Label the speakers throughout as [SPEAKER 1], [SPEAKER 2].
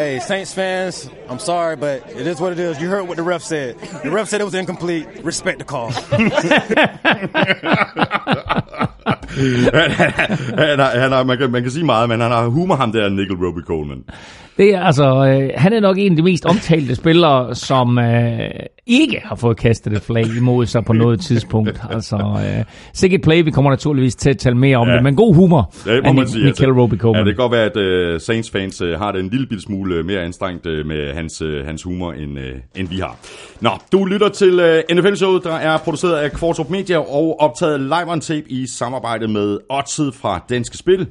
[SPEAKER 1] Hey, Saints fans, I'm sorry, but it is what it is. You heard what the ref said. The ref said it was incomplete. Respect the call.
[SPEAKER 2] han, har, han har, man, kan, man kan sige meget, men han har humor, ham der Nickel Roby Coleman.
[SPEAKER 3] Det er altså, øh, han er nok en af de mest omtalte spillere, som øh, ikke har fået kastet et flag imod sig på noget tidspunkt. Altså, øh, sikkert play, vi kommer naturligvis til at tale mere om ja. det, men god humor
[SPEAKER 2] det må man sige.
[SPEAKER 3] Nickel altså, Roby Coleman.
[SPEAKER 2] Ja, det kan godt være, at uh, Saints fans uh, har det en lille bitte smule mere anstrengt uh, med hans, uh, hans humor, end, uh, end vi har. Nå, du lytter til uh, NFL-showet, der er produceret af Kvartrup Media og optaget live on tape i samarbejde med Odset fra Danske Spil.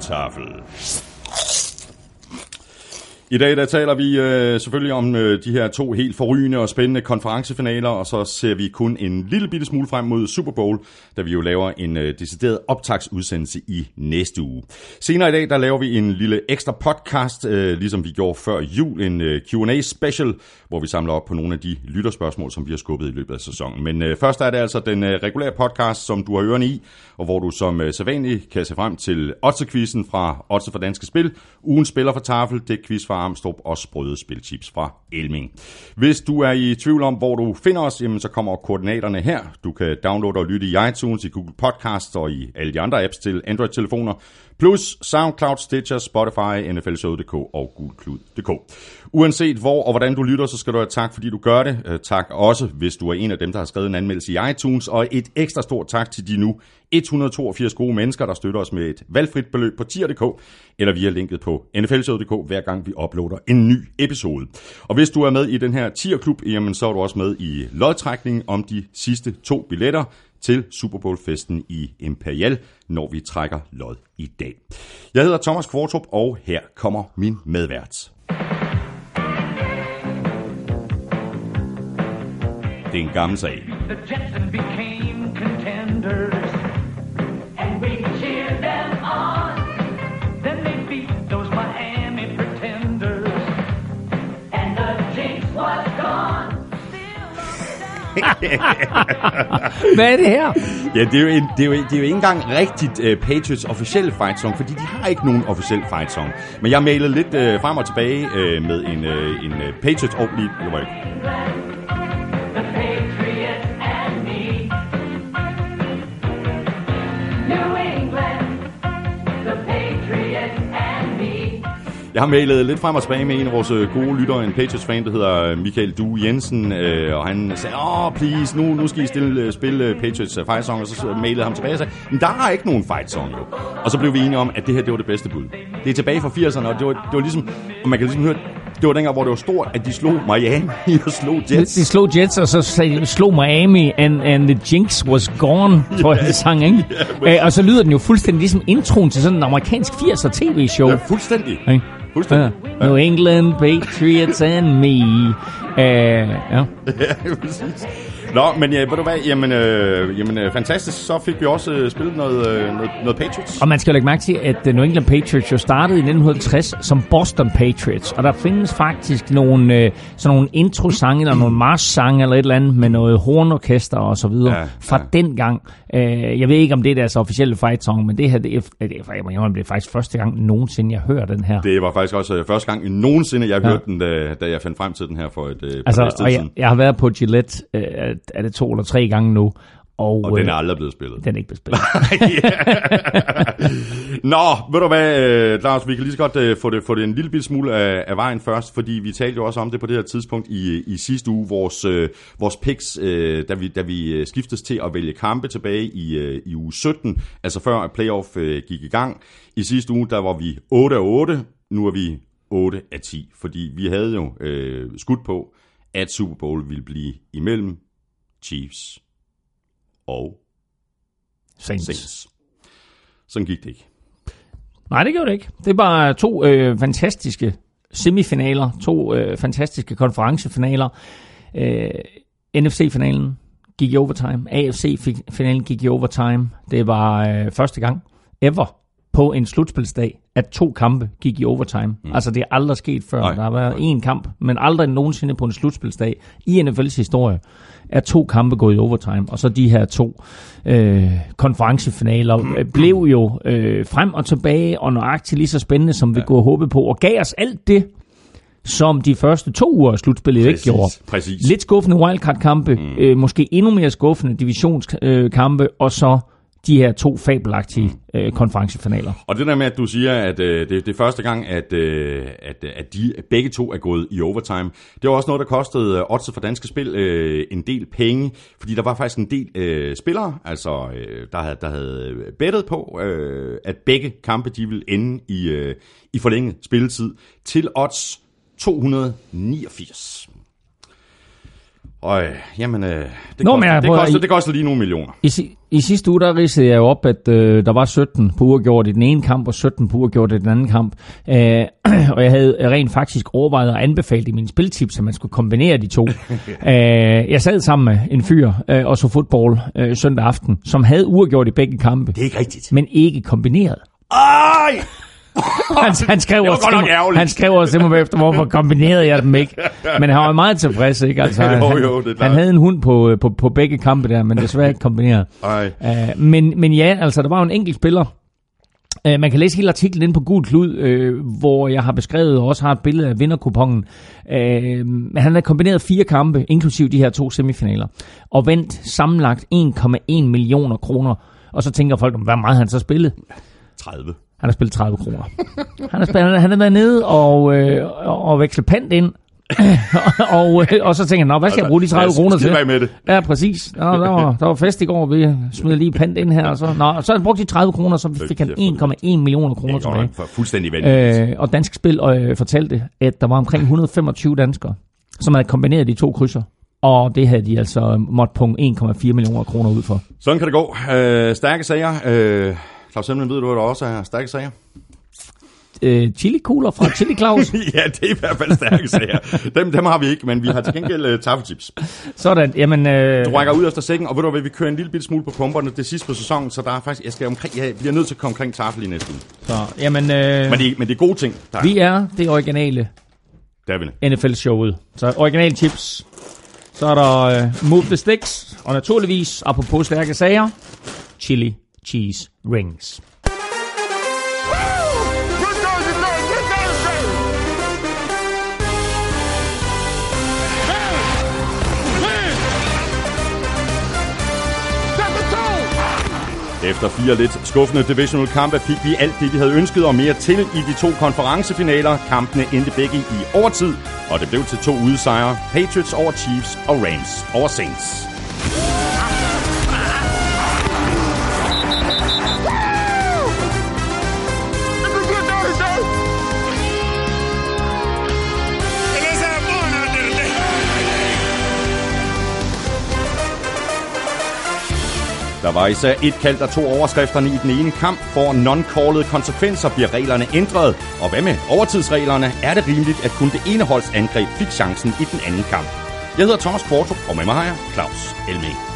[SPEAKER 2] tafel. I dag der taler vi øh, selvfølgelig om øh, de her to helt forrygende og spændende konferencefinaler, og så ser vi kun en lille bitte smule frem mod Super Bowl, da vi jo laver en øh, decideret optagsudsendelse i næste uge. Senere i dag der laver vi en lille ekstra podcast, øh, ligesom vi gjorde før jul, en øh, Q&A special, hvor vi samler op på nogle af de lytterspørgsmål, som vi har skubbet i løbet af sæsonen. Men øh, først er det altså den øh, regulære podcast, som du har ørerne i, og hvor du som øh, sædvanligt kan se frem til Otze-quizzen fra Otze for Danske Spil, ugen spiller for Tafel, det quiz fra Armstrong og sprøde spilchips fra Elming. Hvis du er i tvivl om, hvor du finder os, jamen, så kommer koordinaterne her. Du kan downloade og lytte i iTunes, i Google Podcasts og i alle de andre apps til Android-telefoner plus SoundCloud, Stitcher, Spotify, NFLShow.dk og gulklud.dk. Uanset hvor og hvordan du lytter, så skal du have tak, fordi du gør det. Øh, tak også, hvis du er en af dem, der har skrevet en anmeldelse i iTunes. Og et ekstra stort tak til de nu 182 gode mennesker, der støtter os med et valgfrit beløb på tier.dk eller via linket på nflshow.dk, hver gang vi uploader en ny episode. Og hvis du er med i den her tierklub, jamen så er du også med i lodtrækningen om de sidste to billetter til Super Bowl-festen i Imperial, når vi trækker lod i dag. Jeg hedder Thomas Kvartrup, og her kommer min medvært. Det er en gammel sag. The Jetson became contenders,
[SPEAKER 3] Hvad er det her?
[SPEAKER 2] Ja, det er jo, en, det er jo, det er jo ikke engang rigtigt uh, Patriots officielle fight song, fordi de har ikke nogen officiel fight song. Men jeg mailede lidt uh, frem og tilbage uh, med en, uh, en uh, Patriots... Oh, lige, var ikke. Jeg har mailet lidt frem og tilbage med en af vores øh, gode lyttere, en Patriots-fan, der hedder øh, Michael Du Jensen, øh, og han sagde, åh, oh, please, nu, nu skal I stille, spille Patriots fight song, og så mailede ham tilbage og sagde, men der er ikke nogen fight song jo. Og så blev vi enige om, at det her, det var det bedste bud. Det er tilbage fra 80'erne, og det var, det var ligesom, og man kan ligesom høre, det var dengang, hvor det var stort, at de slog Miami og slog Jets.
[SPEAKER 3] De, de slog Jets, og så slog Miami, and, and the jinx was gone, tror jeg, det sang, ikke? Yeah. Æ, og så lyder den jo fuldstændig ligesom introen til sådan en amerikansk 80'er tv-show.
[SPEAKER 2] Ja, fuldstændig. Okay. Fuldstændig.
[SPEAKER 3] Ja. New England Patriots and me. Uh, ja.
[SPEAKER 2] ja, præcis. Nå, men ja, ved du hvad, jamen, øh, jamen øh, fantastisk, så fik vi også øh, spillet noget, øh, noget, noget Patriots.
[SPEAKER 3] Og man skal jo lægge mærke til, at øh, New England Patriots jo startede i 1960 som Boston Patriots, og der findes faktisk nogle, øh, sådan nogle intro-sange, eller nogle march-sange, eller et eller andet, med noget hornorkester og så videre, ja, fra ja. den gang. Øh, jeg ved ikke, om det er deres officielle fight song, men det her, det er, det er, det er faktisk første gang nogensinde, jeg hører den her.
[SPEAKER 2] Det var faktisk også øh, første gang nogensinde, jeg ja. hørte den, da, da jeg fandt frem til den her for et øh,
[SPEAKER 3] altså, par og jeg, jeg har været på Gillette, øh, er det to eller tre gange nu,
[SPEAKER 2] og, og den er aldrig blevet spillet.
[SPEAKER 3] Den er ikke blevet spillet.
[SPEAKER 2] Nå, ved du hvad, øh, Lars, vi kan lige så godt uh, få, det, få det en lille smule af, af vejen først, fordi vi talte jo også om det på det her tidspunkt i, i sidste uge, vores, uh, vores picks, uh, da vi, da vi skiftes til at vælge kampe tilbage i, uh, i uge 17, altså før playoff uh, gik i gang. I sidste uge, der var vi 8 af 8, nu er vi 8 af 10, fordi vi havde jo uh, skudt på, at Super Bowl ville blive imellem Chiefs og
[SPEAKER 3] Saints. Saints.
[SPEAKER 2] Sådan gik det ikke.
[SPEAKER 3] Nej, det gjorde det ikke. Det var to øh, fantastiske semifinaler, to øh, fantastiske konferencefinaler. Øh, NFC-finalen gik i overtime. AFC-finalen gik i overtime. Det var øh, første gang ever på en slutspilsdag, at to kampe gik i overtime. Mm. Altså det er aldrig sket før. Nej. Der har været én kamp, men aldrig nogensinde på en slutspilsdag i NFL's historie er to kampe gået i overtime. Og så de her to øh, konferencefinaler øh, blev jo øh, frem og tilbage og nøjagtigt lige så spændende, som vi ja. kunne håbe på. Og gav os alt det, som de første to uger af slutspillet ikke gjorde.
[SPEAKER 2] Præcis.
[SPEAKER 3] Lidt skuffende wildcard-kampe, mm. øh, måske endnu mere skuffende divisionskampe, øh, og så de her to fabelagtige øh, konferencefinaler.
[SPEAKER 2] Og det der med, at du siger, at øh, det, det er første gang, at, øh, at, at de begge to er gået i overtime, det var også noget, der kostede øh, oddset for danske spil øh, en del penge, fordi der var faktisk en del øh, spillere, altså øh, der, havde, der havde bettet på, øh, at begge kampe de ville ende i, øh, i forlænget spilletid til odds 289. Og jamen, øh, det, Nå, koster, det, koster, det koster lige nogle millioner.
[SPEAKER 3] I, i sidste uge, der ridsede jeg jo op, at øh, der var 17 på uafgjort i den ene kamp, og 17 på uafgjort i den anden kamp. Øh, og jeg havde rent faktisk overvejet at anbefale i mine spiltips, at man skulle kombinere de to. øh, jeg sad sammen med en fyr øh, og så fodbold øh, søndag aften, som havde uafgjort i begge kampe.
[SPEAKER 2] Det er ikke rigtigt.
[SPEAKER 3] Men ikke kombineret.
[SPEAKER 2] Ej!
[SPEAKER 3] han, han, skrev også til mig, han skrev også til mig efter, hvorfor kombinerede jeg dem ikke. Men han var meget tilfreds, ikke? Altså,
[SPEAKER 2] jo, jo, det
[SPEAKER 3] han havde en hund på, på, på begge kampe der, men desværre ikke kombineret. Uh, men, men ja, altså, der var jo en enkelt spiller, Uh, man kan læse hele artiklen inde på Gud Klud, uh, hvor jeg har beskrevet og også har et billede af vinderkupongen. Uh, han har kombineret fire kampe, inklusive de her to semifinaler, og vendt sammenlagt 1,1 millioner kroner. Og så tænker folk, hvad meget han så spillet?
[SPEAKER 2] 30.
[SPEAKER 3] Han har spillet 30 kroner. Han har, spillet, han har været nede og, øh, og vekslet pant ind, og, øh, og så tænker han, hvad skal jeg bruge de 30 kroner til?
[SPEAKER 2] med det.
[SPEAKER 3] Ja, præcis. Nå, der, var, der var fest i går, vi smed lige pant ind her. Og så, nå, så han brugt de 30 kroner, så fik han 1,1 millioner kroner tilbage.
[SPEAKER 2] For fuldstændig vanvittigt.
[SPEAKER 3] Øh, og Dansk Spil øh, fortalte, at der var omkring 125 danskere, som havde kombineret de to krydser. Og det havde de altså måtte punkt 1,4 millioner kroner ud for.
[SPEAKER 2] Sådan kan det gå. Øh, stærke sager. Øh Claus Hemmelen, ved du, at der også er stærke sager?
[SPEAKER 3] øh, chili-kugler fra Chili Claus.
[SPEAKER 2] ja, det er i hvert fald stærke sager. Dem, dem har vi ikke, men vi har til gengæld uh, taffetips.
[SPEAKER 3] Sådan, jamen... Øh...
[SPEAKER 2] Du rækker ud efter sækken, og ved du hvad, vi kører en lille bitte smule på pumperne det sidste på sæsonen, så der er faktisk, jeg skal omkring, jeg bliver nødt til at komme omkring taffel i næste uge.
[SPEAKER 3] Så, jamen... Øh...
[SPEAKER 2] Men, det, men det er gode ting.
[SPEAKER 3] Der vi er det originale
[SPEAKER 2] det er vi
[SPEAKER 3] NFL-showet. Så original tips. Så er der uh, Move the Sticks, og naturligvis, apropos stærke sager, Chili cheese rings.
[SPEAKER 2] Efter fire lidt skuffende divisional kampe fik vi alt det, vi havde ønsket og mere til i de to konferencefinaler. Kampene endte begge i overtid, og det blev til to udsejre. Patriots over Chiefs og Rams over Saints. Der var især et kald, der to overskrifterne i den ene kamp. For non-callede konsekvenser bliver reglerne ændret. Og hvad med overtidsreglerne? Er det rimeligt, at kun det ene holds angreb fik chancen i den anden kamp? Jeg hedder Thomas Porto, og med mig har jeg Claus Elming.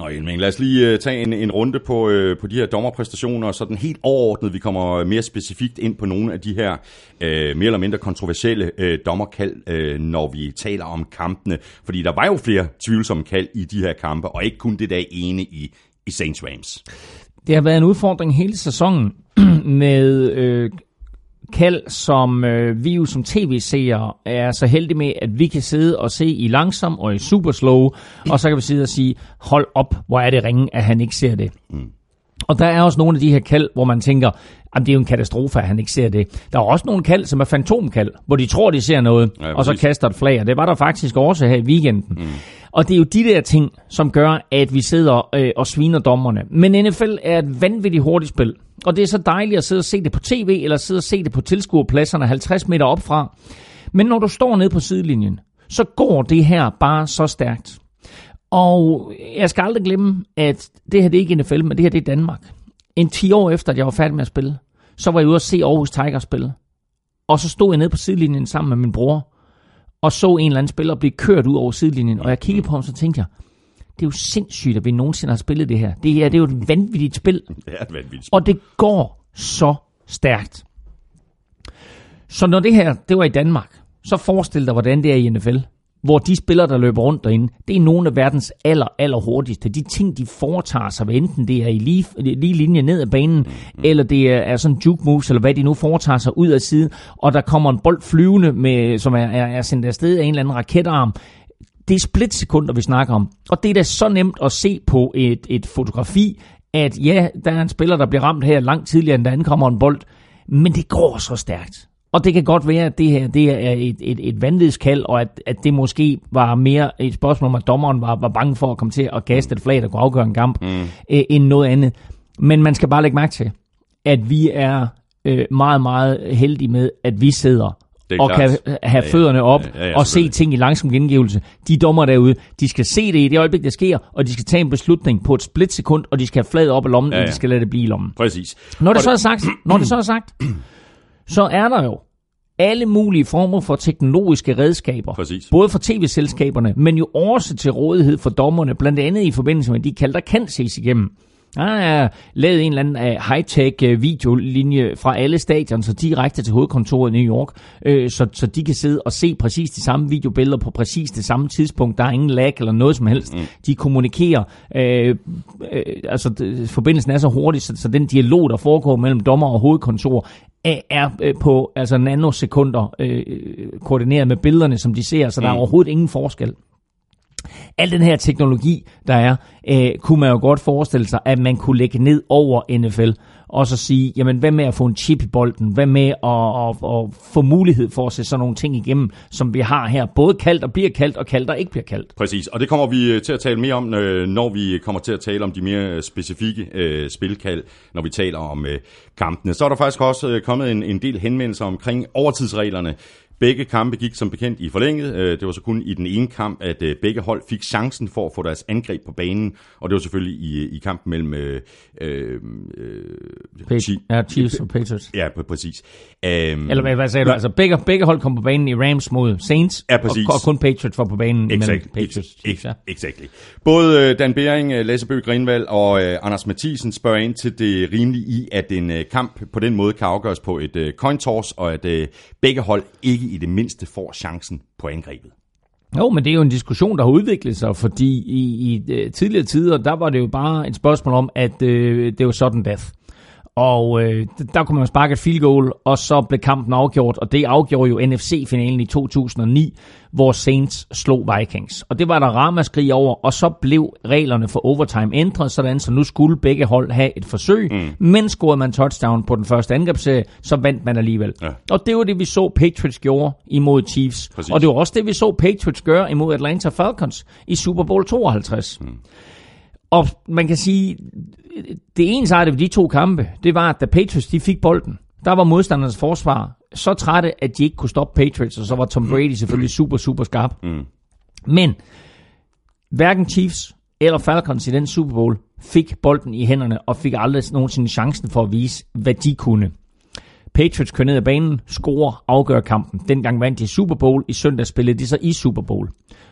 [SPEAKER 2] Nå, Elming, lad os lige uh, tage en, en runde på, uh, på de her dommerpræstationer, så den helt overordnet, vi kommer mere specifikt ind på nogle af de her uh, mere eller mindre kontroversielle uh, dommerkald, uh, når vi taler om kampene. Fordi der var jo flere tvivlsomme kald i de her kampe, og ikke kun det der ene i, i Saints Rams.
[SPEAKER 3] Det har været en udfordring hele sæsonen med øh, kald, som øh, vi jo som tv-seere er så heldige med, at vi kan sidde og se i langsom og i super slow, og så kan vi sidde og sige, hold op, hvor er det ringe, at han ikke ser det. Mm. Og der er også nogle af de her kald, hvor man tænker, at det er jo en katastrofe, at han ikke ser det. Der er også nogle kald, som er fantomkald, hvor de tror, de ser noget, ja, og så kaster et flag. Og det var der faktisk også her i weekenden. Mm. Og det er jo de der ting, som gør, at vi sidder øh, og sviner dommerne. Men NFL er et vanvittigt hurtigt spil. Og det er så dejligt at sidde og se det på tv, eller sidde og se det på tilskuerpladserne 50 meter op fra. Men når du står nede på sidelinjen, så går det her bare så stærkt. Og jeg skal aldrig glemme, at det her det er ikke NFL, men det her det er Danmark. En 10 år efter, at jeg var færdig med at spille, så var jeg ude at se Aarhus Tigers spille. Og så stod jeg nede på sidelinjen sammen med min bror, og så en eller anden spiller blive kørt ud over sidelinjen. Og jeg kiggede på ham, så tænkte jeg, det er jo sindssygt, at vi nogensinde har spillet det her. Det her det er jo et vanvittigt spil.
[SPEAKER 2] Det er et vanvittigt spil.
[SPEAKER 3] Og det går så stærkt. Så når det her, det var i Danmark, så forestil dig, hvordan det er i NFL. Hvor de spillere, der løber rundt derinde, det er nogle af verdens aller, aller hurtigste. De ting, de foretager sig, enten det er i lige, lige linje ned ad banen, mm. eller det er, er sådan juke moves, eller hvad de nu foretager sig ud af siden, og der kommer en bold flyvende, med, som er, er, er sendt afsted af en eller anden raketarm. Det er splitsekunder, vi snakker om. Og det er da så nemt at se på et, et fotografi, at ja, der er en spiller, der bliver ramt her langt tidligere, end der ankommer en bold. Men det går så stærkt. Og det kan godt være, at det her det er et, et, et vanvidskald, og at, at det måske var mere et spørgsmål om, at dommeren var, var bange for at komme til at kaste et flag, der kunne afgøre en kamp, mm. øh, end noget andet. Men man skal bare lægge mærke til, at vi er øh, meget, meget heldige med, at vi sidder og klart. kan have ja, fødderne op ja, ja, ja, og se ting i langsom gengivelse. De dommer derude, de skal se det i det øjeblik, der sker, og de skal tage en beslutning på et splitsekund, og de skal have fladet op i lommen, ja, ja. og de skal lade det blive i lommen.
[SPEAKER 2] Præcis.
[SPEAKER 3] Når det, det så er sagt, når det så er sagt, så er der jo alle mulige former for teknologiske redskaber.
[SPEAKER 2] Præcis.
[SPEAKER 3] Både for tv-selskaberne, men jo også til rådighed for dommerne, blandt andet i forbindelse med de kald, der kan ses igennem. Der er lavet en eller anden uh, high-tech uh, videolinje fra alle stadion, så direkte til hovedkontoret i New York, uh, så, så de kan sidde og se præcis de samme videobilleder på præcis det samme tidspunkt. Der er ingen lag eller noget som helst. Mm. De kommunikerer, altså forbindelsen er så hurtig, så, så den dialog, der foregår mellem dommer og hovedkontor, er på altså nanosekunder øh, koordineret med billederne, som de ser, så der er mm. overhovedet ingen forskel. Al den her teknologi, der er, øh, kunne man jo godt forestille sig, at man kunne lægge ned over NFL, og så sige, jamen hvad med at få en chip i bolden, hvad med at, at, at få mulighed for at se sådan nogle ting igennem, som vi har her, både kaldt og bliver kaldt, og kaldt og ikke bliver kaldt.
[SPEAKER 2] Præcis, og det kommer vi øh, til at tale mere om, øh, når vi kommer til at tale om de mere øh, specifikke øh, spilkald, når vi taler om øh, kampene. Så er der faktisk også kommet en, en del henvendelser omkring overtidsreglerne. Begge kampe gik som bekendt i forlænget. Øh, det var så kun i den ene kamp, at øh, begge hold fik chancen for at få deres angreb på banen, og det var selvfølgelig i, i kampen mellem øh, øh,
[SPEAKER 3] Chiefs, ja, Chiefs og Patriots.
[SPEAKER 2] Ja, præcis.
[SPEAKER 3] Um, Eller hvad, sagde du? Altså begge, begge hold kom på banen i Rams mod Saints,
[SPEAKER 2] ja, præcis.
[SPEAKER 3] Og, og kun Patriots var på banen
[SPEAKER 2] exactly.
[SPEAKER 3] mellem Patriots
[SPEAKER 2] Chiefs. Ja. Exactly. Både Dan Bering, Lasse Bøge Grinvald og uh, Anders Mathisen spørger ind til det rimelige i, at en uh, kamp på den måde kan afgøres på et uh, coin toss, og at uh, begge hold ikke i det mindste får chancen på angrebet.
[SPEAKER 3] Jo, men det er jo en diskussion, der har udviklet sig, fordi i, i øh, tidligere tider, der var det jo bare et spørgsmål om, at øh, det var sådan death. Og øh, der kunne man sparke et field goal, og så blev kampen afgjort, og det afgjorde jo NFC-finalen i 2009, hvor Saints slog Vikings. Og det var der ramaskrig over, og så blev reglerne for overtime ændret, sådan så nu skulle begge hold have et forsøg, mm. men scorede man touchdown på den første angrebsserie, så vandt man alligevel. Ja. Og det var det, vi så Patriots gjorde imod Chiefs. Præcis. Og det var også det, vi så Patriots gøre imod Atlanta Falcons i Super Bowl 52. Mm. Og man kan sige, det ensartede ved de to kampe, det var, at da Patriots de fik bolden, der var modstandernes forsvar så trætte, at de ikke kunne stoppe Patriots, og så var Tom Brady selvfølgelig super, super skarp. Mm. Men hverken Chiefs eller Falcons i den Super Bowl fik bolden i hænderne og fik aldrig nogensinde chancen for at vise, hvad de kunne. Patriots kører ned ad banen, scorer, afgør kampen. Dengang vandt de Super Bowl, i søndag spillede de så i Super Bowl.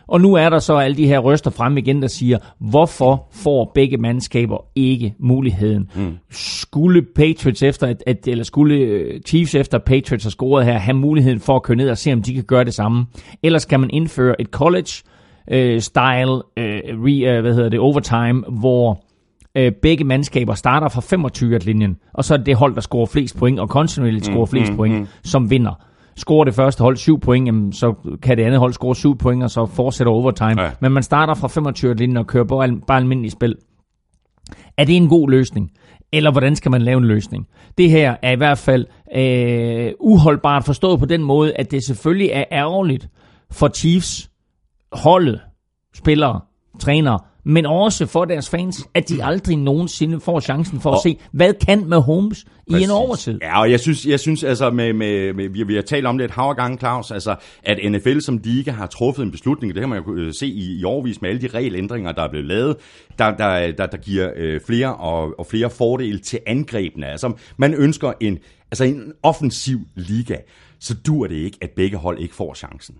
[SPEAKER 3] Og nu er der så alle de her røster frem igen, der siger, hvorfor får begge mandskaber ikke muligheden? Mm. Skulle Patriots efter, at, at, eller skulle øh, Chiefs efter Patriots har scoret her, have muligheden for at køre ned og se, om de kan gøre det samme? Ellers kan man indføre et college øh, style, øh, re, øh, hvad hedder det, overtime, hvor øh, begge mandskaber starter fra 25-linjen, og så er det det hold, der scorer flest point, og kontinuerligt scorer mm, flest mm, point, mm. som vinder. Scorer det første hold 7 point, jamen, så kan det andet hold score 7 point, og så fortsætter overtime. Ja. Men man starter fra 25-linjen og kører bare, bare almindelig spil. Er det en god løsning? Eller hvordan skal man lave en løsning? Det her er i hvert fald øh, uholdbart forstået på den måde, at det selvfølgelig er ærgerligt for Chiefs holdet, spillere, trænere, men også for deres fans, at de aldrig nogensinde får chancen for og, at se, hvad kan med Holmes i præcis. en overtid.
[SPEAKER 2] Ja, og jeg synes, jeg synes altså, med, med, med, vi, vi har talt om det et hav gange, Claus, altså, at NFL som liga har truffet en beslutning, det kan man jo øh, se i, i overvis med alle de regelændringer, der er blevet lavet, der, der, der, der giver øh, flere og, og flere fordele til angrebene. Altså, man ønsker en, altså en offensiv liga, så dur det ikke, at begge hold ikke får chancen.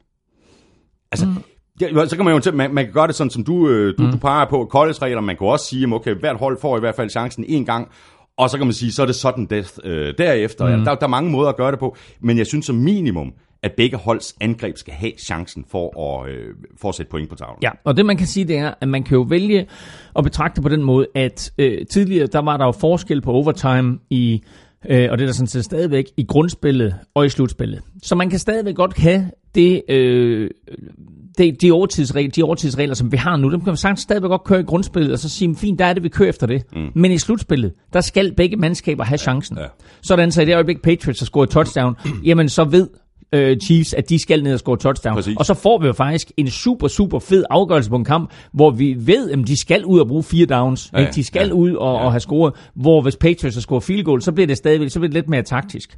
[SPEAKER 2] Altså, mm Ja, så kan man jo man, man kan gøre det sådan, som du, øh, du, mm. du peger på, college-regler. Man kan også sige, at okay, hvert hold får i hvert fald chancen en gang, og så kan man sige, så er det sådan death øh, derefter. Mm. Ja, der, der er mange måder at gøre det på, men jeg synes som minimum, at begge holds angreb skal have chancen for at, øh, for at sætte point på tavlen.
[SPEAKER 3] Ja, og det man kan sige, det er, at man kan jo vælge at betragte på den måde, at øh, tidligere, der var der jo forskel på overtime i Øh, og det er der sådan set stadigvæk i grundspillet og i slutspillet. Så man kan stadigvæk godt have det, øh, det, de, overtidsregler, de overtidsregler, som vi har nu, dem kan man sagtens stadigvæk godt køre i grundspillet, og så sige, fint, der er det, vi kører efter det. Mm. Men i slutspillet, der skal begge mandskaber have chancen. Ja, ja. Sådan så i det øjeblik Patriots har scoret touchdown, jamen så ved øh, Chiefs, at de skal ned og score touchdown. Præcis. Og så får vi jo faktisk en super, super fed afgørelse på en kamp, hvor vi ved, at de skal ud og bruge fire downs. Ja, ja. De skal ja, ud og, ja. og have scoret. Hvor hvis Patriots har scoret field goal, så bliver det stadigvæk så bliver det lidt mere taktisk.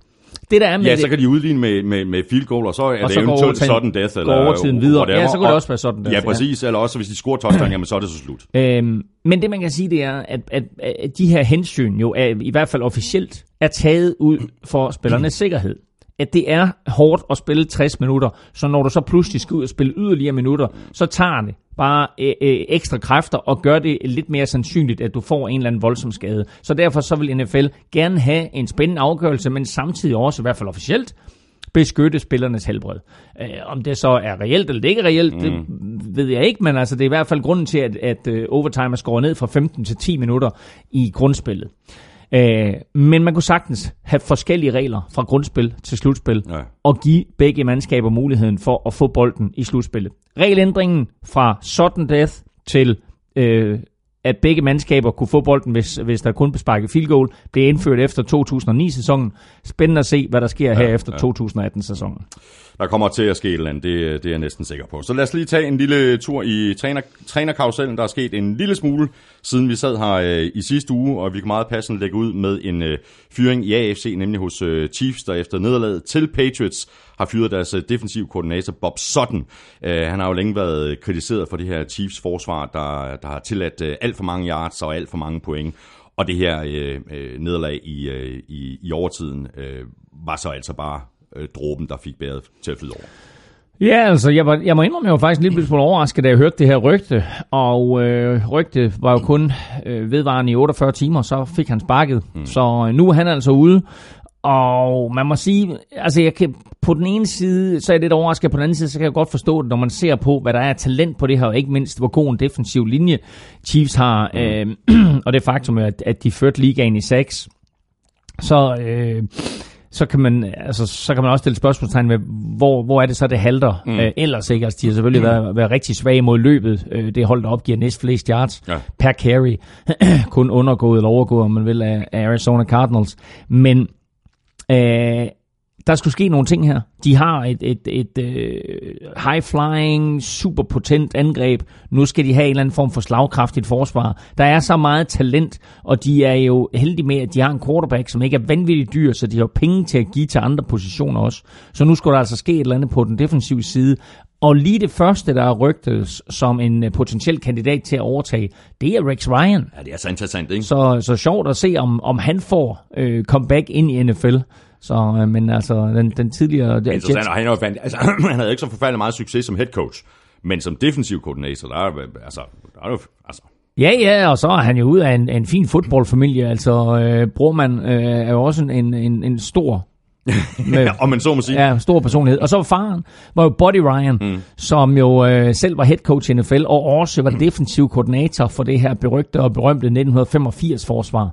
[SPEAKER 2] Det der er med ja, så kan de udligne med, med, med field goal, og så er og det eventuelt sådan death. Eller
[SPEAKER 3] overtiden videre. Whatever. Ja, så kan det også være sådan
[SPEAKER 2] death. Ja, præcis. Ja. Eller også, hvis de scorer touchdown, jamen så er det så slut.
[SPEAKER 3] Øhm, men det man kan sige, det er, at, at, at de her hensyn jo er, i hvert fald officielt er taget ud for spillernes sikkerhed at det er hårdt at spille 60 minutter, så når du så pludselig skal ud og spille yderligere minutter, så tager det bare øh, øh, ekstra kræfter og gør det lidt mere sandsynligt, at du får en eller anden voldsom skade. Så derfor så vil NFL gerne have en spændende afgørelse, men samtidig også, i hvert fald officielt, beskytte spillernes helbred. Øh, om det så er reelt eller det ikke er reelt, mm. det ved jeg ikke, men altså, det er i hvert fald grunden til, at, at uh, overtime er skåret ned fra 15 til 10 minutter i grundspillet. Øh, men man kunne sagtens have forskellige regler fra grundspil til slutspil, ja. og give begge mandskaber muligheden for at få bolden i slutspillet. Regelændringen fra sudden death til øh, at begge mandskaber kunne få bolden, hvis, hvis der kun blev sparket field goal, blev indført efter 2009-sæsonen. Spændende at se, hvad der sker ja, her efter ja. 2018-sæsonen.
[SPEAKER 2] Der kommer til at ske et eller andet, det, det er jeg næsten sikker på. Så lad os lige tage en lille tur i træner, trænerkarusellen. Der er sket en lille smule, siden vi sad her øh, i sidste uge, og vi kan meget passende lægge ud med en øh, fyring i AFC, nemlig hos øh, Chiefs, der efter nederlaget til Patriots har fyret deres øh, defensiv koordinator Bob Sutton. Øh, han har jo længe været kritiseret for det her Chiefs forsvar, der, der har tilladt øh, alt for mange yards og alt for mange point. Og det her øh, øh, nederlag i, øh, i, i overtiden øh, var så altså bare øh, dråben, der fik bæret til at flyde over.
[SPEAKER 3] Ja, altså, jeg, var, jeg må indrømme, jeg var faktisk lidt smule overrasket, da jeg hørte det her rygte. Og øh, rygte var jo kun øh, vedvarende i 48 timer, så fik han sparket. Mm. Så øh, nu er han altså ude. Og man må sige, altså jeg kan, på den ene side, så er jeg lidt overrasket, på den anden side, så kan jeg godt forstå det, når man ser på, hvad der er talent på det her, og ikke mindst, hvor god en defensiv linje Chiefs har, øh, og det faktum, at, at de førte ligaen i 6. Så, øh, så kan man altså så kan man også stille spørgsmålstegn ved hvor hvor er det så det halter mm. øh, ellers ikke altså de har selvfølgelig mm. været, været rigtig svage mod løbet øh, det hold der opgiver næst flest yards ja. per carry kun undergået eller overgået om man vil af, af Arizona Cardinals men Øh, der skulle ske nogle ting her. De har et, et, et uh, high-flying, super potent angreb. Nu skal de have en eller anden form for slagkraftigt forsvar. Der er så meget talent, og de er jo heldige med, at de har en quarterback, som ikke er vanvittigt dyr, så de har penge til at give til andre positioner også. Så nu skulle der altså ske et eller andet på den defensive side. Og lige det første, der er rygtet som en øh, potentiel kandidat til at overtage, det er Rex Ryan.
[SPEAKER 2] Ja, det er så interessant, ikke?
[SPEAKER 3] Så, så sjovt at se, om, om han får øh, comeback ind i NFL. Så, øh, men altså, den, den tidligere... Det,
[SPEAKER 2] Interessant, og han, jo altså, han havde ikke så forfærdelig meget succes som head coach, men som defensiv koordinator, der er, altså, der er jo, altså,
[SPEAKER 3] Ja, ja, og så er han jo ud af en, en fin fodboldfamilie. Altså, øh, Brormand øh, er jo også en, en, en stor
[SPEAKER 2] med, om man så må sige.
[SPEAKER 3] Ja, stor personlighed. Og så var faren, var jo Buddy Ryan, mm. som jo øh, selv var head coach i NFL, og også var defensiv koordinator for det her berygte og berømte 1985 forsvar.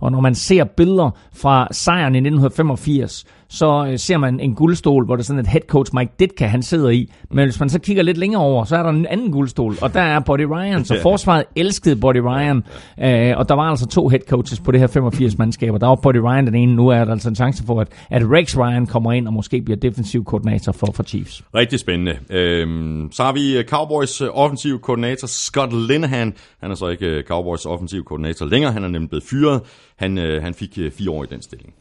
[SPEAKER 3] Og når man ser billeder fra sejren i 1985, så øh, ser man en guldstol, hvor der er sådan et head coach Mike Ditka, han sidder i. Men hvis man så kigger lidt længere over, så er der en anden guldstol, og der er Buddy Ryan. Så forsvaret elskede Buddy Ryan, øh, og der var altså to head coaches på det her 85 mandskaber. Der var Buddy Ryan den ene, nu er der altså en chance for, at, at Rex Ryan kommer ind og måske bliver defensiv koordinator for, for Chiefs.
[SPEAKER 2] Rigtig spændende. Øhm, så har vi øh, Cowboys øh, offensiv koordinator Scott Linehan. Han er så ikke øh, Cowboys offensiv koordinator længere, han er nemlig blevet fyret. Han, øh, han fik fire år i den stilling.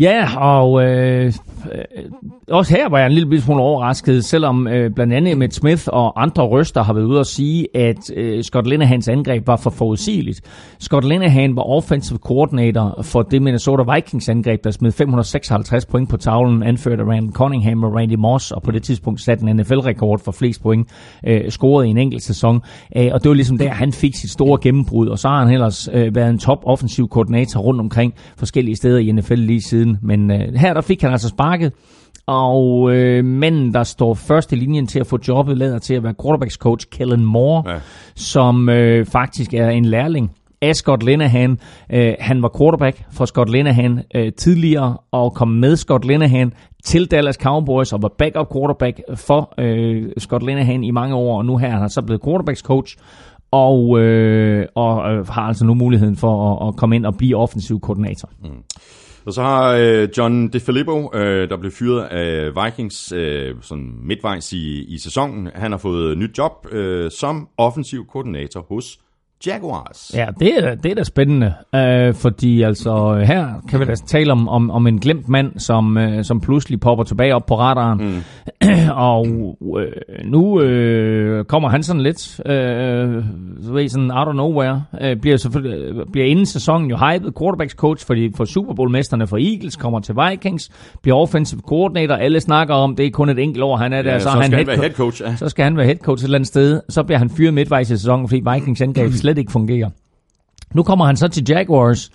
[SPEAKER 3] Ja, og øh, øh, også her var jeg en lille smule overrasket, selvom øh, blandt andet Emmett Smith og andre røster har været ude at sige, at øh, Scott Linehans angreb var for forudsigeligt. Scott Linehan var offensive coordinator for det Minnesota Vikings angreb, der smed 556 point på tavlen, anført af Rand Cunningham og Randy Moss, og på det tidspunkt satte en NFL-rekord for flest point øh, scoret i en enkelt sæson. Øh, og det var ligesom der, han fik sit store gennembrud, og så har han ellers øh, været en top offensiv koordinator rundt omkring forskellige steder i NFL lige siden. Men øh, her der fik han altså sparket, og øh, manden, der står først i linjen til at få jobbet, lader til at være quarterbacks coach Kellen Moore, ja. som øh, faktisk er en lærling af Scott Linehan. Øh, han var quarterback for Scott Linehan øh, tidligere, og kom med Scott Linehan til Dallas Cowboys og var backup quarterback for øh, Scott Linehan i mange år, og nu her er han så blevet quarterbacks coach, og, øh, og øh, har altså nu muligheden for at, at komme ind og blive offensiv koordinator. Mm.
[SPEAKER 2] Og så har øh, John DeFilippo, øh, der blev fyret af Vikings øh, sådan midtvejs i, i sæsonen, han har fået nyt job øh, som offensiv koordinator hos Jaguars.
[SPEAKER 3] Ja, det er, det er da spændende, øh, fordi altså her kan vi da tale om, om, om en glemt mand, som, øh, som pludselig popper tilbage op på radaren. Mm. og øh, nu øh, kommer han sådan lidt, øh, så ved, sådan out of nowhere, øh, bliver, selvfølgelig, bliver inden sæsonen jo hyped quarterbacks coach for, de, for Super Bowl-mesterne for Eagles, kommer til Vikings, bliver offensive coordinator, alle snakker om, det er kun et enkelt år, han er der,
[SPEAKER 2] ja,
[SPEAKER 3] så,
[SPEAKER 2] så,
[SPEAKER 3] han
[SPEAKER 2] han head, head coach. Ja.
[SPEAKER 3] Så skal han være head coach et eller andet sted, så bliver han fyret midtvejs i sæsonen, fordi Vikings angreb slet ikke fungerer. Nu kommer han så til Jaguars,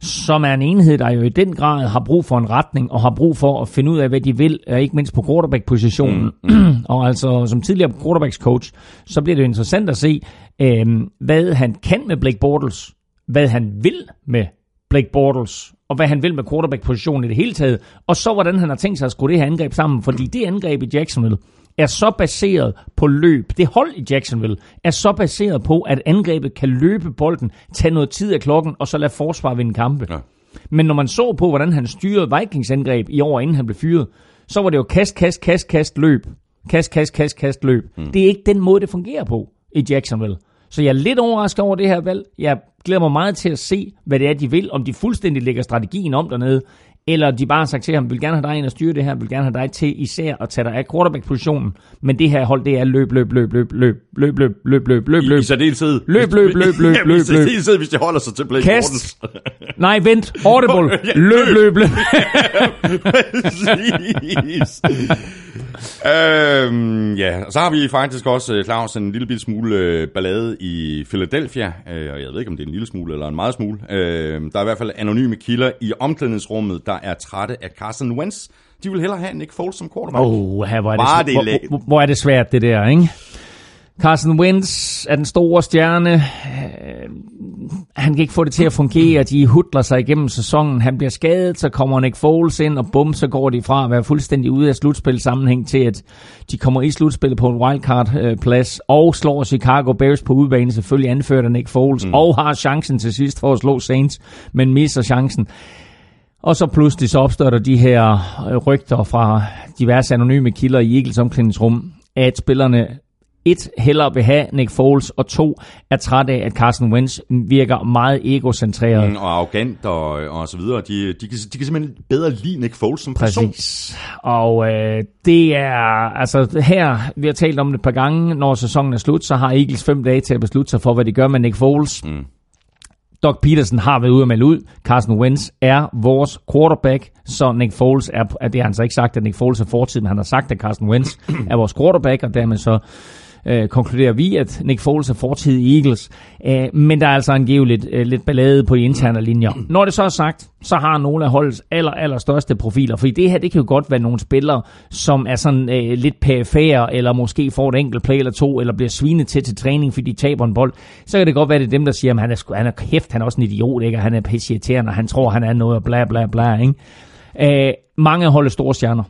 [SPEAKER 3] som er en enhed, der jo i den grad har brug for en retning, og har brug for at finde ud af, hvad de vil, ikke mindst på quarterback-positionen. Mm, mm. og altså som tidligere quarterbacks-coach, så bliver det jo interessant at se, øh, hvad han kan med Blake Bortles, hvad han vil med Blake Bortles, og hvad han vil med quarterback-positionen i det hele taget, og så hvordan han har tænkt sig at skrue det her angreb sammen, fordi det angreb i Jacksonville, er så baseret på løb. Det hold i Jacksonville er så baseret på, at angrebet kan løbe bolden, tage noget tid af klokken, og så lade forsvar vinde kampe. Ja. Men når man så på, hvordan han styrede Vikings angreb i år, inden han blev fyret, så var det jo kast, kast, kast, kast, løb. Kast, kast, kast, kast, løb. Mm. Det er ikke den måde, det fungerer på i Jacksonville. Så jeg er lidt overrasket over det her valg. Jeg glæder mig meget til at se, hvad det er, de vil. Om de fuldstændig lægger strategien om dernede, eller de bare har sagt til ham, vil gerne have dig ind og styre det her, vil gerne have dig til især at tage dig af quarterback-positionen, men det her hold, det er løb, løb, løb, løb, løb, løb, løb, løb, løb, løb, løb.
[SPEAKER 2] I særdeleshed.
[SPEAKER 3] Løb, løb, løb, løb, løb, løb. I
[SPEAKER 2] særdeleshed, hvis de holder sig til Blake
[SPEAKER 3] Kast. Nej, vent. Audible. Løb, løb, løb.
[SPEAKER 2] Præcis. øhm, ja, og så har vi faktisk også, Claus, en lille smule ballade i Philadelphia. Øh, og jeg ved ikke, om det er en lille smule eller en meget smule. Øh, der er i hvert fald anonyme kilder i omklædningsrummet, der er trætte af Carson Wentz. De vil hellere have Nick Foles som quarterback.
[SPEAKER 3] Oh, her, hvor, er det, Bare det hvor, hvor, hvor er det svært, det der, ikke? Carson Wentz er den store stjerne. Øh, han kan ikke få det til at fungere. De hudler sig igennem sæsonen. Han bliver skadet, så kommer Nick Foles ind, og bum, så går de fra at være fuldstændig ude af slutspil sammenhæng til, at de kommer i slutspillet på en wildcard-plads, og slår Chicago Bears på udbane, selvfølgelig anført af Nick Foles, mm. og har chancen til sidst for at slå Saints, men misser chancen. Og så pludselig så opstår der de her rygter fra diverse anonyme kilder i Eagles omklædningsrum, at spillerne et, hellere vil have Nick Foles, og to, er træt af, at Carson Wentz virker meget egocentreret. Mm,
[SPEAKER 2] og arrogant og, og så videre. De, de, kan, de kan simpelthen bedre lide Nick Foles som person.
[SPEAKER 3] Præcis. Og øh, det er, altså her, vi har talt om det et par gange, når sæsonen er slut, så har Eagles fem dage til at beslutte sig for, hvad de gør med Nick Foles. Mm. Doc Peterson har været ude og melde ud. Carson Wentz er vores quarterback, så Nick Foles er, det har han så ikke sagt, at Nick Foles er fortid, men han har sagt, at Carson Wentz er vores quarterback, og dermed så øh, konkluderer vi, at Nick Foles er fortid i Eagles. Øh, men der er altså angiveligt øh, lidt ballade på de interne linjer. Når det så er sagt, så har nogle af holdets aller, aller største profiler, fordi det her, det kan jo godt være nogle spillere, som er sådan øh, lidt perifære, eller måske får et enkelt play eller to, eller bliver svinet til til træning, fordi de taber en bold. Så kan det godt være, det er dem, der siger, at han er, han er kæft, han er også en idiot, ikke? og han er pissirriterende, og han tror, han er noget, og bla bla bla. Ikke? Øh, mange af holdets store stjerner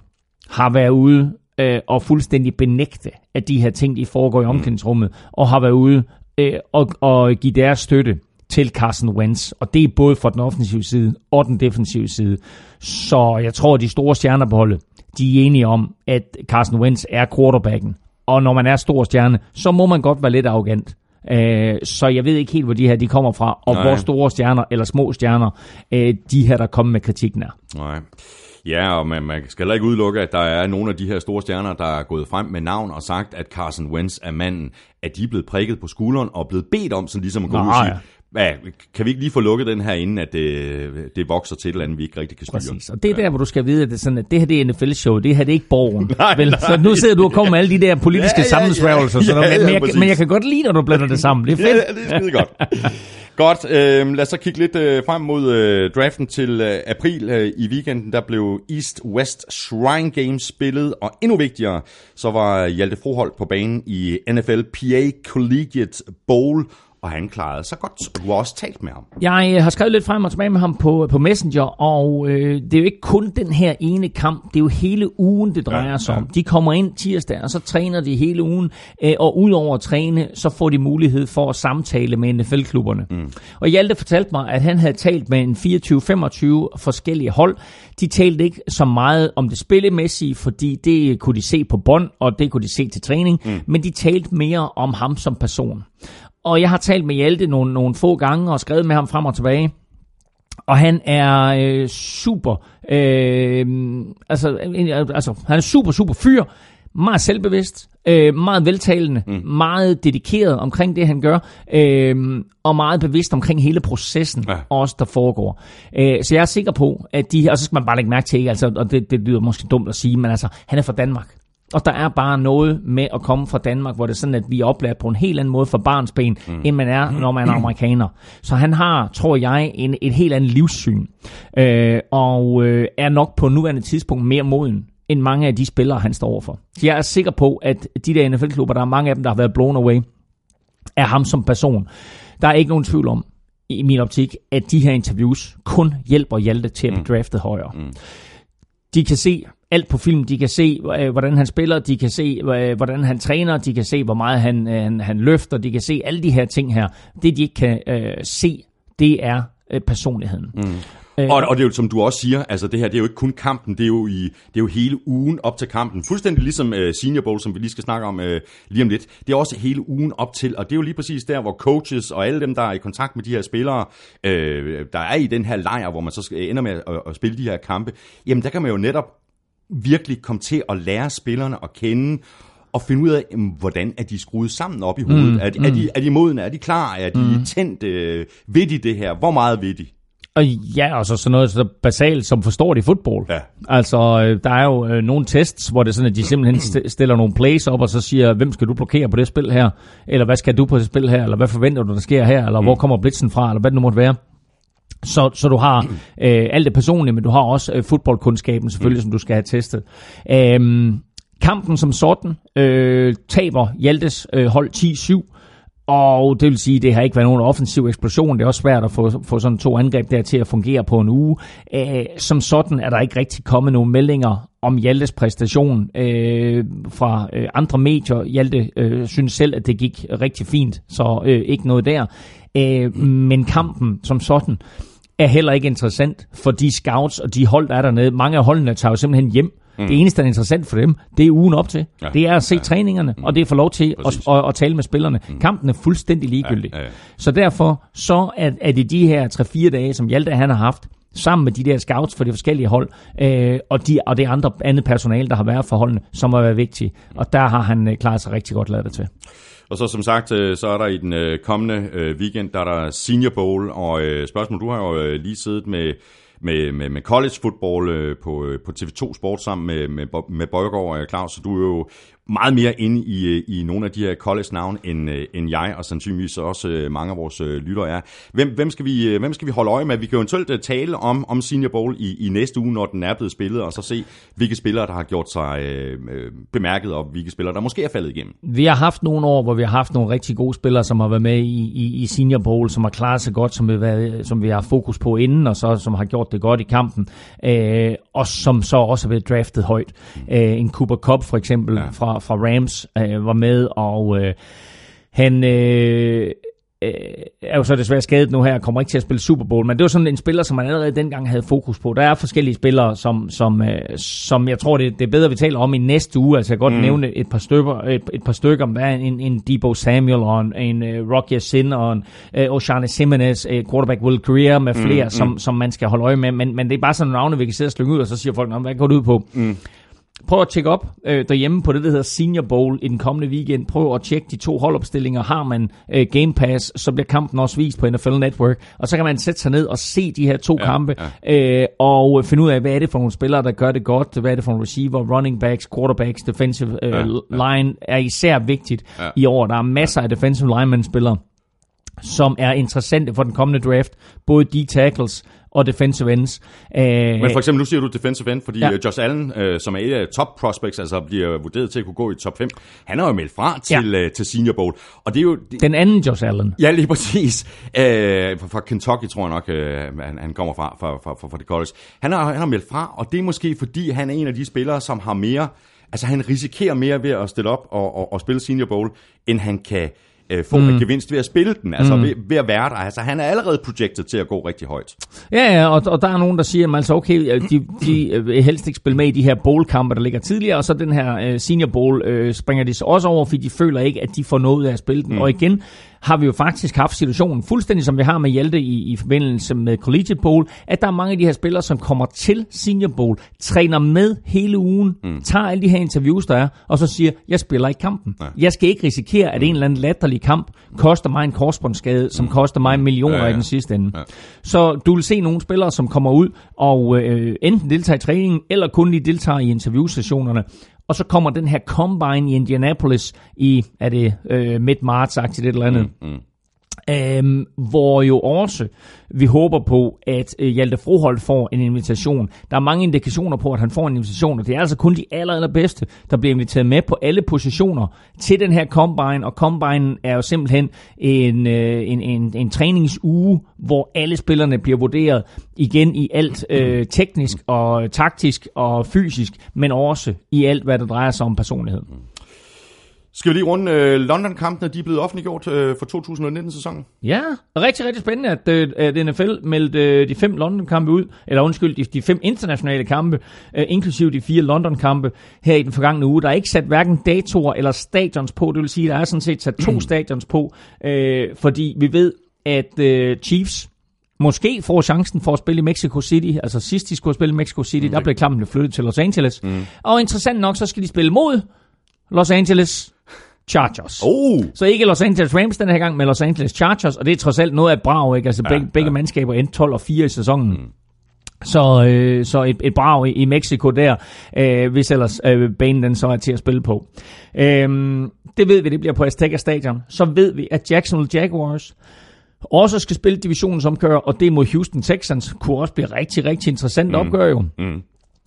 [SPEAKER 3] har været ude øh, og fuldstændig benægte, at de her ting, de foregår i mm. omklædningsrummet, og har været ude øh, og, og give deres støtte til Carson Wentz. Og det er både fra den offensive side og den defensive side. Så jeg tror, at de store stjerner på holdet, de er enige om, at Carson Wentz er quarterbacken. Og når man er stor stjerne, så må man godt være lidt arrogant. Øh, så jeg ved ikke helt, hvor de her de kommer fra, og Nej. hvor store stjerner eller små stjerner øh, de her, der kommer med kritikken er.
[SPEAKER 2] Nej. Ja, og man, man skal heller ikke udelukke, at der er nogle af de her store stjerner, der er gået frem med navn og sagt, at Carson Wentz er manden, at de er blevet prikket på skulderen og blevet bedt om, sådan ligesom at gå ud og sige, hvad, kan vi ikke lige få lukket den her, inden at det, det vokser til et eller andet, vi ikke rigtig kan styre?
[SPEAKER 3] Præcis, og det er der, hvor du skal vide, at det er, sådan, at det her det er NFL-show, det her det er ikke borgen. nej, vel? Nej. Så nu sidder du og kommer med alle de der politiske ja, ja, sammensværgelser, ja, ja, ja, ja, men, jeg, men jeg kan godt lide, når du blander det sammen. Det er fedt.
[SPEAKER 2] Ja, det er skide godt. Godt, øh, lad os så kigge lidt øh, frem mod øh, draften til øh, april. Øh, I weekenden der blev East-West Shrine Games spillet, og endnu vigtigere, så var Hjalte Froholt på banen i NFL PA Collegiate Bowl, og han klarede sig godt. Du har også talt med ham.
[SPEAKER 3] Jeg øh, har skrevet lidt frem og tilbage med ham på, på Messenger, og øh, det er jo ikke kun den her ene kamp, det er jo hele ugen, det drejer ja, sig ja. om. De kommer ind tirsdag, og så træner de hele ugen, øh, og udover at træne, så får de mulighed for at samtale med NFL-klubberne. Mm. Og Hjalte fortalte mig, at han havde talt med en 24-25 forskellige hold. De talte ikke så meget om det spillemæssige, fordi det kunne de se på bånd, og det kunne de se til træning, mm. men de talte mere om ham som person. Og jeg har talt med Hjalte nogle, nogle få gange og skrevet med ham frem og tilbage. Og han er øh, super, øh, altså, altså han er super, super fyr, meget selvbevidst, øh, meget veltalende, mm. meget dedikeret omkring det, han gør, øh, og meget bevidst omkring hele processen, ja. også der foregår. Øh, så jeg er sikker på, at de, og så skal man bare lægge mærke til, altså, og det, det lyder måske dumt at sige, men altså, han er fra Danmark. Og der er bare noget med at komme fra Danmark, hvor det er sådan, at vi er oplært på en helt anden måde for barnsben, mm. end man er, når man er amerikaner. Så han har, tror jeg, en, et helt andet livssyn. Øh, og øh, er nok på nuværende tidspunkt mere moden end mange af de spillere, han står overfor. Så jeg er sikker på, at de der NFL-klubber, der er mange af dem, der har været blown away, er ham som person. Der er ikke nogen tvivl om, i min optik, at de her interviews kun hjælper Hjalte til at blive mm. draftet højere. Mm. De kan se alt på film. De kan se, øh, hvordan han spiller, de kan se, øh, hvordan han træner, de kan se, hvor meget han, øh, han, han løfter, de kan se alle de her ting her. Det, de ikke kan øh, se, det er øh, personligheden. Mm.
[SPEAKER 2] Og, og det er jo, som du også siger, altså det her, det er jo ikke kun kampen, det er jo, i, det er jo hele ugen op til kampen. Fuldstændig ligesom uh, Senior Bowl, som vi lige skal snakke om uh, lige om lidt. Det er også hele ugen op til, og det er jo lige præcis der, hvor coaches og alle dem, der er i kontakt med de her spillere, uh, der er i den her lejr, hvor man så ender med at, at spille de her kampe, jamen der kan man jo netop virkelig komme til at lære spillerne at kende, og finde ud af, hvordan er de skruet sammen op i hovedet. Mm, er, de, mm. er, de, er de modne? Er de klar? Er de mm. tændt? Øh, ved de det her? Hvor meget ved de?
[SPEAKER 3] Og ja, og så sådan noget så basalt, som forstår de fodbold. Ja. Altså, øh, der er jo øh, nogle tests, hvor det er sådan, at de simpelthen stiller nogle plays op, og så siger, hvem skal du blokere på det spil her? Eller hvad skal du på det spil her? Eller hvad forventer du, der sker her? Eller mm. hvor kommer blitzen fra? Eller hvad det nu måtte være. Så, så du har øh, alt det personlige, men du har også øh, fodboldkundskaben selvfølgelig, mm. som du skal have testet. Øhm, kampen som sådan øh, taber Hjaltes øh, hold 10-7. Og det vil sige, at det har ikke været nogen offensiv eksplosion. Det er også svært at få, få sådan to angreb der til at fungere på en uge. Æh, som sådan er der ikke rigtig kommet nogen meldinger om Hjaltes præstation øh, fra øh, andre medier. Hjalte øh, synes selv, at det gik rigtig fint, så øh, ikke noget der. Æh, men kampen som sådan er heller ikke interessant for de scouts og de hold, der er dernede. Mange af holdene tager jo simpelthen hjem. Mm. Det eneste, der er interessant for dem, det er ugen op til. Ja. Det er at se ja. træningerne, mm. og det er at få lov til at, at, at tale med spillerne. Mm. Kampen er fuldstændig ligegyldig. Ja. Ja, ja. Så derfor så er, er det de her 3-4 dage, som Hjalte han har haft, sammen med de der scouts for de forskellige hold, øh, og, de, og det andre andet personale, der har været for holdene, som har været vigtige. Og der har han øh, klaret sig rigtig godt lavet til.
[SPEAKER 2] Og så som sagt, øh, så er der i den øh, kommende øh, weekend, der er der Senior Bowl, og spørgsmål, du har jo lige siddet med med, med, med college football øh, på, øh, på TV2 Sport sammen med, med, med Bøjgaard og Claus, så du er jo meget mere inde i, i nogle af de her college-navn, end, øh, end jeg, og sandsynligvis også øh, mange af vores øh, lyttere er. Hvem, hvem, skal vi, hvem skal vi holde øje med? Vi kan jo eventuelt tale om, om Senior Bowl i, i næste uge, når den er blevet spillet, og så se, hvilke spillere, der har gjort sig øh, bemærket, og hvilke spillere, der måske er faldet igennem.
[SPEAKER 3] Vi har haft nogle år, hvor vi har haft nogle rigtig gode spillere, som har været med i, i, i Senior Bowl, som har klaret sig godt, som vi, været, som vi har fokus på inden, og så som har gjort det godt i kampen, øh, og som så også har været draftet højt. Øh, en Cooper Cup for eksempel ja. fra, fra Rams øh, var med, og øh, han... Øh, øh, er jo så desværre skadet nu her, og kommer ikke til at spille Super Bowl, men det var sådan en spiller, som man allerede dengang havde fokus på. Der er forskellige spillere, som, som, øh, som jeg tror, det, det er bedre, vi taler om i næste uge. Altså jeg kan godt mm. nævne et par stykker, et, et par stykker, om der er en, en Debo Samuel, og en, en uh, Rocky Sin, og en uh, Oshane Simmons, uh, quarterback Will Greer, med flere, mm, som, mm. som man skal holde øje med. Men, men det er bare sådan nogle navne, vi kan sidde og slynge ud, og så siger folk, hvad går du ud på? Mm. Prøv at tjekke op øh, derhjemme på det, der hedder Senior Bowl i den kommende weekend. Prøv at tjekke de to holdopstillinger. Har man øh, Game Pass, så bliver kampen også vist på NFL Network. Og så kan man sætte sig ned og se de her to ja, kampe, ja. Øh, og finde ud af, hvad er det for nogle spillere, der gør det godt. Hvad er det for nogle receiver, running backs, quarterbacks, defensive øh, ja, ja. line er især vigtigt ja. i år. Der er masser af defensive linemen-spillere som er interessante for den kommende draft. Både de tackles, og defensive ends.
[SPEAKER 2] Uh, Men for eksempel, nu siger du defensive end, fordi ja. Øh, Josh Allen, uh, som er et af top prospects, altså bliver vurderet til at kunne gå i top 5, han har jo meldt fra til, ja. uh, til Senior Bowl. Og det er jo... Det,
[SPEAKER 3] Den anden Josh Allen.
[SPEAKER 2] Ja, lige præcis. Uh, fra, Kentucky, tror jeg nok, uh, han, han kommer fra, fra, fra, fra, fra det college. Han har, han har meldt fra, og det er måske fordi, han er en af de spillere, som har mere... Altså, han risikerer mere ved at stille op og, og, og spille Senior Bowl, end han kan øh, få mm. en gevinst ved at spille den, altså mm. ved, ved at være der. Altså han er allerede projected til at gå rigtig højt.
[SPEAKER 3] Ja, ja, og, og der er nogen, der siger, at altså, okay, de, de vil helst ikke spille med i de her bowl-kampe, der ligger tidligere, og så den her uh, senior bowl uh, springer de så også over, fordi de føler ikke, at de får noget af at spille den. Mm. Og igen, har vi jo faktisk haft situationen, fuldstændig som vi har med Hjalte i, i forbindelse med Collegiate Bowl, at der er mange af de her spillere, som kommer til Senior Bowl, træner med hele ugen, mm. tager alle de her interviews, der er, og så siger, jeg spiller ikke kampen. Nej. Jeg skal ikke risikere, at en eller anden latterlig kamp koster mig en korsbåndsskade, som mm. koster mig millioner ja, ja. i den sidste ende. Ja. Så du vil se nogle spillere, som kommer ud og øh, enten deltager i træningen, eller kun lige deltager i interviewsessionerne, og så kommer den her Combine i Indianapolis i, er det øh, midt-marts-agtigt et eller andet. Mm, mm. Øhm, hvor jo også vi håber på, at øh, Hjalte Froholt får en invitation. Der er mange indikationer på, at han får en invitation, og det er altså kun de aller, allerbedste, der bliver inviteret med på alle positioner til den her Combine, og Combine er jo simpelthen en, øh, en, en, en træningsuge, hvor alle spillerne bliver vurderet igen i alt øh, teknisk og taktisk og fysisk, men også i alt, hvad der drejer sig om personlighed.
[SPEAKER 2] Skal vi lige runde øh, London-kampene, de er blevet offentliggjort øh, for 2019-sæsonen?
[SPEAKER 3] Ja, rigtig, rigtig spændende, at, øh, at NFL meldte øh, de fem London-kampe ud, eller undskyld, de, de fem internationale kampe, øh, inklusive de fire London-kampe her i den forgangne uge. Der er ikke sat hverken datoer eller stadions på, det vil sige, der er sådan set sat to stadions på, øh, fordi vi ved, at øh, Chiefs måske får chancen for at spille i Mexico City. Altså sidst de skulle spille i Mexico City, mm. der blev kampen flyttet til Los Angeles. Mm. Og interessant nok, så skal de spille mod Los Angeles Chargers.
[SPEAKER 2] Oh.
[SPEAKER 3] Så ikke Los Angeles Rams den her gang, men Los Angeles Chargers, og det er trods alt noget af et brag, ikke? Altså ja, begge, begge ja. mandskaber endte 12 og 4 i sæsonen. Mm. Så, øh, så et, et brag i, i Mexico der, øh, hvis ellers øh, banen den så er til at spille på. Øh, det ved vi, det bliver på Azteca Stadion. Så ved vi, at Jacksonville Jaguars også skal spille divisionsomkør, og det mod Houston Texans kunne også blive rigtig, rigtig interessant mm. opgør jo. Mm.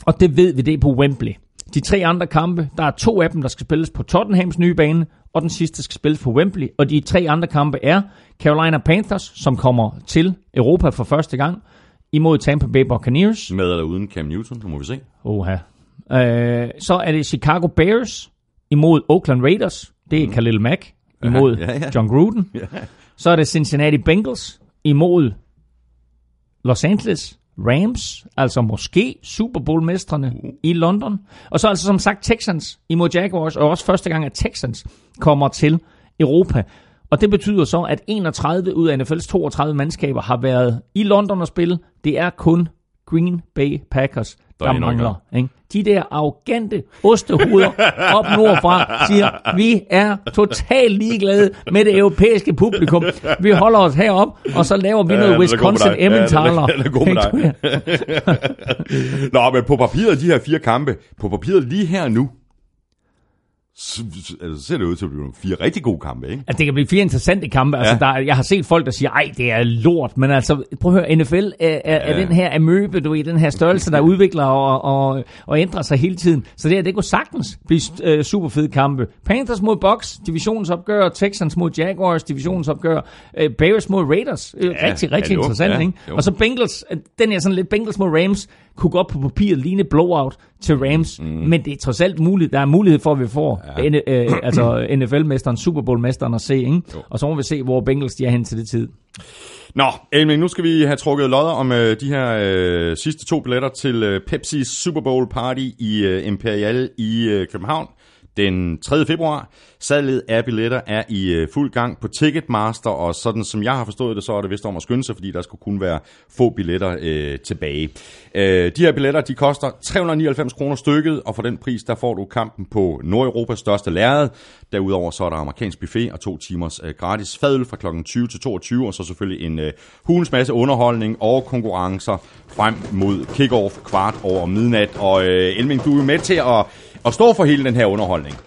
[SPEAKER 3] Og det ved vi, det er på Wembley. De tre andre kampe, der er to af dem, der skal spilles på Tottenhams nye bane, og den sidste skal spilles på Wembley. Og de tre andre kampe er Carolina Panthers, som kommer til Europa for første gang, imod Tampa Bay Buccaneers.
[SPEAKER 2] Med eller uden Cam Newton, nu må vi se.
[SPEAKER 3] Oha. Øh, så er det Chicago Bears imod Oakland Raiders. Det er mm. Khalil Mack imod ja, ja, ja. John Gruden. ja. Så er det Cincinnati Bengals imod Los Angeles Rams, altså måske Super Bowl-mestrene uh. i London. Og så altså som sagt Texans imod Jaguars, og også første gang, at Texans kommer til Europa. Og det betyder så, at 31 ud af NFL's 32 mandskaber har været i London og spille. Det er kun Green Bay Packers, der, der mangler. Ikke? De der arrogante ostehoveder op nordfra siger, vi er totalt ligeglade med det europæiske publikum. Vi holder os herop, og så laver vi ja, noget Wisconsin Emmentaler. Ja, det er god med
[SPEAKER 2] dig. Nå, men på papiret, de her fire kampe, på papiret lige her nu, så, altså, ser det ud til at blive fire rigtig gode kampe, ikke?
[SPEAKER 3] Altså, det kan blive fire interessante kampe. Altså, ja. der, jeg har set folk, der siger, ej, det er lort. Men altså, prøv at høre, NFL er, er, ja. den her amøbe, du i den her størrelse, der udvikler og, og, og ændrer sig hele tiden. Så det, her, det kunne sagtens blive uh, super fede kampe. Panthers mod Bucks, divisionsopgør. Texans mod Jaguars, divisionsopgør. Uh, Bears mod Raiders. Uh, ja, rigtig, rigtig interessant, ja, ikke? Og så Bengals, den er sådan lidt Bengals mod Rams, kunne godt på papiret ligne blowout til Rams, mm. men det er trods alt muligt, der er mulighed for, at vi får ja. N, øh, altså NFL-mesteren, Super Bowl-mesteren at se, ikke? og så må vi se, hvor Bengals de er hen til det tid.
[SPEAKER 2] Nå, Elming, nu skal vi have trukket lodder om øh, de her øh, sidste to billetter til øh, Pepsi's Super Bowl Party i øh, Imperial i øh, København den 3. februar. Salget af billetter er i øh, fuld gang på Ticketmaster, og sådan som jeg har forstået det, så er det vist om at skynde sig, fordi der skulle kun være få billetter øh, tilbage. Øh, de her billetter, de koster 399 kroner stykket, og for den pris, der får du kampen på Nordeuropas største lærred. Derudover så er der amerikansk buffet og to timers øh, gratis fadøl fra kl. 20 til 22, og så selvfølgelig en øh, hulens masse underholdning og konkurrencer frem mod kickoff kvart over midnat. Og øh, Elming, du er med til at og står for hele den her underholdning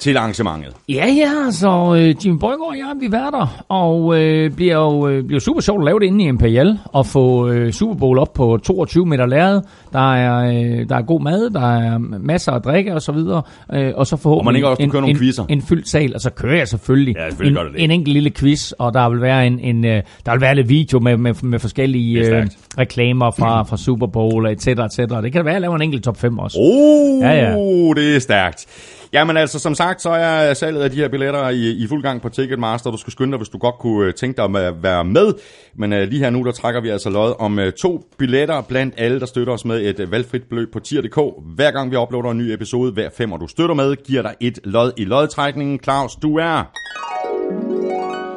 [SPEAKER 2] til arrangementet.
[SPEAKER 3] Ja, ja, så øh, Jimmy Brygger og jeg, vi er der, og øh, bliver jo øh, bliver super sjovt at lave det inde i Imperial, og få øh, Super Bowl op på 22 meter lærred. Der er, øh, der er god mad, der er masser af drikke og så videre, øh, og så forhåbentlig
[SPEAKER 2] og man ikke også en, nogle
[SPEAKER 3] en, en, fyldt sal, og så kører jeg selvfølgelig,
[SPEAKER 2] ja, selvfølgelig
[SPEAKER 3] en, det. en enkelt lille quiz, og der vil være en, en øh, der vil være lidt video med, med, med forskellige øh, reklamer fra, fra Super Bowl, et cetera, et cetera. Det kan være, at jeg laver en enkelt top 5 også.
[SPEAKER 2] Oh, ja, ja. det er stærkt. Jamen altså, som sagt, så er salget af de her billetter i, i fuld gang på Ticketmaster. Du skal skynde dig, hvis du godt kunne øh, tænke dig at være med. Men uh, lige her nu, der trækker vi altså lod om uh, to billetter blandt alle, der støtter os med et uh, valgfrit beløb på tier.dk. Hver gang vi uploader en ny episode, hver fem, du støtter med, giver dig et lod i lodtrækningen. Claus, du er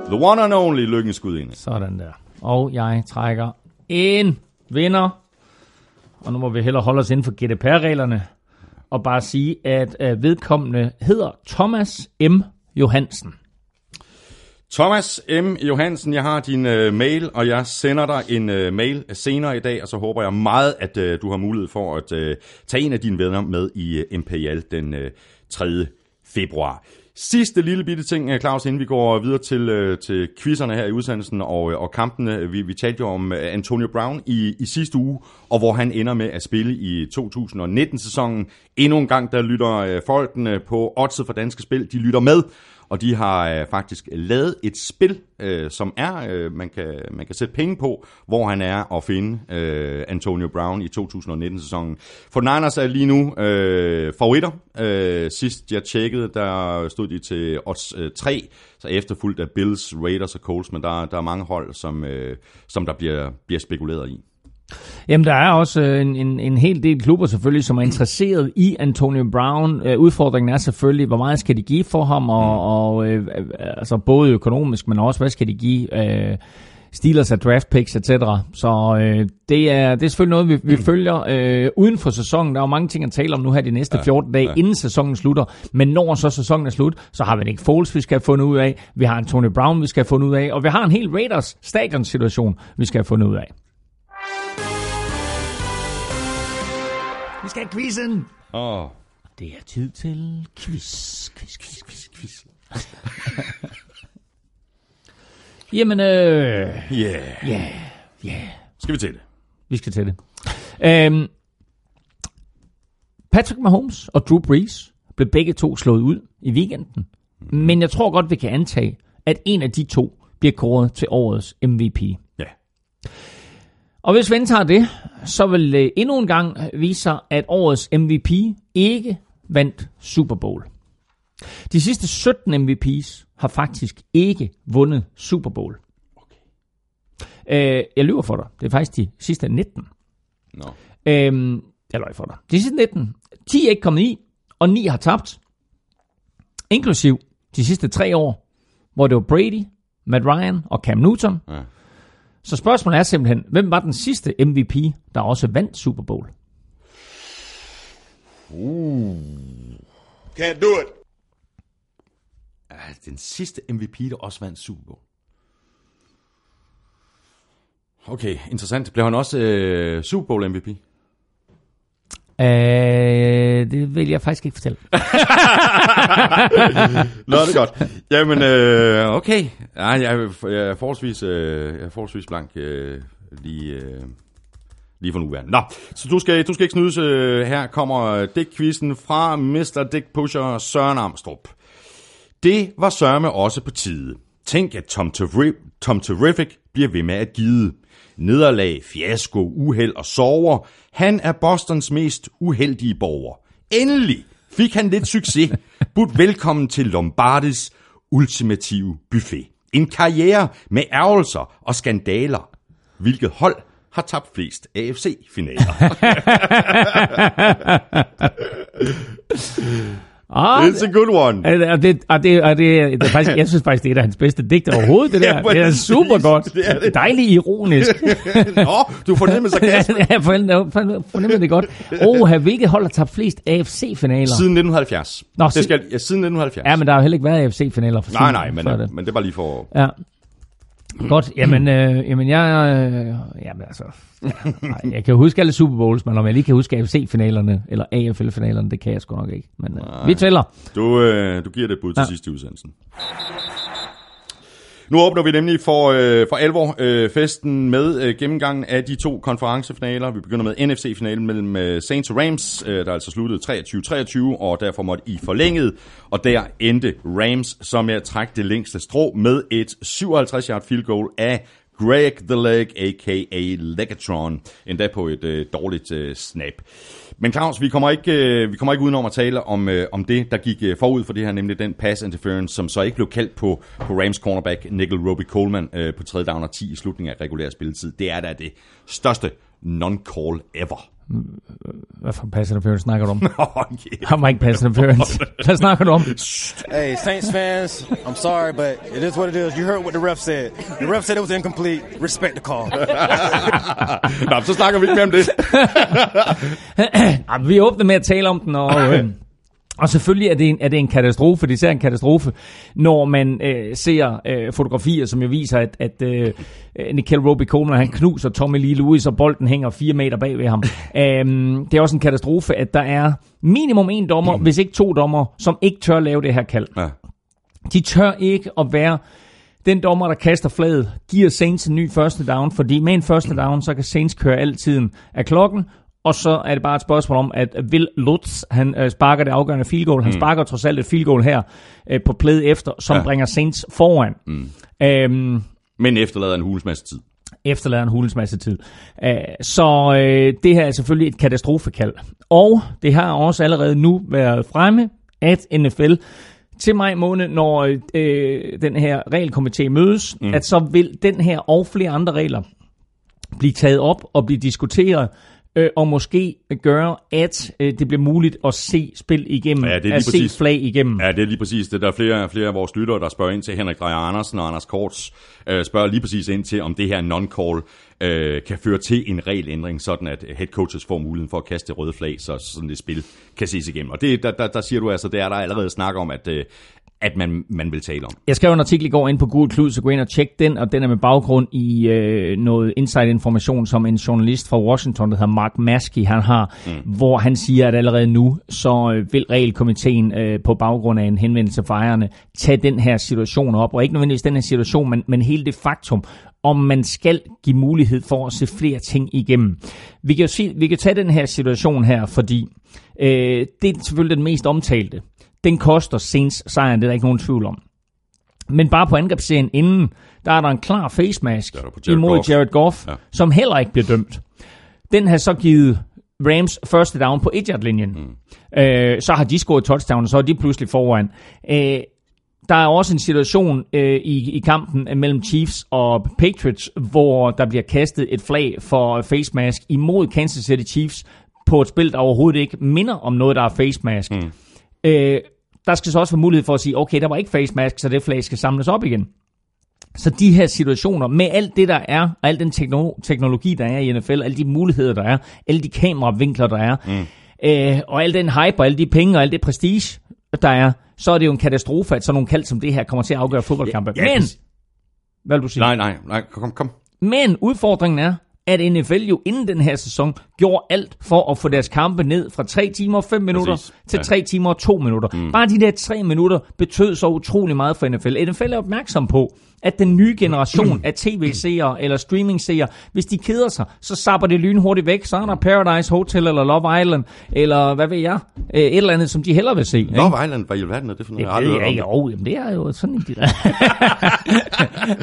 [SPEAKER 2] the one and only lykkens gudinde.
[SPEAKER 3] Sådan der. Og jeg trækker en vinder. Og nu må vi hellere holde os inden for GDPR-reglerne og bare sige, at øh, vedkommende hedder Thomas M. Johansen.
[SPEAKER 2] Thomas M. Johansen, jeg har din øh, mail, og jeg sender dig en øh, mail senere i dag, og så håber jeg meget, at øh, du har mulighed for at øh, tage en af dine venner med i øh, Imperial den øh, 3. februar. Sidste lille bitte ting, eh, Claus, inden vi går videre til, eh, til quizzerne her i udsendelsen og, eh, og kampene. Vi, vi talte jo om Antonio Brown i, i sidste uge, og hvor han ender med at spille i 2019-sæsonen. Endnu en gang, der lytter folkene på Oddset for Danske Spil, de lytter med og de har øh, faktisk lavet et spil, øh, som er, øh, man, kan, man kan sætte penge på, hvor han er at finde øh, Antonio Brown i 2019-sæsonen. For Niners er lige nu øh, favoritter. Øh, sidst jeg tjekkede, der stod de til odds øh, 3, så efterfulgt af Bills, Raiders og Colts, men der, der er mange hold, som, øh, som der bliver, bliver spekuleret i.
[SPEAKER 3] Jamen, der er også øh, en, en, en hel del klubber selvfølgelig, som er interesseret i Antonio Brown. Øh, udfordringen er selvfølgelig, hvor meget skal de give for ham, og, mm. og øh, altså både økonomisk, men også, hvad skal de give øh, Steelers af draft picks, etc. Så øh, det, er, det er selvfølgelig noget, vi, vi mm. følger øh, uden for sæsonen. Der er jo mange ting at tale om nu her de næste 14 dage, ja. inden sæsonen slutter. Men når så sæsonen er slut, så har vi Nick Foles, vi skal have fundet ud af. Vi har Antonio Brown, vi skal have fundet ud af. Og vi har en hel Raiders stadionsituation, vi skal have fundet ud af. Vi skal have quizzen.
[SPEAKER 2] Åh. Oh.
[SPEAKER 3] Det er tid til quiz, quiz, quiz, quiz, quiz. Jamen, øh...
[SPEAKER 2] Yeah.
[SPEAKER 3] Yeah, yeah.
[SPEAKER 2] Skal vi til det?
[SPEAKER 3] Vi skal til det. Øhm, Patrick Mahomes og Drew Brees blev begge to slået ud i weekenden. Mm. Men jeg tror godt, vi kan antage, at en af de to bliver kåret til årets MVP.
[SPEAKER 2] Ja.
[SPEAKER 3] Og hvis vi tager det, så vil det endnu en gang vise sig, at årets MVP ikke vandt Super Bowl. De sidste 17 MVP's har faktisk ikke vundet Super Bowl. Okay. Øh, jeg lyver for dig. Det er faktisk de sidste 19.
[SPEAKER 2] No.
[SPEAKER 3] Øh, jeg løg for dig. De sidste 19. 10 er ikke kommet i, og 9 har tabt. Inklusiv de sidste 3 år, hvor det var Brady, Matt Ryan og Cam Newton. Ja så spørgsmålet er simpelthen, hvem var den sidste MVP, der også vandt Super Bowl?
[SPEAKER 2] Uh.
[SPEAKER 4] Can't do it.
[SPEAKER 2] Den sidste MVP, der også vandt Super Bowl. Okay, interessant. Blev han også øh, Super Bowl MVP?
[SPEAKER 3] Øh, det vil jeg faktisk ikke fortælle.
[SPEAKER 2] Nå, det er godt. Jamen, øh, okay. Ja, jeg, er, jeg, er forholdsvis, øh, jeg er forholdsvis blank øh, lige, øh, lige for nuværende. Nå, så du skal, du skal ikke snydes. Øh, her kommer Dick-quizzen fra Mr. Dick Pusher Søren Amstrup. Det var sørme også på tide. Tænk, at Tom, Terri- Tom Terrific bliver ved med at gide. Nederlag, fiasko, uheld og sover. Han er Bostons mest uheldige borger. Endelig fik han lidt succes. But velkommen til Lombardis ultimative buffet. En karriere med ærgelser og skandaler. Hvilket hold har tabt flest AFC-finaler?
[SPEAKER 3] Ah,
[SPEAKER 2] It's a good one.
[SPEAKER 3] Og det, og det, og det, det, det faktisk, jeg synes faktisk, det er et af hans bedste digte overhovedet, det der.
[SPEAKER 2] Ja,
[SPEAKER 3] det er super godt.
[SPEAKER 2] Det er det.
[SPEAKER 3] Dejligt ironisk.
[SPEAKER 2] Nå, du fornemmer sarkasme.
[SPEAKER 3] jeg fornemmer, fornemmer det godt. Oha, hvilket hold har tabt flest AFC-finaler?
[SPEAKER 2] Siden 1970.
[SPEAKER 3] Nå,
[SPEAKER 2] det skal, ja, siden 1970.
[SPEAKER 3] Ja, men der har jo heller ikke været AFC-finaler for
[SPEAKER 2] nej, nej, men,
[SPEAKER 3] før det.
[SPEAKER 2] men det bare lige for...
[SPEAKER 3] Ja. Godt, jamen, øh, jamen jeg, øh, jamen altså, ja, jeg kan huske alle Super Bowls, men om jeg lige kan huske AFC-finalerne, eller AFL-finalerne, det kan jeg sgu nok ikke. Men øh, vi tæller.
[SPEAKER 2] Du, øh, du giver det et bud til
[SPEAKER 3] Ja.
[SPEAKER 2] ja. sidst i udsendelsen. Nu åbner vi nemlig for, øh, for alvor øh, festen med øh, gennemgangen af de to konferencefinaler. Vi begynder med NFC-finalen mellem øh, Saints og Rams, øh, der altså sluttede 23-23, og derfor måtte I forlænget. Og der endte Rams, som jeg trak det længste strå med et 57-yard field goal af Greg the Leg, a.k.a. Legatron, endda på et øh, dårligt øh, snap. Men Claus, vi kommer ikke, øh, vi kommer ikke udenom at tale om, øh, om det, der gik øh, forud for det her, nemlig den pass interference, som så ikke blev kaldt på, på Rams cornerback Nickel Roby Coleman øh, på 3. down og 10 i slutningen af regulær spilletid. Det er da det største non-call ever.
[SPEAKER 3] Hvad for pass interference snakker du om?
[SPEAKER 2] Oh, yeah.
[SPEAKER 3] Ham var ikke pass interference. Hvad snakker du om?
[SPEAKER 1] Hey, Saints fans, I'm sorry, but it is what it is. You heard what the ref said. The ref said it was incomplete. Respect the call.
[SPEAKER 2] Nå, så snakker vi ikke mere om det.
[SPEAKER 3] Vi åbner med at tale om den, og, øh, og selvfølgelig er det, en, er det en katastrofe. Det er en katastrofe, når man øh, ser øh, fotografier, som jo viser, at, at øh, Nickel Roby Coleman, han knuser Tommy Lee Lewis, og bolden hænger fire meter bag ved ham. øhm, det er også en katastrofe, at der er minimum en dommer, hvis ikke to dommer, som ikke tør lave det her kald.
[SPEAKER 2] Ja.
[SPEAKER 3] De tør ikke at være den dommer, der kaster flaget, giver Saints en ny første down, fordi med en første down, så kan Saints køre altid af klokken, og så er det bare et spørgsmål om, at Will Lutz, han øh, sparker det afgørende field goal. Han sparker trods alt et field goal her øh, på playet efter, som ja. Bringer Saints foran. Mm. Øhm,
[SPEAKER 2] Men efterlader en hulens masse tid.
[SPEAKER 3] efterlader en hulens masse tid. Øh, Så øh, det her er selvfølgelig et katastrofekald. Og det har også allerede nu været fremme, at NFL til maj måned, når øh, den her regelkomité mødes, mm. at så vil den her og flere andre regler blive taget op og blive diskuteret, øh, og måske gøre, at øh, det bliver muligt at se spil igennem,
[SPEAKER 2] Ja, det er
[SPEAKER 3] at se
[SPEAKER 2] præcis.
[SPEAKER 3] flag igennem.
[SPEAKER 2] Ja, det er lige præcis det. Der er flere, flere af vores lyttere, der spørger ind til Henrik Drejer Andersen og Anders Korts, øh, spørger lige præcis ind til, om det her non-call øh, kan føre til en regelændring, sådan at head coaches får muligheden for at kaste røde flag, så sådan et spil kan ses igennem. Og det, der, der, der siger du altså, det er der allerede snak om, at, øh, at man, man vil tale om.
[SPEAKER 3] Jeg skrev en artikel i går ind på Google Klud, så gå ind og tjek den, og den er med baggrund i øh, noget inside-information, som en journalist fra Washington, der hedder Mark Maskey, han har, mm. hvor han siger, at allerede nu, så øh, vil regelkomiteen øh, på baggrund af en henvendelse fra ejerne, tage den her situation op, og ikke nødvendigvis den her situation, men, men hele det faktum, om man skal give mulighed for at se flere ting igennem. Vi kan jo se, vi kan tage den her situation her, fordi øh, det er selvfølgelig den mest omtalte. Den koster Saints sejren, det er der ikke nogen tvivl om. Men bare på angrebsserien inden, der er der en klar face mask
[SPEAKER 2] Der der på Jared
[SPEAKER 3] imod
[SPEAKER 2] Goff.
[SPEAKER 3] Jared Goff, ja. Som heller ikke bliver dømt. Den har så givet Rams første down på 1-yard-linjen. Mm. Øh, så har de scoret touchdown, og så er de pludselig foran. Øh, der er også en situation øh, i, i kampen mellem Chiefs og Patriots, hvor der bliver kastet et flag for face mask imod Kansas City Chiefs på et spil, der overhovedet ikke minder om noget, der er face mask. Mm. Øh, der skal så også være mulighed for at sige, okay, der var ikke face mask, så det flag skal samles op igen. Så de her situationer, med alt det, der er, og al den tekno- teknologi, der er i NFL, alle de muligheder, der er, alle de kameravinkler, der er, mm. øh, og al den hype, og alle de penge, og alt det prestige, der er, så er det jo en katastrofe, at sådan nogle kald som det her kommer til at afgøre fodboldkampe.
[SPEAKER 2] Ja, ja,
[SPEAKER 3] Men, hvad vil du sige?
[SPEAKER 2] Nej, nej, nej, kom, kom.
[SPEAKER 3] Men udfordringen er, at NFL jo inden den her sæson gjorde alt for at få deres kampe ned fra 3 timer og 5 minutter
[SPEAKER 2] Præcis.
[SPEAKER 3] til
[SPEAKER 2] Ja.
[SPEAKER 3] 3 timer og 2 minutter. Mm. Bare de der 3 minutter betød så utrolig meget for NFL. NFL er opmærksom på, at den nye generation af tv-seere eller streaming-seere, hvis de keder sig, så sapper det lynhurtigt væk. Så er der Paradise Hotel eller Love Island, eller hvad ved jeg, øh, et eller andet, som de hellere vil se. ikke?
[SPEAKER 2] Love Island, hvad i alverden er det for noget?
[SPEAKER 3] Ved jeg
[SPEAKER 2] det.
[SPEAKER 3] Oh, jamen det er jo sådan en...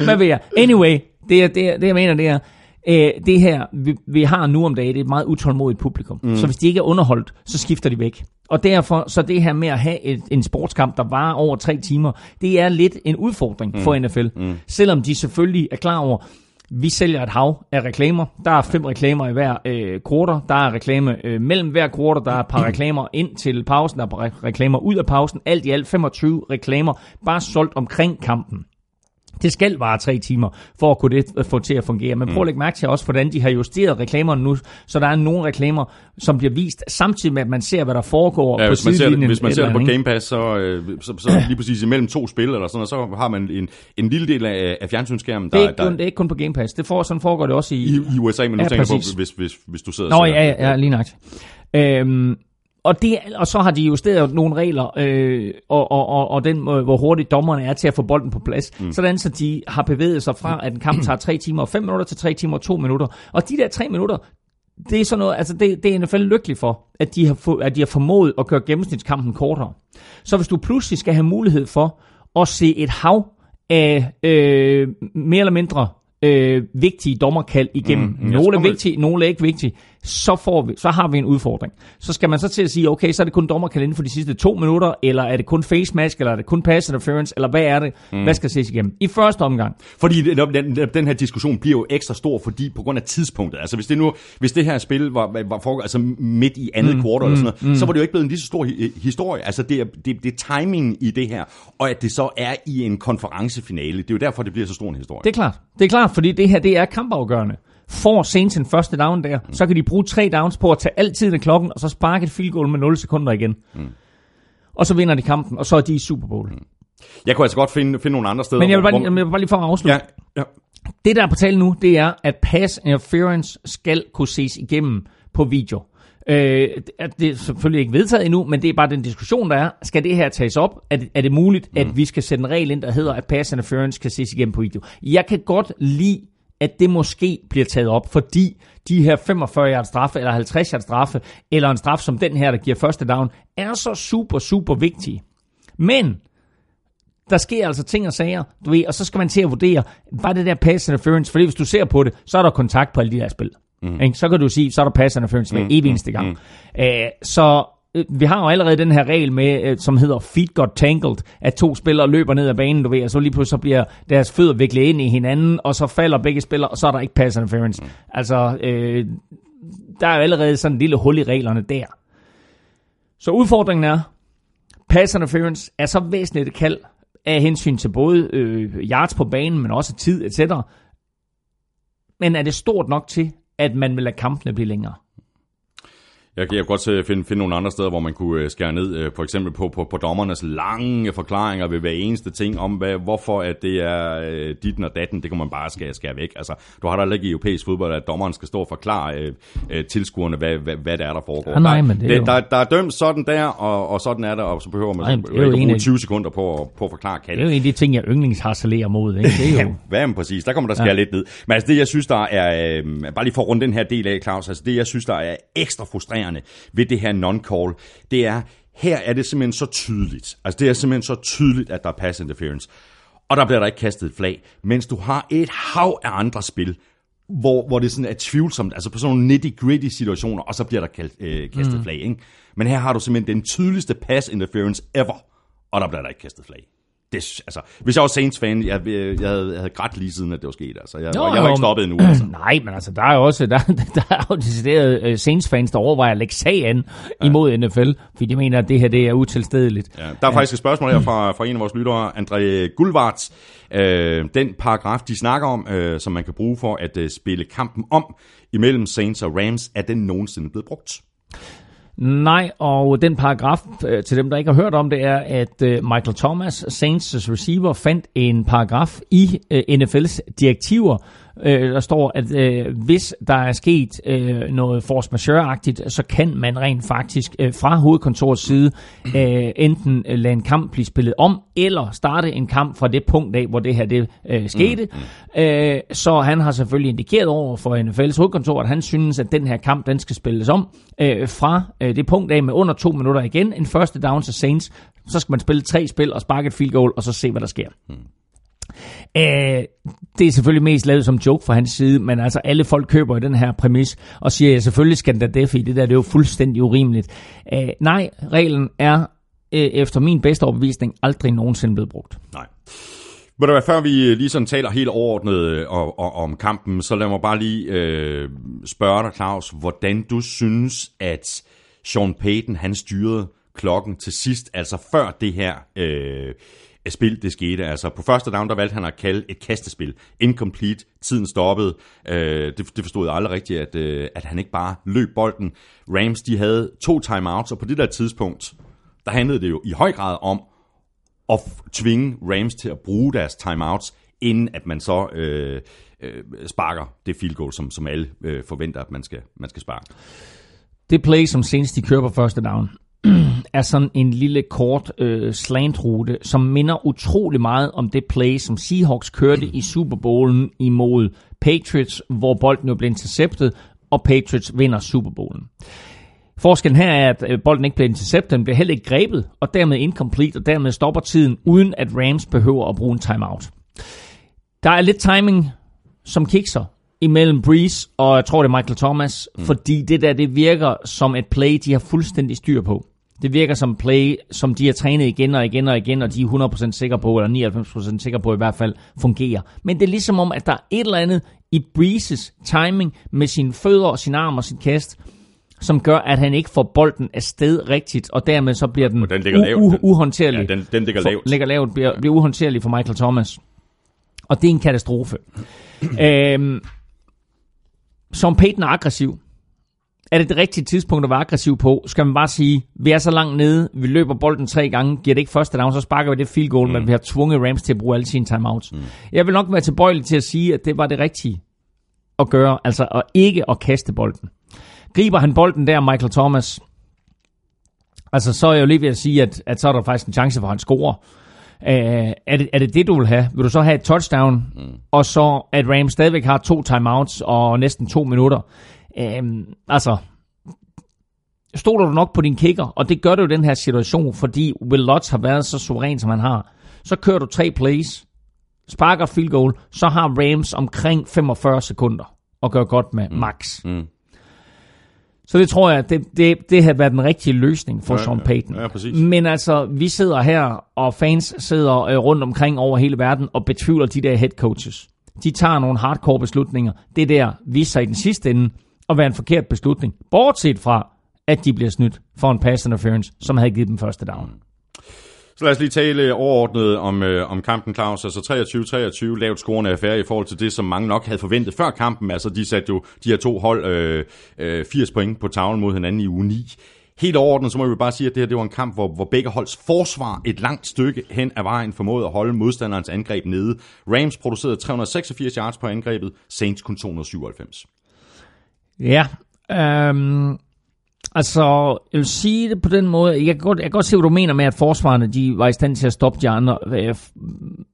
[SPEAKER 3] Hvad ved jeg? Anyway, det, er, det, er, det jeg mener, det er, øh, det her, vi, vi har nu om dagen, det er et meget utålmodigt publikum. Mm. Så hvis de ikke er underholdt, så skifter de væk. Og derfor, så det her med at have et, en sportskamp, der varer over tre timer, det er lidt en udfordring mm. for NFL. Mm. Selvom de selvfølgelig er klar over, vi sælger et hav af reklamer. Der er fem reklamer i hver øh, quarter. Der er reklame øh, mellem hver quarter. Der er et par reklamer ind til pausen. Der er par re- reklamer ud af pausen. Alt i alt 25 reklamer, bare solgt omkring kampen. Det skal vare tre timer, for at kunne det få til at fungere. Men prøv at lægge mærke til også, hvordan de har justeret reklamerne nu, så der er nogle reklamer, som bliver vist, samtidig med, at man ser, hvad der foregår
[SPEAKER 2] Ja,
[SPEAKER 3] på
[SPEAKER 2] hvis man ser,
[SPEAKER 3] sidelinjen.
[SPEAKER 2] hvis man ser det på Game Pass, så, øh, så, så lige præcis imellem to spil, eller sådan, og så har man en, en lille del af, af fjernsynsskærmen,
[SPEAKER 3] Det er,
[SPEAKER 2] der,
[SPEAKER 3] ikke kun, det er ikke kun på Game Pass. Det får, sådan foregår det også i,
[SPEAKER 2] i, i USA, men nu
[SPEAKER 3] Ja,
[SPEAKER 2] tænker
[SPEAKER 3] præcis.
[SPEAKER 2] på, hvis, hvis, hvis du sidder
[SPEAKER 3] Nå,
[SPEAKER 2] og ser
[SPEAKER 3] ja, ja, ja, lige nok. Øhm, og, det, og så har de justeret nogle regler, øh, og, og, og, og den, øh, hvor hurtigt dommerne er til at få bolden på plads. Mm. Sådan så de har bevæget sig fra, at en kamp tager 3 timer og 5 minutter til 3 timer og 2 minutter. Og de der 3 minutter, det er sådan noget, altså det, det er NFL lykkelig for, at de, har få, at de har formået at gøre gennemsnitskampen kortere. Så hvis du pludselig skal have mulighed for at se et hav af øh, mere eller mindre øh, vigtige dommerkald igennem.
[SPEAKER 2] Mm,
[SPEAKER 3] Mm,
[SPEAKER 2] mm,
[SPEAKER 3] nogle er vigtige, nogle er ikke vigtige. Så, får vi, så har vi en udfordring. Så skal man så til at sige, okay, så er det kun dommerkald inden for de sidste to minutter, eller er det kun face mask, eller er det kun pass interference, eller hvad er det? Mm. Hvad skal ses igennem? I første omgang,
[SPEAKER 2] Fordi den, den, den her diskussion bliver jo ekstra stor, fordi på grund af tidspunktet. Altså hvis det nu, hvis det her spil var, var foregået, altså midt i andet mm, quarter eller sådan noget, mm. så var det jo ikke blevet en lige så stor hi- historie. Altså det er, det, det er timingen i det her, og at det så er i en konferencefinale. Det er jo derfor, det bliver så stor en historie.
[SPEAKER 3] det er klart. Det er klart, fordi det her, det er kampafgørende. Får Saints en første down der, mm. så kan de bruge tre downs på at tage tiden af klokken, og så sparke et field goal med 0 sekunder igen. Mm. Og så vinder de kampen, og så er de i Super Bowl. Mm.
[SPEAKER 2] Jeg kunne altså godt finde, finde nogle andre steder.
[SPEAKER 3] Men jeg vil, bare,
[SPEAKER 2] hvor-
[SPEAKER 3] lige- jeg vil bare lige for at afslutte.
[SPEAKER 2] Ja, ja.
[SPEAKER 3] Det, der er på tale nu, det er, at pass interference skal kunne ses igennem på video. Øh, det er selvfølgelig ikke vedtaget endnu, men det er bare den diskussion, der er. Skal det her tages op? Er det, er det muligt, mm. at vi skal sætte en regel ind, der hedder, at pass interference kan ses igennem på video? Jeg kan godt lide, at det måske bliver taget op, fordi de her 45 yards straffe, eller 50 yards straffe, eller en straf som den her, der giver første down, er så super, super vigtige. Men der sker altså ting og sager, du ved, og så skal man til at vurdere, var det der pass interference? Fordi hvis du ser på det, så er der kontakt på alle de der spil. Mm. Ikke? Så kan du sige, så er der pass interference hver evig eneste gang. Mm. Æh, så vi har jo allerede den her regel med, øh, som hedder feet got tangled, at to spillere løber ned ad banen, du ved, og så lige pludselig så bliver deres fødder viklet ind i hinanden, og så falder begge spillere, og så er der ikke pass interference. Mm. Altså, øh, der er jo allerede sådan en lille hul i reglerne der. Så udfordringen er, pass interference er så væsentligt et kald af hensyn til både øh, yards på banen, men også tid, etc. Men er det stort nok til, at man vil lade kampene blive længere?
[SPEAKER 2] Jeg kan, jeg kan godt finde, finde nogle andre steder, hvor man kunne øh, skære ned, øh, for eksempel på, på, på dommernes lange forklaringer ved hver eneste ting om, hvad, hvorfor at det er øh, ditten og datten, det kan man bare skære, skære væk. Altså, du har da ikke i europæisk fodbold, at dommeren skal stå og forklare øh, øh, tilskuerne, hvad, hvad, hvad det er, der foregår.
[SPEAKER 3] Ah, nej,
[SPEAKER 2] der,
[SPEAKER 3] men det er jo-
[SPEAKER 2] der, der er dømt sådan der, og, og sådan er det, og så behøver man
[SPEAKER 3] Nej, det jo
[SPEAKER 2] ikke bruge
[SPEAKER 3] af-
[SPEAKER 2] 20 sekunder på, på at forklare
[SPEAKER 3] Det
[SPEAKER 2] kaldet.
[SPEAKER 3] er jo en af de ting, jeg yndlingsharcelerer mod. Ikke? Det er jo,
[SPEAKER 2] Hvad men præcis? Der kommer der skære ja. lidt ned. Men altså det, jeg synes, der er... Øh, bare lige for at runde den her del af, Claus. Altså det, jeg synes, der er ekstra frustrerende ved det her non-call, det er, her er det simpelthen så tydeligt. Altså det er simpelthen så tydeligt, at der er pass interference. Og der bliver der ikke kastet et flag. Mens du har et hav af andre spil, hvor, hvor det sådan er tvivlsomt, altså på sådan nogle nitty-gritty situationer, og så bliver der kaldt, øh, kastet mm. flag. Ikke? Men her har du simpelthen den tydeligste pass interference ever, og der bliver der ikke kastet flag. Det, altså, hvis jeg var Saints-fan, jeg, jeg, jeg, havde, jeg havde grædt lige siden, at det var sket. Altså. Jeg,
[SPEAKER 3] Nå,
[SPEAKER 2] jeg var
[SPEAKER 3] jo,
[SPEAKER 2] ikke stoppet endnu. Altså.
[SPEAKER 3] Nej, men altså, der er jo også der, der er jo decideret uh, Saints-fans, der overvejer at lægge sag an ja. imod NFL, fordi de mener, at det her det er utilstedeligt.
[SPEAKER 2] Ja, der er faktisk et spørgsmål her fra, fra en af vores lyttere, André Gulvarts. Øh, den paragraf, de snakker om, øh, som man kan bruge for at øh, spille kampen om imellem Saints og Rams, er den nogensinde blevet brugt?
[SPEAKER 3] Nej, og den paragraf, øh, til dem, der ikke har hørt om det, er, at øh, Michael Thomas, Saints' receiver, fandt en paragraf i øh, NFL's direktiver, Øh, der står, at øh, hvis der er sket øh, noget force majeure-agtigt, så kan man rent faktisk øh, fra hovedkontorets side øh, enten øh, lade en kamp blive spillet om, eller starte en kamp fra det punkt af, hvor det her det øh, skete. Mm. Øh, så han har selvfølgelig indikeret over for NFL's hovedkontor, at han synes, at den her kamp, den skal spilles om øh, fra øh, det punkt af med under to minutter igen. En første down til Saints, så skal man spille tre spil og sparke et field goal, og så se, hvad der sker. Mm. Øh, det er selvfølgelig mest lavet som joke fra hans side, men altså alle folk køber i den her præmis og siger, at selvfølgelig skal den da det, i det der, det er jo fuldstændig urimeligt. Æh, nej, reglen er øh, efter min bedste overbevisning aldrig nogensinde blevet brugt.
[SPEAKER 2] Nej. Men det før vi øh, lige sådan taler helt overordnet øh, og, og, om kampen, så lad mig bare lige øh, spørge dig, Claus, hvordan du synes, at Sean Payton, han styrede klokken til sidst, altså før det her øh, spil, det skete. Altså på første down, der valgte han at kalde et kastespil. Incomplete, tiden stoppede. Øh, det, det forstod jeg aldrig rigtigt, at, øh, at han ikke bare løb bolden. Rams, de havde to timeouts, og på det der tidspunkt, der handlede det jo i høj grad om at tvinge Rams til at bruge deres timeouts, inden at man så øh, øh, sparker det field goal, som, som alle øh, forventer, at man skal, man skal sparke.
[SPEAKER 3] Det play, som senest de kører på første down, er sådan en lille kort øh, slantrute, som minder utrolig meget om det play, som Seahawks kørte i Super Bowlen imod Patriots, hvor bolden jo blev interceptet, og Patriots vinder Super Bowlen. Forskellen her er, at øh, bolden ikke bliver interceptet, den bliver heller ikke grebet, og dermed incomplete, og dermed stopper tiden, uden at Rams behøver at bruge en timeout. Der er lidt timing, som kikser imellem Breeze og jeg tror det er Michael Thomas, mm. fordi det der, det virker som et play, de har fuldstændig styr på. Det virker som play, som de har trænet igen og igen og igen, og de er 100% sikre på, eller 99% sikre på i hvert fald, fungerer. Men det er ligesom om, at der er et eller andet i Breezes timing med sine fødder og sin arm og sit kast, som gør, at han ikke får bolden afsted rigtigt, og dermed så bliver den,
[SPEAKER 2] den ligger lavt.
[SPEAKER 3] U- uhåndterlig.
[SPEAKER 2] Ja, den, den ligger lavt.
[SPEAKER 3] For, ligger lavt, bliver, bliver uhåndterlig for Michael Thomas. Og det er en katastrofe. øhm, som Peyton er aggressiv, er det det rigtige tidspunkt at være aggressiv på? Skal man bare sige, vi er så langt nede, vi løber bolden tre gange, giver det ikke første down, så sparker vi det field goal, mm. men vi har tvunget Rams til at bruge alle sine timeouts. Mm. Jeg vil nok være tilbøjelig til at sige, at det var det rigtige at gøre, altså at ikke at kaste bolden. Griber han bolden der, Michael Thomas, altså så er jeg jo lige ved at sige, at, at så er der faktisk en chance for, at han scorer. Uh, er, det, er det det, du vil have? Vil du så have et touchdown, mm. og så at Rams stadigvæk har to timeouts og næsten to minutter? Uh, altså, stoler du nok på din kicker, og det gør du i den her situation, fordi Will Lutz har været så suveræn, som han har. Så kører du tre plays, sparker field goal, så har Rams omkring 45 sekunder at gøre godt med, mm. max. Mm. Så det tror jeg, det, det, det har været den rigtige løsning for ja, Sean Payton.
[SPEAKER 2] Ja, ja,
[SPEAKER 3] Men altså, vi sidder her, og fans sidder øh, rundt omkring over hele verden og betvivler de der head coaches. De tager nogle hardcore beslutninger. Det der viser sig i den sidste ende at være en forkert beslutning. Bortset fra, at de bliver snydt for en pass interference, som havde givet dem første down.
[SPEAKER 2] Så lad os lige tale øh, overordnet om, øh, om kampen, Claus. Altså 23-23, lavt scorende affære i forhold til det, som mange nok havde forventet før kampen. Altså de satte jo de her to hold øh, øh, 80 point på tavlen mod hinanden i uge 9. Helt overordnet, så må vi bare sige, at det her det var en kamp, hvor, hvor begge holds forsvar et langt stykke hen ad vejen formåede at holde modstanderens angreb nede. Rams producerede 386 yards på angrebet, Saints kun 297.
[SPEAKER 3] Ja, øhm, Altså, jeg vil sige det på den måde. Jeg kan godt, jeg kan godt se, hvad du mener med, at forsvarerne de var i stand til at stoppe de andre. Øh,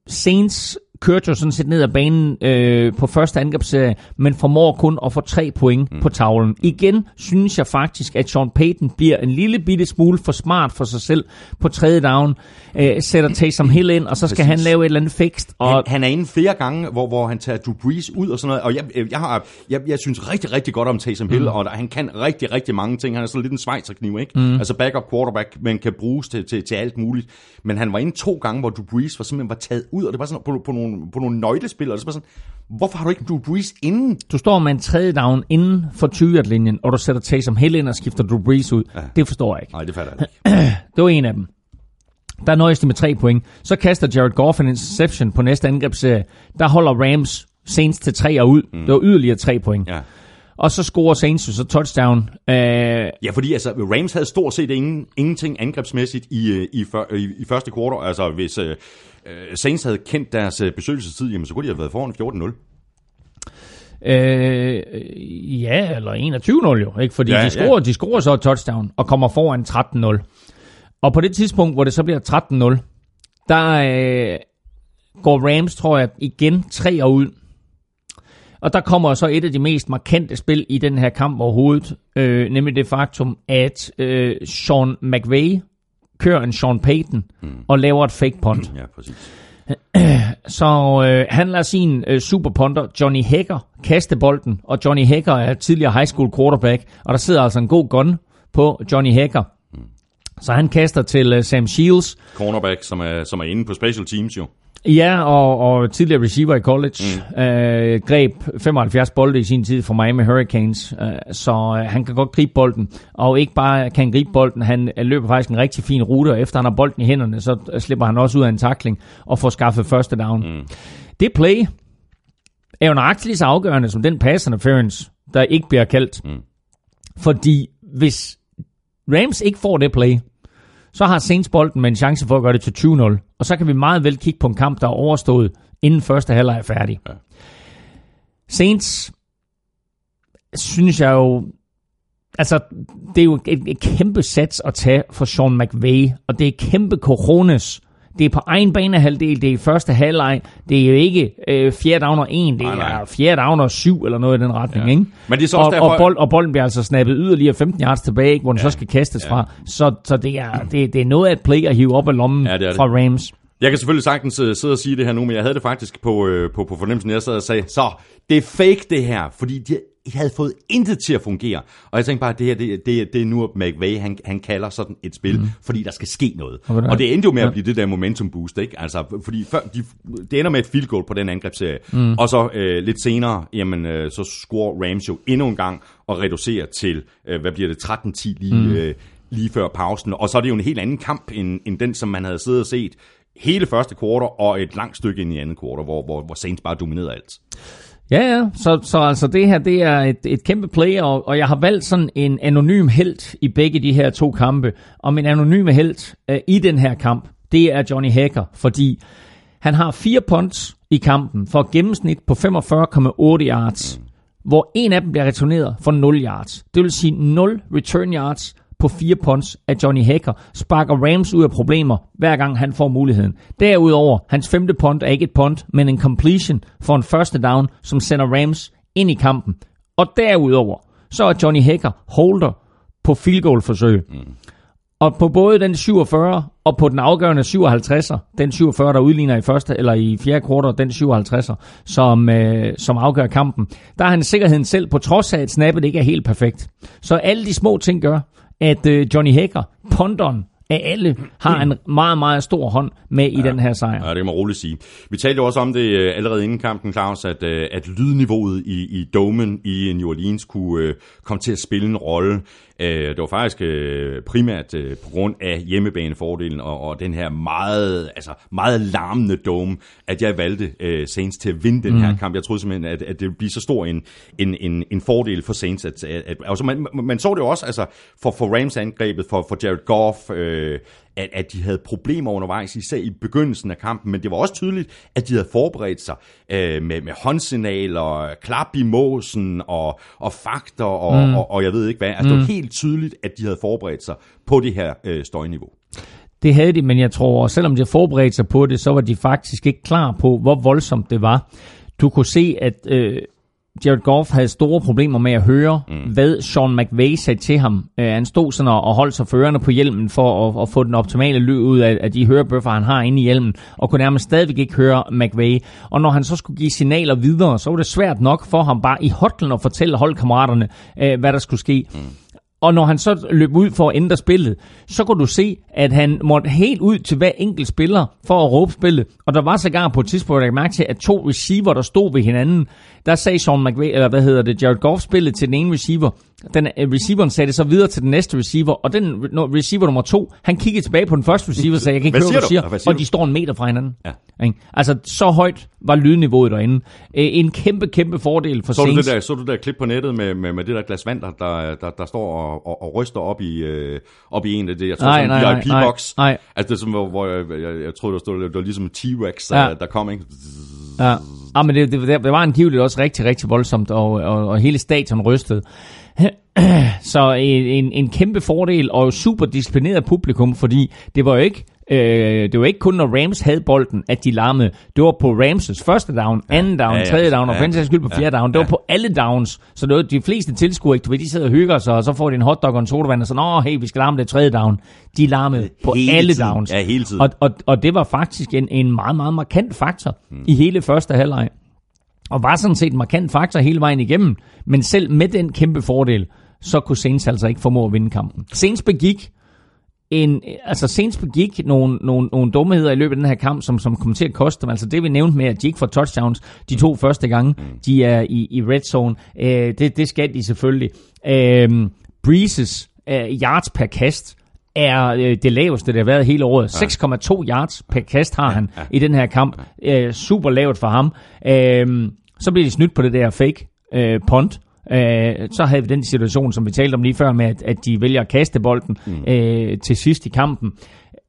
[SPEAKER 3] Saints kørte jo sådan set ned ad banen øh, på første angrebsserie, men formår kun at få tre point mm. på tavlen. Igen synes jeg faktisk, at Sean Payton bliver en lille bitte smule for smart for sig selv på tredje down, øh, sætter Taysom Hill ind, og så skal Præcis. han lave et eller andet fikst.
[SPEAKER 2] Og han, han er inde flere gange, hvor, hvor han tager Drew Brees ud og sådan noget, og jeg, jeg, har, jeg, jeg synes rigtig, rigtig godt om Taysom Hill, mm. og der, han kan rigtig, rigtig mange ting. Han er sådan lidt en svejserkniv, ikke? Mm. Altså backup quarterback, men kan bruges til, til, til alt muligt. Men han var inde to gange, hvor Drew Brees var simpelthen var taget ud, og det var sådan på, på nogle, på nogle nøglespil, og det var sådan, hvorfor har du ikke Drew Brees inden?
[SPEAKER 3] Du står med en tredje down inden for 20 linjen og du sætter Taysom Hill ind og skifter Drew Brees ud. Ja. Det forstår jeg ikke.
[SPEAKER 2] Nej, det fatter jeg ikke.
[SPEAKER 3] det var en af dem. Der nøjes de med tre point. Så kaster Jared Goff en interception på næste angrebsserie. Der holder Rams Saints til tre og ud. Mm. Det var yderligere tre point. Ja. Og så scorer Saints jo så touchdown. Uh,
[SPEAKER 2] ja, fordi altså, Rams havde stort set ingen, ingenting angrebsmæssigt i, øh, i, i, i første kvartal. Altså, hvis uh, Saints havde kendt deres besøgelsestid, jamen, så kunne de have været foran 14-0.
[SPEAKER 3] Øh, ja, eller 21-0 jo, ikke? Fordi
[SPEAKER 2] ja,
[SPEAKER 3] de, scorer,
[SPEAKER 2] ja.
[SPEAKER 3] de scorer så et touchdown og kommer foran 13-0. Og på det tidspunkt, hvor det så bliver 13-0, der øh, går Rams, tror jeg, igen tre år ud. Og der kommer så et af de mest markante spil i den her kamp overhovedet, øh, nemlig det faktum, at øh, Sean McVay kører en Sean Payton mm. og laver et fake punt.
[SPEAKER 2] Ja, præcis.
[SPEAKER 3] Så øh, han lader sin øh, superpunter Johnny Hacker kaste bolden, og Johnny Hacker er tidligere high school quarterback, og der sidder altså en god gun på Johnny Hacker. Så han kaster til øh, Sam Shields,
[SPEAKER 2] Cornerback, som er, som er inde på special teams jo.
[SPEAKER 3] Ja, og, og tidligere receiver i college, mm. øh, greb 75 bolde i sin tid for Miami Hurricanes, øh, så øh, han kan godt gribe bolden, og ikke bare kan han gribe bolden, han øh, løber faktisk en rigtig fin rute, og efter han har bolden i hænderne, så øh, slipper han også ud af en takling og får skaffet første down. Mm. Det play er jo nøjagtigt lige så afgørende som den pass interference, der ikke bliver kaldt. Mm. Fordi hvis Rams ikke får det play, så har Saints bolden med en chance for at gøre det til 20-0. Og så kan vi meget vel kigge på en kamp, der er overstået, inden første halvleg er færdig. Ja. Saints, synes jeg jo, altså, det er jo et, et kæmpe sats at tage for Sean McVay, og det er kæmpe coronas. Det er på egen banehalvdel, det er i første halvleg, det er jo ikke øh, fjerde down og en, det
[SPEAKER 2] Nej, nej.
[SPEAKER 3] er fjerde down og syv, eller noget i den retning,
[SPEAKER 2] Ja.
[SPEAKER 3] ikke?
[SPEAKER 2] Men det er så
[SPEAKER 3] og,
[SPEAKER 2] også derfor-
[SPEAKER 3] og, bold, og bolden bliver altså snappet yderligere 15 yards tilbage, ikke, hvor den ja. så skal kastes ja. fra. Så, så det, er, det, det er noget af et play at hive op af lommen
[SPEAKER 2] Ja, det det.
[SPEAKER 3] fra Rams.
[SPEAKER 2] Jeg kan selvfølgelig sagtens øh, sidde og sige det her nu, men jeg havde det faktisk på, øh, på, på fornemmelsen, jeg sad og sagde, så det er fake det her, fordi de havde fået intet til at fungere. Og jeg tænkte bare, at det her, det, det, det er nu, at McVay, han, han kalder sådan et spil, mm. fordi der skal ske noget.
[SPEAKER 3] Og
[SPEAKER 2] det endte jo med
[SPEAKER 3] Ja.
[SPEAKER 2] at blive det der momentum boost, ikke? Altså, fordi før, de, det ender med et field goal på den angrebsserie, mm. og så øh, lidt senere, jamen, øh, så scorer Rams jo endnu en gang og reducerer til, øh, hvad bliver det, 13-10 lige, mm. øh, lige før pausen. Og så er det jo en helt anden kamp, end, end den, som man havde siddet og set hele første kvartal og et langt stykke ind i andet kvartal, hvor, hvor, hvor Saints bare dominerede alt.
[SPEAKER 3] Ja, ja. Så, så altså det her, det er et, et kæmpe play, og, og jeg har valgt sådan en anonym held i begge de her to kampe. Og min anonyme held øh, i den her kamp, det er Johnny Hacker, fordi han har fire punts i kampen for et gennemsnit på 45,8 yards, hvor en af dem bliver returneret for 0 yards. Det vil sige 0 return yards på fire punts af Johnny Hacker, sparker Rams ud af problemer, hver gang han får muligheden. Derudover, hans femte punt er ikke et punt, men en completion for en første down, som sender Rams ind i kampen. Og derudover, så er Johnny Hacker holder på field goal forsøg. Mm. Og på både den 47 og på den afgørende 57'er, den 47, der udligner i første eller i fjerde kvartal, den 57'er, som, øh, som afgør kampen, der har han sikkerheden selv, på trods af, at snappet ikke er helt perfekt. Så alle de små ting gør, at øh, Johnny Hacker, ponderen af alle, har en meget, meget stor hånd med i den her sejr.
[SPEAKER 2] Ja, det kan man roligt sige. Vi talte jo også om det øh, allerede inden kampen, Claus, at, øh, at lydniveauet i, i domen i New Orleans kunne øh, komme til at spille en rolle. Øh, det var faktisk øh, primært øh, på grund af hjemmebanefordelen og, og den her meget, altså meget larmende dome, at jeg valgte øh, Saints til at vinde den her kamp. Jeg troede simpelthen, at, at det ville blive så stor en, en, en, en fordel for Saints. At, at, at, altså man, man så det jo også altså, for, for Rams-angrebet, for, for Jared Goff, øh, at, at de havde problemer undervejs, især i begyndelsen af kampen, men det var også tydeligt, at de havde forberedt sig øh, med, med håndsignaler, klap i måsen og, og fakter og, mm. og, og jeg ved ikke hvad. Altså, mm. det var helt tydeligt, at de havde forberedt sig på det her øh, støjniveau.
[SPEAKER 3] Det havde de, men jeg tror, selvom de havde forberedt sig på det, så var de faktisk ikke klar på, hvor voldsomt det var. Du kunne se, at øh, Jared Goff havde store problemer med at høre, mm. hvad Sean McVay sagde til ham. Uh, han stod sådan og, holdt sig førende på hjelmen for at, at få den optimale lyd ud af, af de hørebøffer, han har inde i hjelmen, og kunne nærmest stadigvæk ikke høre McVay. Og når han så skulle give signaler videre, så var det svært nok for ham bare i hotlen at fortælle holdkammeraterne, uh, hvad der skulle ske. Mm. Og når han så løb ud for at ændre spillet, så kunne du se, at han måtte helt ud til hver enkelt spiller for at råbe spillet. Og der var sågar på et tidspunkt, jeg mærke til, at to receiver, der stod ved hinanden, der sagde Sean McVay, eller hvad hedder det, Jared Goff spillet til den ene receiver. Den, uh, receiveren sagde det så videre til den næste receiver, og den receiver nummer to, han kiggede tilbage på den første receiver og sagde, jeg kan ikke høre, hvad du
[SPEAKER 2] du?
[SPEAKER 3] siger,
[SPEAKER 2] Hvad siger
[SPEAKER 3] og
[SPEAKER 2] du?
[SPEAKER 3] de står en meter fra hinanden.
[SPEAKER 2] Ja.
[SPEAKER 3] Ikke? Altså, så højt var lydniveauet derinde. En kæmpe, kæmpe fordel for
[SPEAKER 2] Så du,
[SPEAKER 3] Saints.
[SPEAKER 2] det der, så du det der klip på nettet med, med, med det der glas vand, der, der, der, der står og, og, og ryster op i, øh, op i en af det, jeg tror,
[SPEAKER 3] Nej,
[SPEAKER 2] sådan
[SPEAKER 3] nej,
[SPEAKER 2] en VIP-box.
[SPEAKER 3] nej, nej.
[SPEAKER 2] Altså det er som, hvor, jeg, jeg, jeg troede, der stod, det var ligesom en T-Rex,
[SPEAKER 3] Ja.
[SPEAKER 2] ja. der kom, ikke?
[SPEAKER 3] Ja. Ja, men det, det, det var angiveligt også rigtig, rigtig voldsomt, og, og, og hele stadion rystede. Så en, en, en kæmpe fordel, og super disciplineret publikum, fordi det var jo ikke Øh, det var ikke kun, når Rams havde bolden, at de larmede. Det var på Rams' første down, anden down, ja, ja, tredje down, og ja, for skyld på fjerde ja, down. Det var på alle downs. Så det var de fleste tilskuere, ikke? de sidder og hygger sig, og så får de en hotdog og en sodavand, og så, nå, hey, vi skal larme det tredje down. De larmede på hele alle tiden. downs.
[SPEAKER 2] Ja, hele tiden.
[SPEAKER 3] Og, og, og det var faktisk en, en meget, meget markant faktor hmm. i hele første halvleg. Og var sådan set en markant faktor hele vejen igennem. Men selv med den kæmpe fordel, så kunne Saints altså ikke formå at vinde kampen. Saints begik en, altså Saints begik nogle, nogle, nogle dumheder i løbet af den her kamp, som, som kommer til at koste dem. Altså det vi nævnte med, at de ikke får touchdowns de to første gange, mm. de er i, i red zone. Øh, det, det skal de selvfølgelig. Øh, Breezes øh, yards per kast er øh, det laveste, det har været hele året. 6,2 yards per kast har han ja, ja. i den her kamp. Øh, super lavt for ham. Øh, så bliver de snydt på det der fake øh, punt, øh, så havde vi den situation, som vi talte om lige før, med at, at de vælger at kaste bolden mm. øh, til sidst i kampen.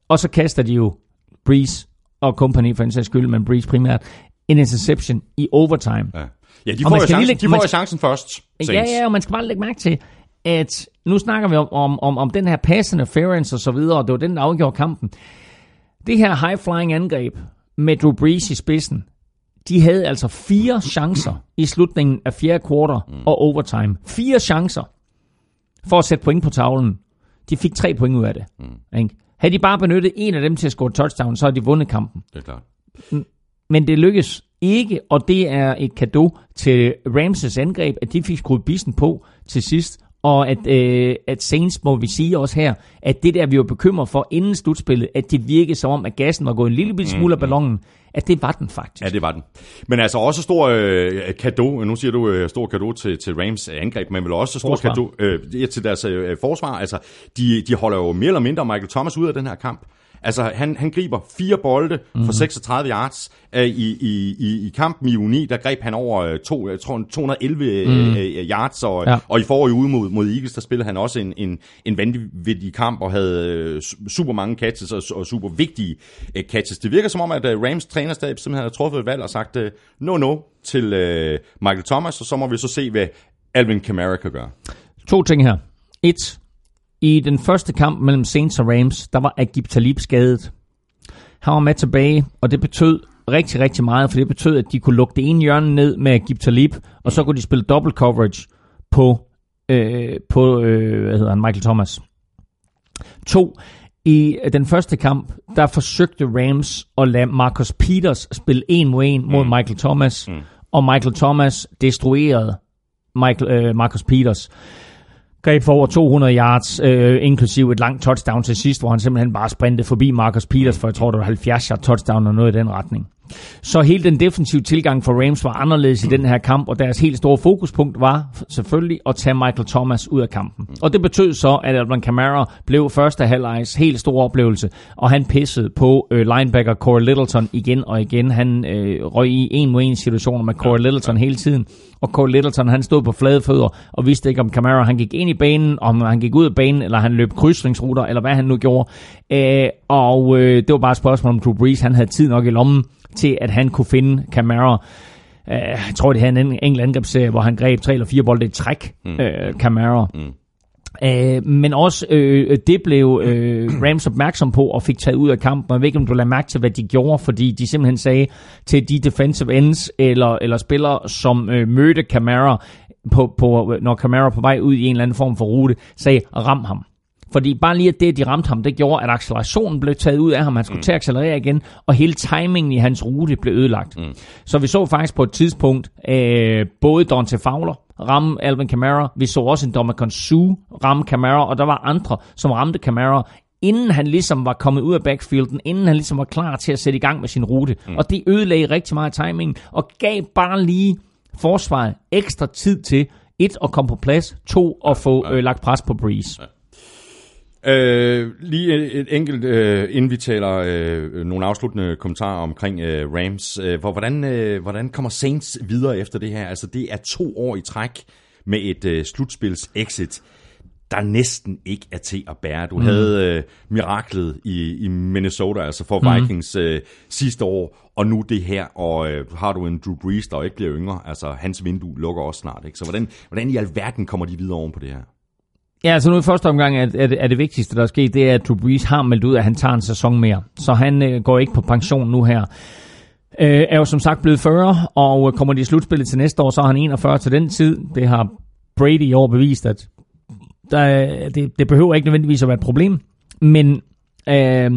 [SPEAKER 3] Og så kaster de jo Breeze og company for en sags skyld, men Breeze primært, en interception i overtime.
[SPEAKER 2] Ja, ja de får, jo chancen, de får man, chancen først.
[SPEAKER 3] Ja, ja, og man skal bare lægge mærke til, at nu snakker vi om, om, om, om den her pass interference og så videre, og det var den, der afgjorde kampen. Det her high-flying angreb med Drew Brees i spidsen, de havde altså fire chancer i slutningen af fjerde kvartal mm. og overtime. Fire chancer for at sætte point på tavlen. De fik tre point ud af det. Mm. Ikke? Havde de bare benyttet en af dem til at score touchdown, så havde de vundet kampen.
[SPEAKER 2] Det er klart.
[SPEAKER 3] Men det lykkedes ikke, og det er et kado til Ramses angreb, at de fik skruet bissen på til sidst, og at, øh, at Saints må vi sige også her, at det der, vi var bekymret for inden slutspillet, at det virkede som om, at gassen var gået en lille smule af mm, mm. ballonen, at det var den faktisk.
[SPEAKER 2] Ja, det var den. Men altså også stor øh, kado, nu siger du øh, stor kado til, til Rams angreb, men vel også stor kado øh, til deres øh, forsvar. Altså, de, de holder jo mere eller mindre Michael Thomas ud af den her kamp. Altså, han, han griber fire bolde mm-hmm. for 36 mhm. yards. Uh, i, i, i, I kampen i Uni, der greb han over to, jeg tror, 211 mm. uh, yards, og, ja. og i forrige uge mod, mod Eagles, der spillede han også en, en, en vanvittig kamp, og havde uh, super mange catches og, og super vigtige uh, catches. Det virker som om, at uh, Rams trænerstab simpelthen har truffet et valg og sagt, uh, no, no, til uh, Michael Thomas, og så må vi så se, hvad Alvin Kamara kan gøre.
[SPEAKER 3] To ting her. Et, i den første kamp mellem Saints og Rams, der var Agib Talib skadet. Han var med tilbage, og det betød rigtig, rigtig meget, for det betød, at de kunne lukke det ene hjørne ned med Agib Talib, og så kunne de spille double coverage på, øh, på øh, hvad hedder han, Michael Thomas. To, i den første kamp, der forsøgte Rams at lade Marcus Peters spille en mod en mod mm. Michael Thomas, mm. og Michael Thomas destruerede Michael, øh, Marcus Peters greb for over 200 yards, øh, inklusiv et langt touchdown til sidst, hvor han simpelthen bare sprintede forbi Marcus Peters, for jeg tror, det var 70 yard touchdown og noget i den retning. Så hele den defensive tilgang for Rams var anderledes i den her kamp, og deres helt store fokuspunkt var selvfølgelig at tage Michael Thomas ud af kampen. Og det betød så, at Alvin Kamara blev første halvlejs helt stor oplevelse, og han pissede på øh, linebacker Corey Littleton igen og igen. Han øh, røg i en mod en situationer med Corey Littleton hele tiden, og Corey Littleton han stod på flade fødder og vidste ikke om Kamara han gik ind i banen, om han gik ud af banen, eller han løb krydsningsruter, eller hvad han nu gjorde. Øh, og øh, det var bare et spørgsmål om Drew Brees, han havde tid nok i lommen til, at han kunne finde Camara. Uh, jeg tror, det havde en enkelt angrebsserie, hvor han greb tre eller fire bolde i træk, mm. Camara. Mm. Uh, men også uh, det blev uh, Rams opmærksom på og fik taget ud af kampen. Jeg ved ikke, om du lader mærke til, hvad de gjorde, fordi de simpelthen sagde til de defensive ends eller, eller spillere, som uh, mødte Camara, på, på, når Camara på vej ud i en eller anden form for rute, sagde, ram ham. Fordi bare lige at det, de ramte ham, det gjorde, at accelerationen blev taget ud af ham. Han skulle mm. til at accelerere igen, og hele timingen i hans rute blev ødelagt. Mm. Så vi så faktisk på et tidspunkt øh, både Dante Fowler ramme Alvin Kamara. Vi så også en Dominican Sue ramme Kamara, og der var andre, som ramte Kamara, inden han ligesom var kommet ud af backfielden, inden han ligesom var klar til at sætte i gang med sin rute. Mm. Og det ødelagde rigtig meget timingen, og gav bare lige forsvaret ekstra tid til, et, at komme på plads, to, at få øh, lagt pres på Breeze.
[SPEAKER 2] Øh, lige et, et enkelt, øh, inden vi taler øh, nogle afsluttende kommentarer omkring øh, Rams. Øh, hvor, hvordan, øh, hvordan kommer Saints videre efter det her? Altså, det er to år i træk med et øh, slutspils exit. der næsten ikke er til at bære. Du mm. havde øh, miraklet i, i Minnesota, altså for mm. Vikings øh, sidste år, og nu det her, og øh, har du en Drew Brees, der ikke bliver yngre, altså hans vindue lukker også snart. Ikke? Så hvordan, hvordan i alverden kommer de videre oven på det her?
[SPEAKER 3] Ja, altså nu i første omgang er, er, det, er det vigtigste, der er sket, det er, at Drew Brees har meldt ud, at han tager en sæson mere. Så han øh, går ikke på pension nu her. Øh, er jo som sagt blevet 40, og kommer de i slutspillet til næste år, så er han 41 til den tid. Det har Brady i år bevist, at der, det, det behøver ikke nødvendigvis at være et problem. Men øh,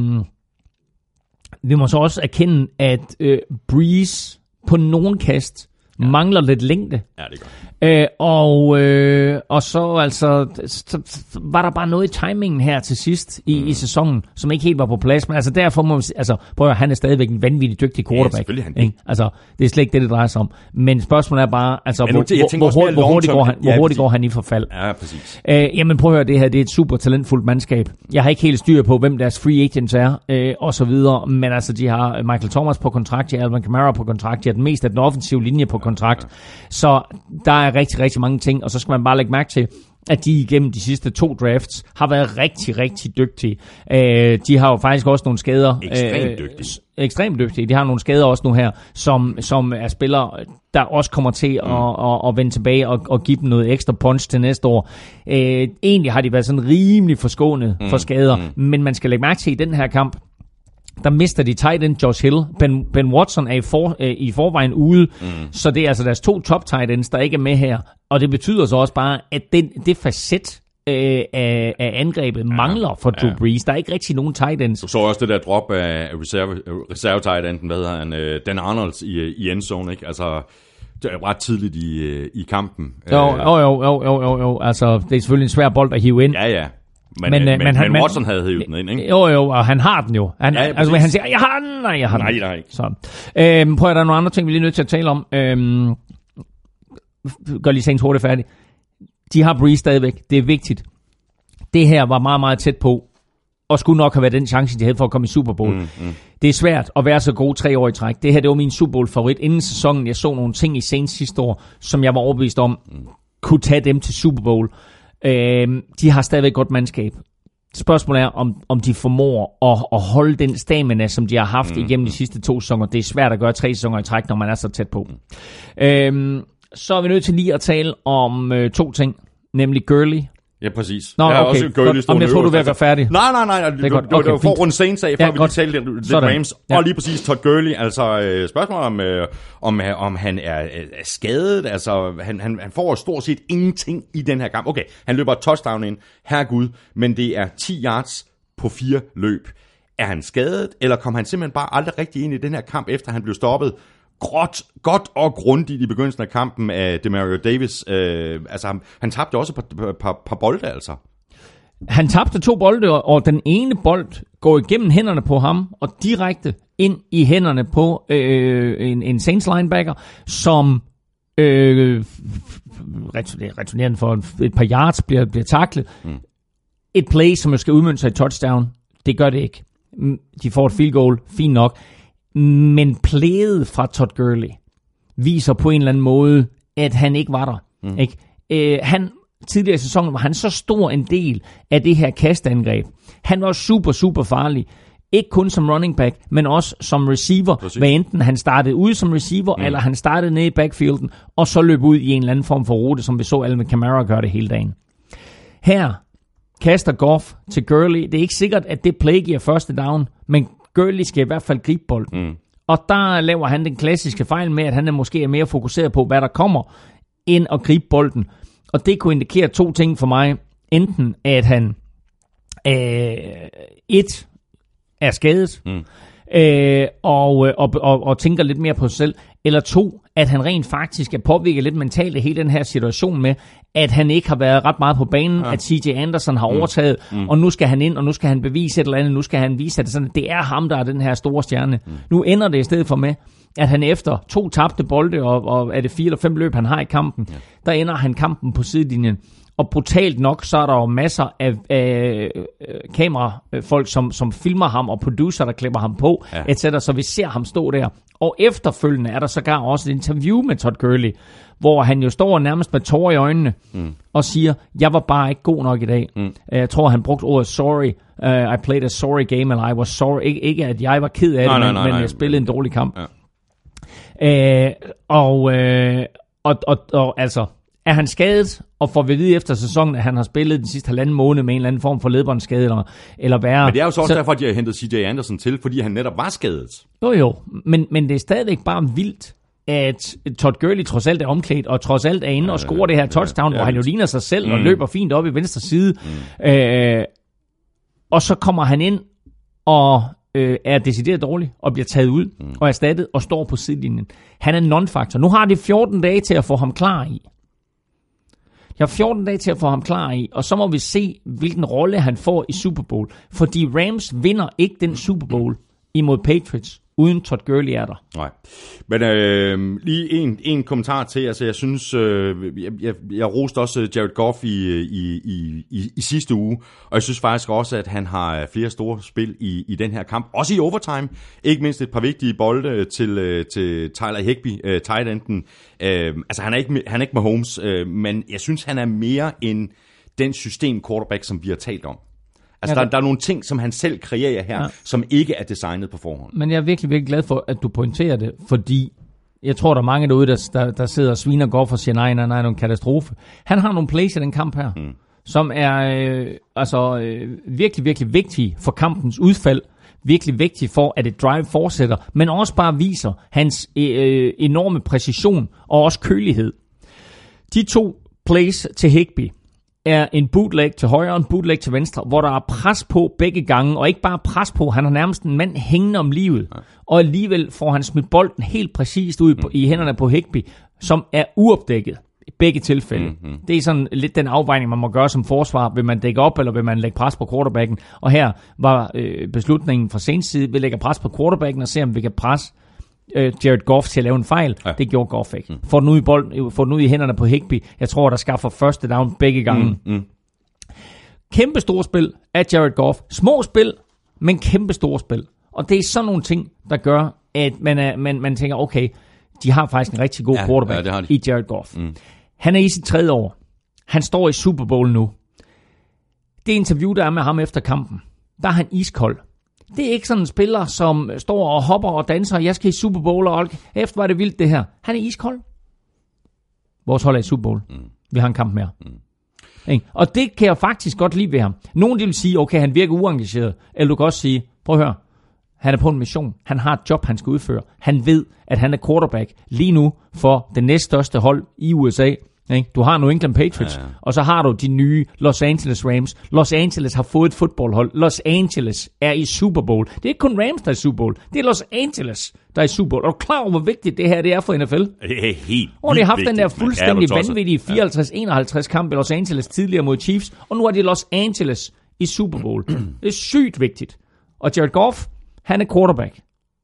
[SPEAKER 3] vi må så også erkende, at øh, Breeze på nogen kast ja. mangler lidt længde.
[SPEAKER 2] Ja, det gør
[SPEAKER 3] Øh, og, øh, og så altså, så, var der bare noget i timingen her til sidst i, mm. i sæsonen, som ikke helt var på plads. Men altså derfor må man altså, prøv at han er stadigvæk en vanvittig dygtig quarterback.
[SPEAKER 2] Ja, han
[SPEAKER 3] ikke? Altså, det er slet ikke det, det drejer sig om. Men spørgsmålet er bare, altså, hvor, hvor, hvor, hvor, hurtigt, går han, hvor hurtigt går han i forfald.
[SPEAKER 2] Ja, præcis.
[SPEAKER 3] Øh, jamen prøv at høre, det her det er et super talentfuldt mandskab. Jeg har ikke helt styr på, hvem deres free agents er, øh, og så videre. Men altså, de har Michael Thomas på kontrakt, de har Alvin Kamara på kontrakt, de har den mest af den offensive linje på kontrakt. Så der er rigtig, rigtig mange ting, og så skal man bare lægge mærke til, at de igennem de sidste to drafts har været rigtig, rigtig dygtige. Øh, de har jo faktisk også nogle skader.
[SPEAKER 2] Ekstremt øh, dygtige.
[SPEAKER 3] Ekstremt dygtige. De har nogle skader også nu her, som, som er spillere, der også kommer til mm. at, at, at vende tilbage og, og give dem noget ekstra punch til næste år. Øh, egentlig har de været sådan rimelig forskånet mm. for skader, mm. men man skal lægge mærke til i den her kamp, der mister de tight end Josh Hill. Ben, ben Watson er i, for, øh, i forvejen ude, mm. så det er altså deres to top tight ends, der ikke er med her. Og det betyder så også bare, at det, det facet øh, af, af angrebet ja, mangler for Drew ja. Brees. Der er ikke rigtig nogen tight ends.
[SPEAKER 2] Du så også det der drop af reserve, reserve tight enden, hvad hedder han, øh, Dan Arnold i, i endzone, ikke? Altså, det er ret tidligt i, øh, i kampen.
[SPEAKER 3] Jo, jo, jo, jo, jo, jo, jo. Altså, det er selvfølgelig en svær bold at hive ind.
[SPEAKER 2] Ja, ja. Men, men, øh, men, men, han, men Watson havde hævet den ind, ikke?
[SPEAKER 3] Jo, jo, og han har den jo. Han, ja, ja, altså, han siger, jeg har den, nej, jeg har
[SPEAKER 2] den.
[SPEAKER 3] Nej,
[SPEAKER 2] nej.
[SPEAKER 3] Så. Øhm, prøv at der er nogle andre ting, vi er lige nødt til at tale om. Øhm, gør lige Saints hurtigt færdig. De har Breeze stadigvæk. Det er vigtigt. Det her var meget, meget tæt på, og skulle nok have været den chance, de havde for at komme i Super Bowl. Mm, mm. Det er svært at være så god tre år i træk. Det her, det var min Super Bowl favorit. Inden sæsonen, jeg så nogle ting i Saints sidste år, som jeg var overbevist om, mm. kunne tage dem til Super Bowl. Øh, de har stadigvæk godt mandskab. Spørgsmålet er, om, om de formår at, at holde den stamina, som de har haft mm. igennem de sidste to sæsoner. Det er svært at gøre tre sæsoner i træk, når man er så tæt på. Mm. Øh, så er vi nødt til lige at tale om øh, to ting, nemlig Gurley
[SPEAKER 2] Ja, præcis.
[SPEAKER 3] Nå, jeg okay. også godt. Om jeg tror, du vil være færdig.
[SPEAKER 2] Nej, nej, nej. Det er godt. Okay, du får rundt Saints af, før ja, vi lige talte lidt, lidt Rams. Ja. Og lige præcis Todd Gurley. Altså, øh, spørgsmålet om, øh, om, øh, om han er, er skadet. Altså, han, han, han får stort set ingenting i den her kamp. Okay, han løber et touchdown ind. Herregud. Men det er 10 yards på fire løb. Er han skadet, eller kom han simpelthen bare aldrig rigtig ind i den her kamp, efter han blev stoppet? Gråt, godt og grundigt i begyndelsen af kampen af Demario Davis. Øh, altså, han, han tabte også et par, par, par bolde, altså.
[SPEAKER 3] Han tabte to bolde, og den ene bold går igennem hænderne på ham, og direkte ind i hænderne på øh, en, en Saints linebacker, som øh, returnerende for et par yards bliver, bliver taklet. Mm. Et play, som skal udmønte sig i touchdown, det gør det ikke. De får et field goal, fint nok. Men plædet fra Todd Gurley viser på en eller anden måde, at han ikke var der. Mm. Ikke? Øh, han, tidligere i sæsonen var han så stor en del af det her kastangreb. Han var super, super farlig. Ikke kun som running back, men også som receiver. Præcis. Hvad enten han startede ude som receiver, mm. eller han startede nede i backfielden, og så løb ud i en eller anden form for rute, som vi så Alvin Kamara gøre det hele dagen. Her kaster Goff til Gurley. Det er ikke sikkert, at det play giver første down, men Gurley skal i hvert fald gribe bolden. Mm. Og der laver han den klassiske fejl med, at han er måske er mere fokuseret på, hvad der kommer, end at gribe bolden. Og det kunne indikere to ting for mig. Enten at han øh, et er skadet, mm. Øh, og, og, og, og tænker lidt mere på sig selv, eller to, at han rent faktisk er påvirket lidt mentalt af hele den her situation med, at han ikke har været ret meget på banen, ja. at CJ Anderson har mm. overtaget, mm. og nu skal han ind, og nu skal han bevise et eller andet, nu skal han vise, at det, sådan, det er ham, der er den her store stjerne. Mm. Nu ender det i stedet for med, at han efter to tabte bolde, og, og er det fire eller fem løb, han har i kampen, ja. der ender han kampen på sidelinjen. Og brutalt nok, så er der jo masser af, af øh, kamerafolk, som, som filmer ham, og producer, der klipper ham på, ja. etc. Så vi ser ham stå der. Og efterfølgende er der sågar også et interview med Todd Gurley, hvor han jo står nærmest med tårer i øjnene mm. og siger, jeg var bare ikke god nok i dag. Mm. Jeg tror, han brugte ordet sorry. Uh, I played a sorry game, and I was sorry. Ik- ikke, at jeg var ked af
[SPEAKER 2] Nej,
[SPEAKER 3] det,
[SPEAKER 2] nej,
[SPEAKER 3] men,
[SPEAKER 2] nej,
[SPEAKER 3] men
[SPEAKER 2] nej.
[SPEAKER 3] jeg spillede en dårlig kamp.
[SPEAKER 2] Ja.
[SPEAKER 3] Øh, og, øh, og, og, og altså, er han skadet, og får vi vide efter sæsonen, at han har spillet den sidste halvanden måned med en eller anden form for ledbåndsskade, eller, eller værre.
[SPEAKER 2] Men det er jo så også så, derfor, at de har hentet CJ Anderson til, fordi han netop var skadet.
[SPEAKER 3] Jo jo, men, men det er stadigvæk bare vildt, at Todd Gurley trods alt er omklædt, og trods alt er inde og scorer det her touchdown,
[SPEAKER 2] ja,
[SPEAKER 3] hvor han jo ligner sig selv, og
[SPEAKER 2] Mm.
[SPEAKER 3] løber fint op i venstre side. Mm. Øh, og så kommer han ind og øh, er decideret dårlig, og bliver taget ud, mm. og erstattet, og står på sidelinjen. Han er non-faktor. Nu har de 14 dage til at få ham klar i. Jeg har 14 dage til at få ham klar i, og så må vi se, hvilken rolle han får i Super Bowl. Fordi Rams vinder ikke den Super Bowl imod Patriots, uden Todd Gurley er der.
[SPEAKER 2] Nej. Men øh, lige en, en kommentar til. Altså, jeg synes, øh, jeg, jeg, jeg roste også øh, Jared Goff i, i, i, i, i sidste uge, og jeg synes faktisk også, at han har øh, flere store spil i, i den her kamp. Også i overtime. Ikke mindst et par vigtige bolde øh, til, til Tyler Higby, øh, tight enden. Øh, altså, han er ikke, han er ikke Mahomes, øh, men jeg synes, han er mere end den system quarterback, som vi har talt om. Altså,
[SPEAKER 3] Ja,
[SPEAKER 2] der, der er nogle ting, som han selv kreerer her, ja. som ikke er designet på forhånd.
[SPEAKER 3] Men jeg er virkelig, virkelig glad for, at du pointerer det, fordi jeg tror, der er mange derude, der, der, der sidder og sviner Goff og siger, nej, nej, nej, det er en katastrofe. Han har nogle plays i den kamp her, mm. som er øh, altså, øh, virkelig, virkelig vigtige for kampens udfald. Virkelig vigtige for, at et drive fortsætter, men også bare viser hans øh, enorme præcision og også kølighed. De to plays til Higby er en bootleg til højre og en bootleg til venstre, hvor der er pres på begge gange, og ikke bare pres på, han har nærmest en mand hængende om livet, og alligevel får han smidt bolden helt præcist ud på, i hænderne på Higby, som er uopdækket i begge tilfælde. Mm-hmm. Det er sådan lidt den afvejning, man må gøre som forsvar. Vil man dække op, eller vil man lægge pres på quarterbacken? Og her var øh, beslutningen fra Saints side, vi lægger pres på quarterbacken og ser, om vi kan presse øh, Jared Goff til at lave en fejl. Ja. Det gjorde Goff ikke. Mm. Får den ud i, bold, får den ud i hænderne på Higby. Jeg tror, der skaffer første down begge gange. Mm.
[SPEAKER 2] Mm.
[SPEAKER 3] Kæmpe store spil af Jared Goff. Små spil, men kæmpe store spil. Og det er sådan nogle ting, der gør, at man, er, man, man tænker, okay, de har faktisk en rigtig god
[SPEAKER 2] Ja,
[SPEAKER 3] quarterback
[SPEAKER 2] ja,
[SPEAKER 3] i Jared Goff. Mm. Han er i sit tredje år. Han står i Super Bowl nu. Det interview, der er med ham efter kampen, der er han iskold. Det er ikke sådan en spiller, som står og hopper og danser, jeg skal i Super Bowl, og efter var det vildt det her. Han er iskold. Vores hold er i Super Bowl. Mm. Vi har en kamp mere. Mm. Ikke? Og det kan jeg faktisk godt lide ved ham. Nogen vil sige, okay, han virker uengageret. Eller du kan også sige, prøv at høre, han er på en mission. Han har et job, han skal udføre. Han ved, at han er quarterback lige nu for det næststørste hold i USA. Ikke? Du har New England Patriots, ja, ja. og så har du de nye Los Angeles Rams. Los Angeles har fået et fodboldhold. Los Angeles er i Super Bowl. Det er ikke kun Rams, der er i Super Bowl. Det er Los Angeles, der er i Super Bowl. Er du klar over, hvor vigtigt det her det er for NFL?
[SPEAKER 2] Det er helt
[SPEAKER 3] Og de har haft
[SPEAKER 2] vildt
[SPEAKER 3] den der
[SPEAKER 2] vigtigt,
[SPEAKER 3] fuldstændig
[SPEAKER 2] Ja,
[SPEAKER 3] vanvittige 54-51 kamp i Los Angeles tidligere mod Chiefs, og nu er det Los Angeles i Super Bowl. det er sygt vigtigt. Og Jared Goff, han er quarterback.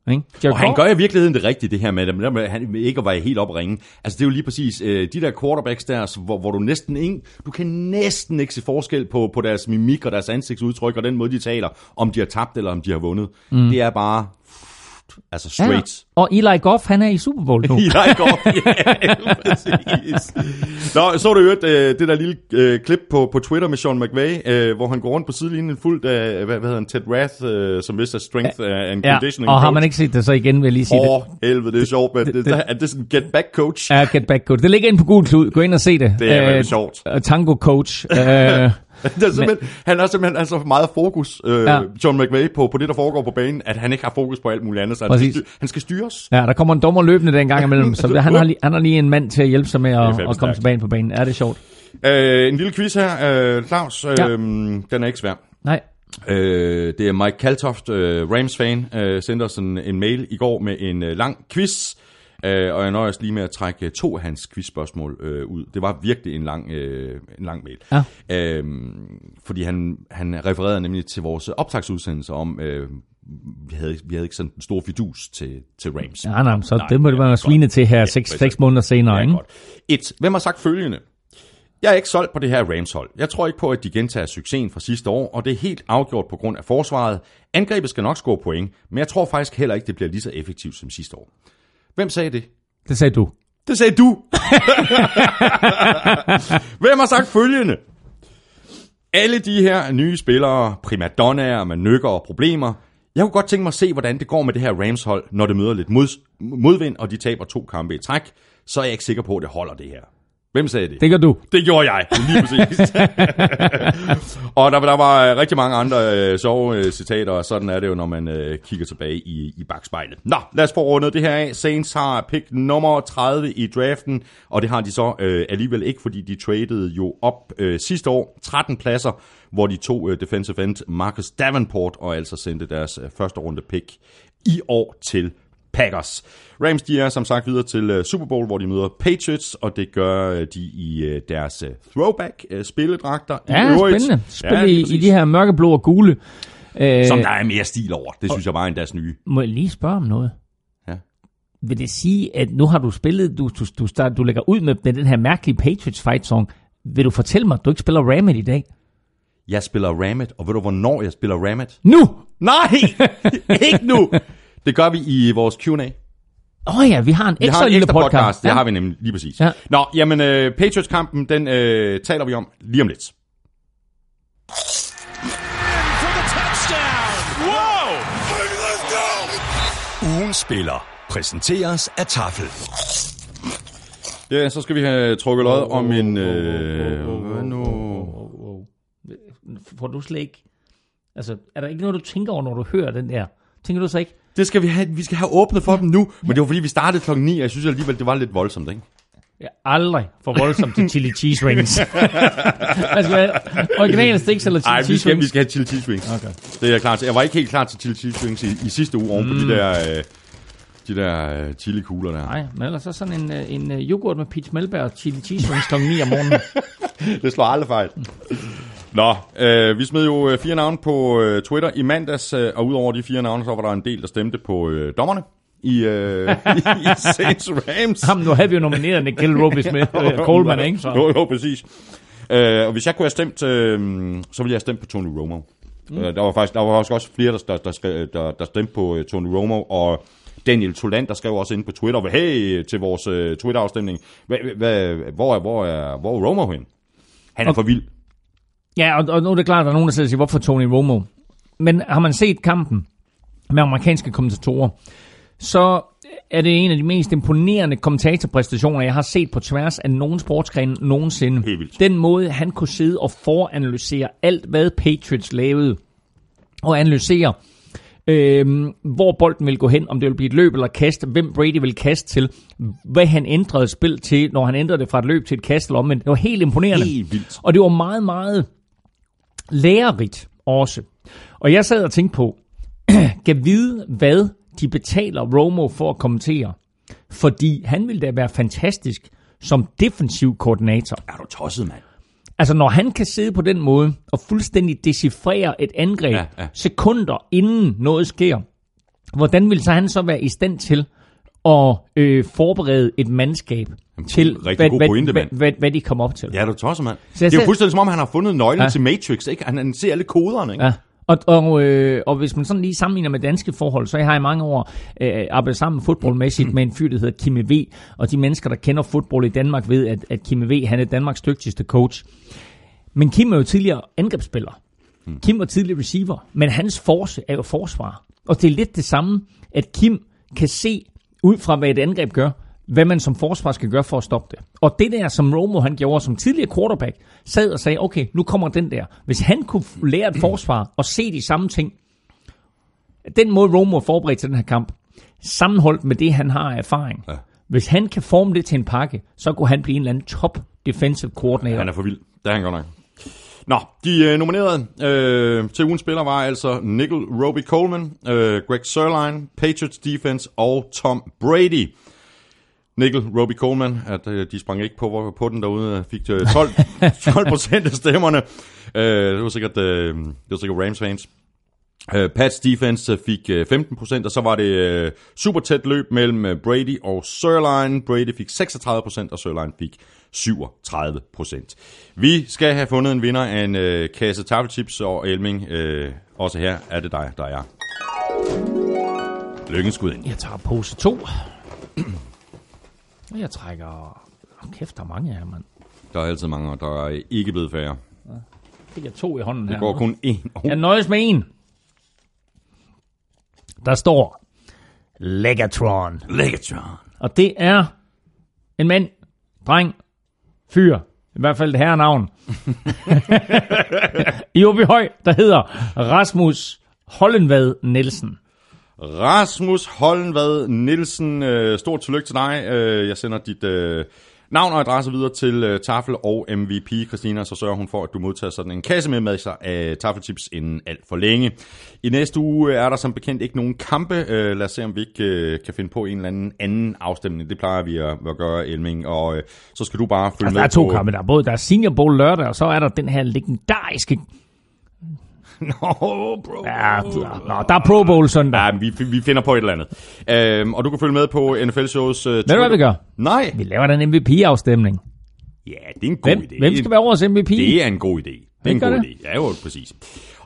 [SPEAKER 3] Ikke? Jared
[SPEAKER 2] Og han gør i virkeligheden det rigtige, det her med, med han ikke at være helt op at ringe. Altså det er jo lige præcis øh, de der quarterbacks der, hvor, hvor du næsten ikke, du kan næsten ikke se forskel på, på deres mimik og deres ansigtsudtryk og den måde, de taler, om de har tabt eller om de har vundet. Mm. Det er bare, altså straight.
[SPEAKER 3] Ja, og Eli Goff, han er i Super Bowl nu.
[SPEAKER 2] Eli Goff, ja, præcis. Nå, så du hørt øh, det der lille øh, klip på, på Twitter med Sean McVay, øh, hvor han går rundt på sidelinjen fuldt af, hvad, hvad hedder han, Ted Rath, øh, som vist er strength ja, and
[SPEAKER 3] Ja,
[SPEAKER 2] conditioning
[SPEAKER 3] og har
[SPEAKER 2] coach.
[SPEAKER 3] man ikke set det, så igen vil jeg lige sige det.
[SPEAKER 2] Åh, helvede, det er sjovt, men det, det, er det sådan en get back coach?
[SPEAKER 3] Ja, get back coach. Det ligger inde på Google Klud. Gå ind og se det.
[SPEAKER 2] Det er
[SPEAKER 3] Øh,
[SPEAKER 2] sjovt.
[SPEAKER 3] Tango coach. Øh,
[SPEAKER 2] det er simpelthen, han har simpelthen altså meget fokus, øh,
[SPEAKER 3] Ja.
[SPEAKER 2] John McVay, på, på det, der foregår på banen, at han ikke har fokus på alt muligt andet, så han skal, han skal styres.
[SPEAKER 3] ja, der kommer en dommer løbende den gang imellem, så han har, lige, han har lige en mand til at hjælpe sig med at, at komme
[SPEAKER 2] stærkt.
[SPEAKER 3] tilbage på banen. Er det sjovt?
[SPEAKER 2] Øh, en lille quiz her, øh, Claus, øh,
[SPEAKER 3] Ja.
[SPEAKER 2] den er ikke svær.
[SPEAKER 3] Nej.
[SPEAKER 2] Øh, det er Mike Kaltoft, øh, Rams-fan, øh, sendte os en, en mail i går med en øh, lang quiz, øh, og jeg nøjes lige med at trække øh, to af hans quizspørgsmål øh, ud. Det var virkelig en lang, øh, en lang mail.
[SPEAKER 3] Ja.
[SPEAKER 2] Øh, fordi han, han refererede nemlig til vores optagsudsendelse om, øh, vi, havde, vi havde ikke sådan en stor fidus til, til Rams.
[SPEAKER 3] Ja, nej, så
[SPEAKER 2] Nej,
[SPEAKER 3] det må det være svine til her
[SPEAKER 2] Ja,
[SPEAKER 3] seks, seks måneder senere,
[SPEAKER 2] Ja,
[SPEAKER 3] ikke?
[SPEAKER 2] godt. Et. Hvem har sagt følgende? Jeg er ikke solgt på det her Rams-hold. Jeg tror ikke på, at de gentager succesen fra sidste år, og det er helt afgjort på grund af forsvaret. Angrebet skal nok score point, men jeg tror faktisk heller ikke, det bliver lige så effektivt som sidste år. Hvem sagde det?
[SPEAKER 3] Det sagde du.
[SPEAKER 2] Det sagde du. Hvem har sagt følgende? Alle de her nye spillere, primadonnaer med nykker og problemer, jeg kunne godt tænke mig at se, hvordan det går med det her Rams-hold, når det møder lidt mod, modvind, og de taber to kampe i træk. Så er jeg ikke sikker på, at det holder det her. Hvem sagde det?
[SPEAKER 3] Det gør du.
[SPEAKER 2] Det gjorde jeg, lige præcis. og der, der var rigtig mange andre øh, sjove citater, og sådan er det jo, når man øh, kigger tilbage i, i bagspejlet. Nå, lad os få rundet det her af. Saints har pick nummer 30 i draften, og det har de så øh, alligevel ikke, fordi de traded jo op øh, sidste år 13 pladser, hvor de to øh, defensive end Marcus Davenport, og altså sendte deres øh, første runde pick i år til Packers. Rams de er som sagt videre til uh, Super Bowl, hvor de møder Patriots, og det gør uh, de i uh, deres uh, throwback uh, spilledragter.
[SPEAKER 3] Ja, I spændende. Spil ja, i, i de her mørkeblå og gule.
[SPEAKER 2] Som der er mere stil over. Det synes jeg bare er deres nye.
[SPEAKER 3] Må jeg lige spørge om noget?
[SPEAKER 2] Ja.
[SPEAKER 3] Vil det sige, at nu har du spillet, du, du, du, start, du lægger ud med, med den her mærkelige Patriots fight song. Vil du fortælle mig, at du ikke spiller Rammet i dag?
[SPEAKER 2] Jeg spiller Rammet, og ved du, hvornår jeg spiller Rammet?
[SPEAKER 3] Nu!
[SPEAKER 2] Nej! ikke nu! Det gør vi i vores Q&A.
[SPEAKER 3] Åh oh ja, vi har en ekstra, vi har en lille podcast. podcast.
[SPEAKER 2] Det ja. har vi nemlig lige præcis. Ja. Nå, jamen, uh, Patriots-kampen, den uh, taler vi om lige om lidt.
[SPEAKER 5] Ugen spiller præsenteres af Tafel.
[SPEAKER 2] Ja, så skal vi have trukket lod om en... Øh?
[SPEAKER 3] Får du slet ikke... Altså, er der ikke noget, du tænker over, når du hører den der? Tænker du så ikke?
[SPEAKER 2] Det skal vi have, vi skal have åbnet for dem nu. Men det var fordi, vi startede klokken 9, og jeg synes alligevel, det var lidt voldsomt, ikke?
[SPEAKER 3] Ja, aldrig for voldsomt til chili cheese rings. Have? Originale sticks eller chili
[SPEAKER 2] Ej,
[SPEAKER 3] cheese
[SPEAKER 2] vi skal,
[SPEAKER 3] rings?
[SPEAKER 2] vi skal have chili cheese rings.
[SPEAKER 3] Okay.
[SPEAKER 2] Det er jeg klar til. Jeg var ikke helt klar til chili cheese rings i, i sidste uge oven på mm. de der, øh, de der øh, chili kugler der.
[SPEAKER 3] Nej, men ellers så sådan en, øh, en uh, yoghurt med peach melbær og chili cheese rings klokken 9 om morgenen.
[SPEAKER 2] det slår aldrig fejl. Nå, øh, vi smed jo øh, fire navne på øh, Twitter i mandags, øh, og udover de fire navne, så var der en del, der stemte på øh, dommerne i, øh, i, Saints Rams.
[SPEAKER 3] Jamen, nu havde vi jo nomineret Nikhil Roby Smith øh, Coleman, ikke? Så.
[SPEAKER 2] Jo, jo, præcis. Øh, og hvis jeg kunne have stemt, øh, så ville jeg have stemt på Tony Romo. Mm. Øh, der var faktisk der var også flere, der, der, der, der, der stemte på øh, Tony Romo, og Daniel Toland, der skrev også ind på Twitter, hey, til vores øh, Twitter-afstemning, hvor, er, hvor, er, hvor er Romo hen? Han er okay. for vild.
[SPEAKER 3] Ja, og, og nu er det klart, at der er nogen, der siger, hvorfor Tony Romo? Men har man set kampen med amerikanske kommentatorer, så er det en af de mest imponerende kommentatorpræstationer, jeg har set på tværs af nogen sportsgren nogensinde. Den måde, han kunne sidde og foranalysere alt, hvad Patriots lavede, og analysere, øh, hvor bolden vil gå hen, om det vil blive et løb eller kast, hvem Brady vil kaste til, hvad han ændrede spil til, når han ændrede det fra et løb til et kast eller omvendt. Det var helt imponerende.
[SPEAKER 2] Helt vildt.
[SPEAKER 3] Og det var meget, meget lærerigt også. Og jeg sad og tænkte på, kan vide, hvad de betaler Romo for at kommentere. Fordi han ville da være fantastisk som defensiv koordinator.
[SPEAKER 2] Er du tosset, mand?
[SPEAKER 3] Altså, når han kan sidde på den måde og fuldstændig decifrere et angreb ja, ja. sekunder inden noget sker, hvordan vil så han så være i stand til at øh, forberede et mandskab Jamen, til,
[SPEAKER 2] hvad, god pointe,
[SPEAKER 3] hvad, hvad, hvad de kommer op til?
[SPEAKER 2] Ja, du tosser, mand. Det er jo fuldstændig som om, han har fundet nøglen ja. til Matrix, ikke? Han, han ser alle koderne, ikke?
[SPEAKER 3] Ja. Og, og, øh, og hvis man sådan lige sammenligner med danske forhold, så har jeg i mange år øh, arbejdet sammen fodboldmæssigt med en fyr, der hedder Kimme V. Og de mennesker, der kender fodbold i Danmark, ved, at, at Kimme V. han er Danmarks dygtigste coach. Men Kim er jo tidligere angrebsspiller. Hmm. Kim var tidligere receiver, men hans force er jo forsvar. Og det er lidt det samme, at Kim kan se ud fra, hvad et angreb gør, hvad man som forsvar skal gøre for at stoppe det. Og det der, som Romo han gjorde som tidligere quarterback, sad og sagde, okay, nu kommer den der. Hvis han kunne lære et forsvar og se de samme ting, den måde Romo er forberedt til den her kamp, sammenholdt med det, han har af erfaring, ja. hvis han kan forme det til en pakke, så kunne han blive en eller anden top defensive coordinator.
[SPEAKER 2] Han er for vild. Det er han godt nok. Nå, de øh, nominerede øh, til ugens spiller var altså Nickel Roby Coleman, øh, Greg Sørlein, Patriots Defense og Tom Brady. Nickel, Roby Coleman, at øh, de sprang ikke på, på den derude, fik 12, 12 procent af stemmerne. Øh, det, var sikkert, øh, det var sikkert Rams fans. Øh, Pats defense fik 15 procent, og så var det uh, super tæt løb mellem Brady og Sørlein. Brady fik 36 procent, og Sørlein fik 37 procent. Vi skal have fundet en vinder af en øh, kasse taffelchips, og Elming, øh, også her er det dig, der er. Lykken skud ind.
[SPEAKER 3] Jeg tager pose 2. Og jeg trækker... Oh, kæft, der er mange her, mand.
[SPEAKER 2] Der er altid mange, og der er ikke blevet færre.
[SPEAKER 3] Det er to i hånden
[SPEAKER 2] Det
[SPEAKER 3] her.
[SPEAKER 2] går kun én. Oh,
[SPEAKER 3] Jeg nøjes med en. Der står Legatron.
[SPEAKER 2] Legatron.
[SPEAKER 3] Og det er en mand, dreng, fyr, i hvert fald det her navn, i Åby Høj, der hedder Rasmus Hollenvad Nielsen.
[SPEAKER 2] Rasmus Hollenvad Nielsen, øh, stort tillykke til dig. Øh, jeg sender dit øh, navn og adresse videre til øh, Tafel og MVP Christina, så sørger hun for, at du modtager sådan en kasse med med sig af Tafelchips inden alt for længe. I næste uge er der som bekendt ikke nogen kampe. Øh, lad os se, om vi ikke øh, kan finde på en eller anden anden afstemning. Det plejer vi at, at gøre, Elming. Og øh, så skal du bare følge
[SPEAKER 3] Altså,
[SPEAKER 2] med
[SPEAKER 3] der er to
[SPEAKER 2] på...
[SPEAKER 3] kampe. Der er både der er Senior Bowl lørdag, og så er der den her legendariske...
[SPEAKER 2] Nå, bro.
[SPEAKER 3] Ja, nå, der er Pro Bowl søndag.
[SPEAKER 2] Ja, vi, vi finder på et eller andet. Øhm, og du kan følge med på NFL-shows... Uh,
[SPEAKER 3] Ved du, hvad vi gør?
[SPEAKER 2] Nej.
[SPEAKER 3] Vi laver den MVP-afstemning.
[SPEAKER 2] Ja, det er en god
[SPEAKER 3] Hvem,
[SPEAKER 2] idé.
[SPEAKER 3] hvem skal være årets MVP?
[SPEAKER 2] Det er en god idé. Det er en god
[SPEAKER 3] det?
[SPEAKER 2] idé. Ja, jo, præcis.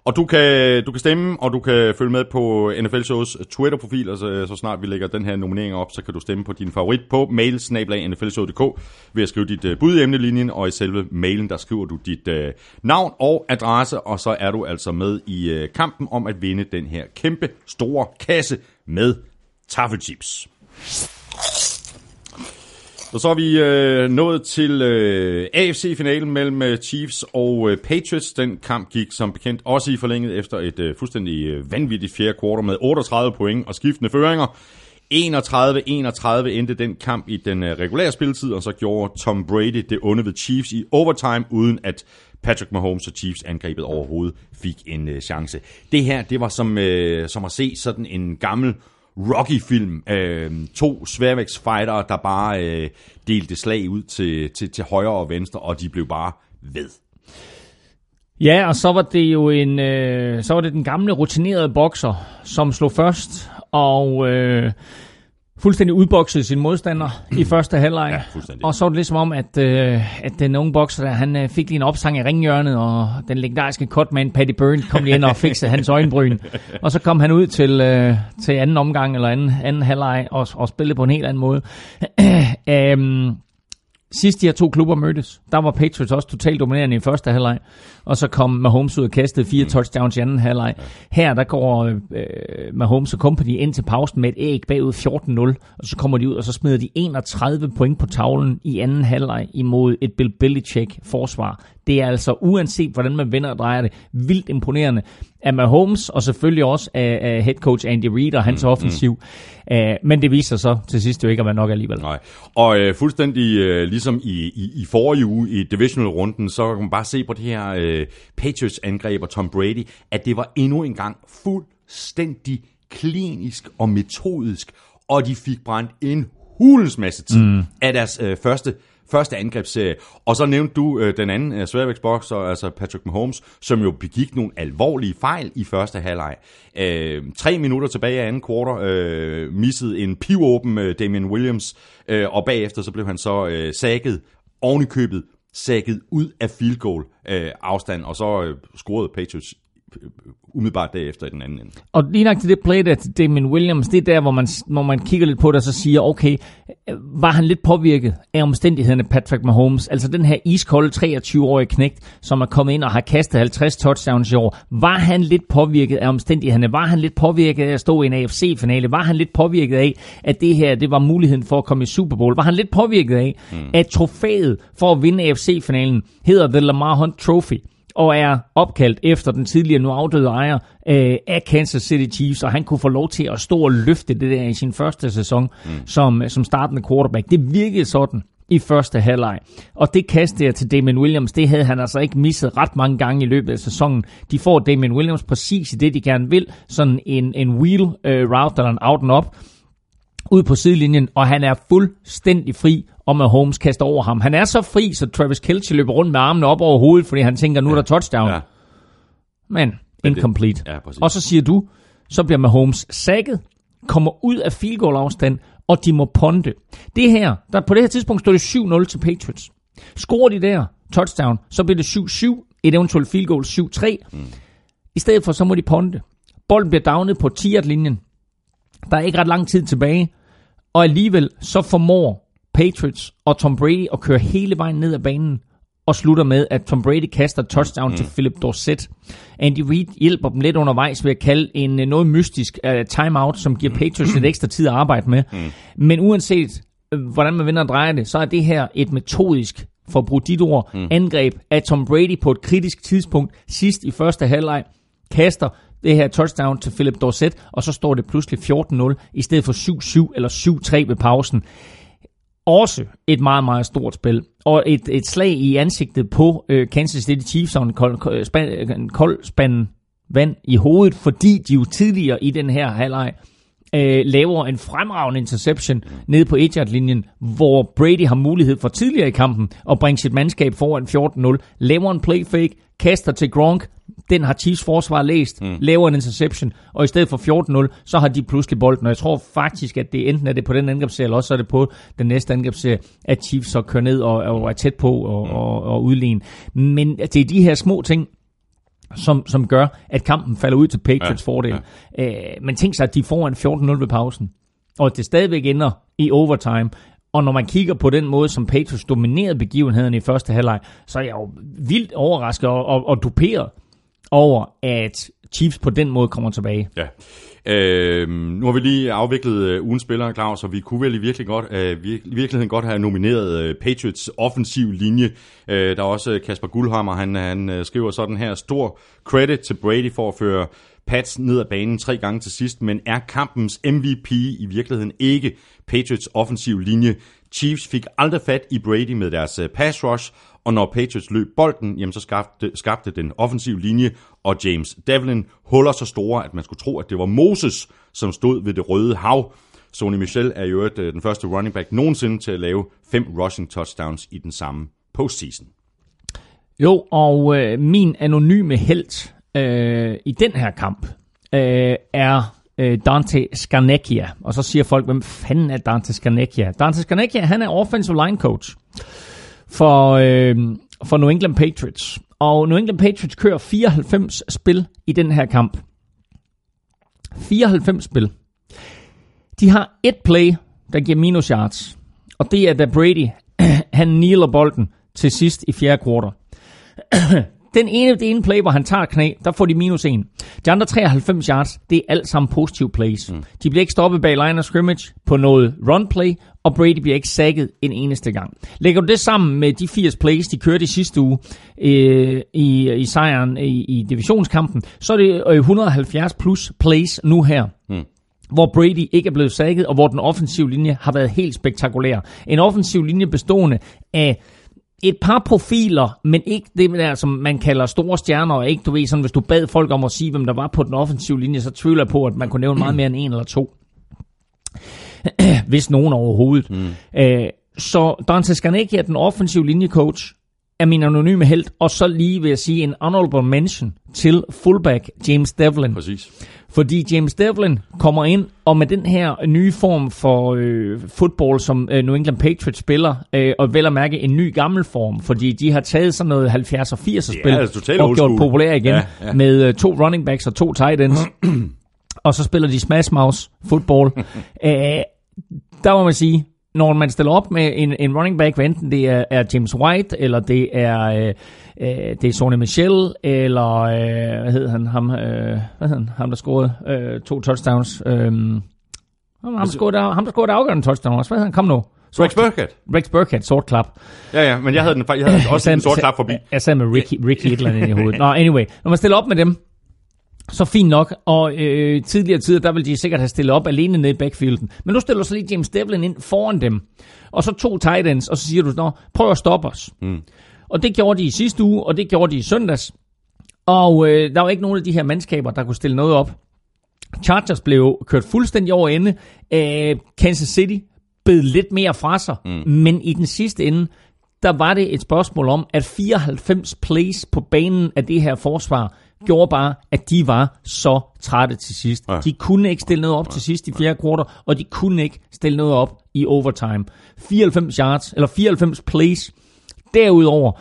[SPEAKER 2] Og du kan, du kan stemme, og du kan følge med på NFL Shows Twitter-profil, og så, så snart vi lægger den her nominering op, så kan du stemme på din favorit på mail nflshow.dk ved at skrive dit uh, bud i emnelinjen, og i selve mailen, der skriver du dit uh, navn og adresse, og så er du altså med i uh, kampen om at vinde den her kæmpe store kasse med taffelchips. Og så er vi øh, nået til øh, AFC-finalen mellem øh, Chiefs og øh, Patriots. Den kamp gik som bekendt også i forlænget efter et øh, fuldstændig øh, vanvittigt fjerde kvartal med 38 point og skiftende føringer. 31-31 endte den kamp i den øh, regulære spilletid, og så gjorde Tom Brady det onde ved Chiefs i overtime, uden at Patrick Mahomes og Chiefs angrebet overhovedet fik en øh, chance. Det her, det var som, øh, som at se sådan en gammel Rocky-film. Øh, to sværvægtsfightere, der bare øh, delte slag ud til, til, til højre og venstre, og de blev bare ved.
[SPEAKER 3] Ja, og så var det jo en, øh, så var det den gamle rutinerede bokser, som slog først, og øh, fuldstændig udboksede sin modstander i første halvleg.
[SPEAKER 2] Ja,
[SPEAKER 3] og så var det ligesom om, at, øh, at den unge bokser der, han øh, fik lige en opsang i ringhjørnet, og den legendariske cutman Patty Burns kom lige ind og fikset hans øjenbryn. Og så kom han ud til, øh, til anden omgang, eller anden, anden halvleg, og, og spillede på en helt anden måde. øhm, Sidst de her to klubber mødtes, der var Patriots også totalt dominerende i første halvleg, og så kom Mahomes ud og kastede fire mm. touchdowns i anden halvleg. Her der går øh, Mahomes og company ind til pausen med et æg bagud 14-0, og så kommer de ud, og så smider de 31 point på tavlen i anden halvleg imod et Bill Belichick forsvar. Det er altså uanset hvordan man vender og drejer det, vildt imponerende af Mahomes, og selvfølgelig også af, af head coach Andy Reid og hans mm, offensiv. Mm. Uh, men det viser sig så til sidst jo ikke at være nok alligevel.
[SPEAKER 2] Nej. Og øh, fuldstændig øh, ligesom i, i, i forrige uge i divisional-runden, så kan man bare se på det her øh, Patriots-angreb og Tom Brady, at det var endnu en gang fuldstændig klinisk og metodisk, og de fik brændt en hulens masse tid mm. af deres øh, første første angrebsserie. Og så nævnte du øh, den anden øh, sværvægtsbokser, altså Patrick Mahomes, som jo begik nogle alvorlige fejl i første halvleg. Øh, tre minutter tilbage af anden kvartal øh, missede en pivåben øh, Damian Williams, øh, og bagefter så blev han så øh, sækket ovenikøbet sækket ud af field goal øh, afstand, og så øh, scorede Patriots umiddelbart derefter i den anden ende.
[SPEAKER 3] Og lige nok til det play der til Damien Williams, det er der, hvor man, hvor man kigger lidt på det, og så siger, okay, var han lidt påvirket af omstændighederne Patrick Mahomes? Altså den her iskolde 23-årige knægt, som er kommet ind og har kastet 50 touchdowns i år. Var han lidt påvirket af omstændighederne? Var han lidt påvirket af at stå i en AFC-finale? Var han lidt påvirket af, at det her det var muligheden for at komme i Super Bowl? Var han lidt påvirket af, mm. at trofæet for at vinde AFC-finalen hedder The Lamar Hunt Trophy? Og er opkaldt efter den tidligere nu afdøde ejer øh, af Kansas City Chiefs, og han kunne få lov til at stå og løfte det der i sin første sæson mm. som, som startende quarterback. Det virkede sådan i første halvleg. Og det kast der til Damien Williams, det havde han altså ikke misset ret mange gange i løbet af sæsonen. De får Damien Williams præcis i det, de gerne vil. Sådan en, en wheel uh, route eller en out and up ud på sidelinjen, og han er fuldstændig fri, og Mahomes kaster over ham. Han er så fri, så Travis Kelce løber rundt med armene op over hovedet, fordi han tænker, nu er der touchdown. Ja. Men incomplete.
[SPEAKER 2] Ja,
[SPEAKER 3] og så siger du, så bliver Mahomes sækket, kommer ud af field goal afstand, og de må ponde. Det her, der på det her tidspunkt står det 7-0 til Patriots. Scorer de der touchdown, så bliver det 7-7, et eventuelt field goal 7-3. Mm. I stedet for, så må de ponte. Bolden bliver downet på 10 linjen Der er ikke ret lang tid tilbage. Og alligevel så formår Patriots og Tom Brady at køre hele vejen ned ad banen og slutter med, at Tom Brady kaster touchdown mm. til Philip Dorsett. Andy Reid hjælper dem lidt undervejs ved at kalde en øh, noget mystisk uh, timeout, som giver Patriots lidt ekstra tid at arbejde med. Mm. Men uanset øh, hvordan man vender og drejer det, så er det her et metodisk, for at bruge dit ord, mm. angreb af Tom Brady på et kritisk tidspunkt sidst i første halvleg kaster det her touchdown til Philip Dorsett, og så står det pludselig 14-0 i stedet for 7-7 eller 7-3 ved pausen. Også et meget, meget stort spil. Og et, et slag i ansigtet på øh, Kansas City Chiefs og en kold, kold, øh, span, øh, en kold spand vand i hovedet, fordi de jo tidligere i den her halvleg øh, laver en fremragende interception nede på 1 linjen hvor Brady har mulighed for tidligere i kampen at bringe sit mandskab foran 14-0, laver en play fake, kaster til Gronk, den har Chiefs forsvar læst, mm. laver en interception, og i stedet for 14-0, så har de pludselig bolden. Og jeg tror faktisk, at det enten er det på den angrebsserie, eller også er det på den næste angrebsserie, at Chiefs så kører ned og, og er tæt på og, mm. og, og udligne. Men det er de her små ting, som, som gør, at kampen falder ud til Patriots ja, fordel. Ja. Øh, men tænk sig, at de får en 14-0 ved pausen, og at det stadigvæk ender i overtime. Og når man kigger på den måde, som Patriots dominerede begivenheden i første halvleg, så er jeg jo vildt overrasket og, og, og duperet over, at Chiefs på den måde kommer tilbage.
[SPEAKER 2] Ja. Øh, nu har vi lige afviklet øh, ugens spillere, Claus, og vi kunne vel i, virkelig godt, øh, vir- virkeligheden godt have nomineret øh, Patriots offensiv linje. Øh, der er også øh, Kasper Guldhammer, han, han øh, skriver sådan her, stor credit til Brady for at føre Pats ned ad banen tre gange til sidst, men er kampens MVP i virkeligheden ikke Patriots offensiv linje? Chiefs fik aldrig fat i Brady med deres øh, pass rush, og når Patriots løb bolden, jamen så skabte, skabte den offensiv linje og James Devlin huller så store, at man skulle tro, at det var Moses, som stod ved det røde hav. Sony Michel er jo øh, den første running back nogensinde til at lave fem rushing touchdowns i den samme postseason.
[SPEAKER 3] Jo, og øh, min anonyme held øh, i den her kamp øh, er øh, Dante Scarnecchia. Og så siger folk, hvem fanden er Dante Scarnecchia? Dante Scarnecchia, han er offensive line coach for, øh, for New England Patriots. Og New England Patriots kører 94 spil i den her kamp. 94 spil. De har et play, der giver minus yards. Og det er da Brady, han kneeler bolden til sidst i fjerde kvartal. Den ene, det ene play, hvor han tager knæ, der får de minus 1. De andre 93 yards, det er alt sammen positive plays. Mm. De bliver ikke stoppet bag line of scrimmage på noget run play, og Brady bliver ikke sækket en eneste gang. Lægger du det sammen med de 80 plays, de kørte i sidste uge øh, i, i sejren i, i divisionskampen, så er det 170 plus plays nu her. Mm hvor Brady ikke er blevet sækket, og hvor den offensive linje har været helt spektakulær. En offensiv linje bestående af et par profiler, men ikke det der, som man kalder store stjerner, og ikke, du ved, sådan, hvis du bad folk om at sige, hvem der var på den offensive linje, så tvivler jeg på, at man kunne nævne meget mere end en eller to. hvis nogen overhovedet. Mm. Æh, så Dante Scarnecchia, den offensive linjecoach, er min anonyme held, og så lige vil jeg sige en honorable mention til fullback James Devlin.
[SPEAKER 2] Præcis.
[SPEAKER 3] Fordi James Devlin kommer ind, og med den her nye form for øh, fodbold, som øh, New England Patriots spiller, øh, og vel at mærke en ny gammel form, fordi de har taget sådan noget 70'er og 80'er spil,
[SPEAKER 2] altså
[SPEAKER 3] og gjort populær igen, ja, ja. med øh, to running backs og to tight ends. og så spiller de smash mouse fodbold. Æh, der må man sige, når man stiller op med en, en running back, enten det er, er James White, eller det er, øh, øh, det er Sonny Michel, eller øh, hvad hedder han, ham, øh, hvad hedder han, ham der scorede øh, to touchdowns, øh, ham, ham, scorede, ham der scorede afgørende touchdown også, hvad hedder han, kom nu.
[SPEAKER 2] Rex Burkhead.
[SPEAKER 3] Rex Burkhead, sort klap.
[SPEAKER 2] Ja, ja, men jeg havde, den, jeg havde også en sort klap forbi.
[SPEAKER 3] Jeg sad med Ricky, Ricky et eller andet i hovedet. Nå, anyway, når man stiller op med dem, så fint nok, og øh, tidligere tider, der ville de sikkert have stillet op alene nede i backfielden. Men nu stiller så lige James Devlin ind foran dem, og så to tight ends, og så siger du, Nå, prøv at stoppe os. Mm. Og det gjorde de i sidste uge, og det gjorde de i søndags. Og øh, der var ikke nogen af de her mandskaber, der kunne stille noget op. Chargers blev kørt fuldstændig over ende. Øh, Kansas City bed lidt mere fra sig, mm. men i den sidste ende, der var det et spørgsmål om, at 94 plays på banen af det her forsvar gjorde bare, at de var så trætte til sidst. Ja. De kunne ikke stille noget op ja. til sidst i fjerde kvartal, og de kunne ikke stille noget op i overtime. 94 yards, eller 94 plays, Derudover,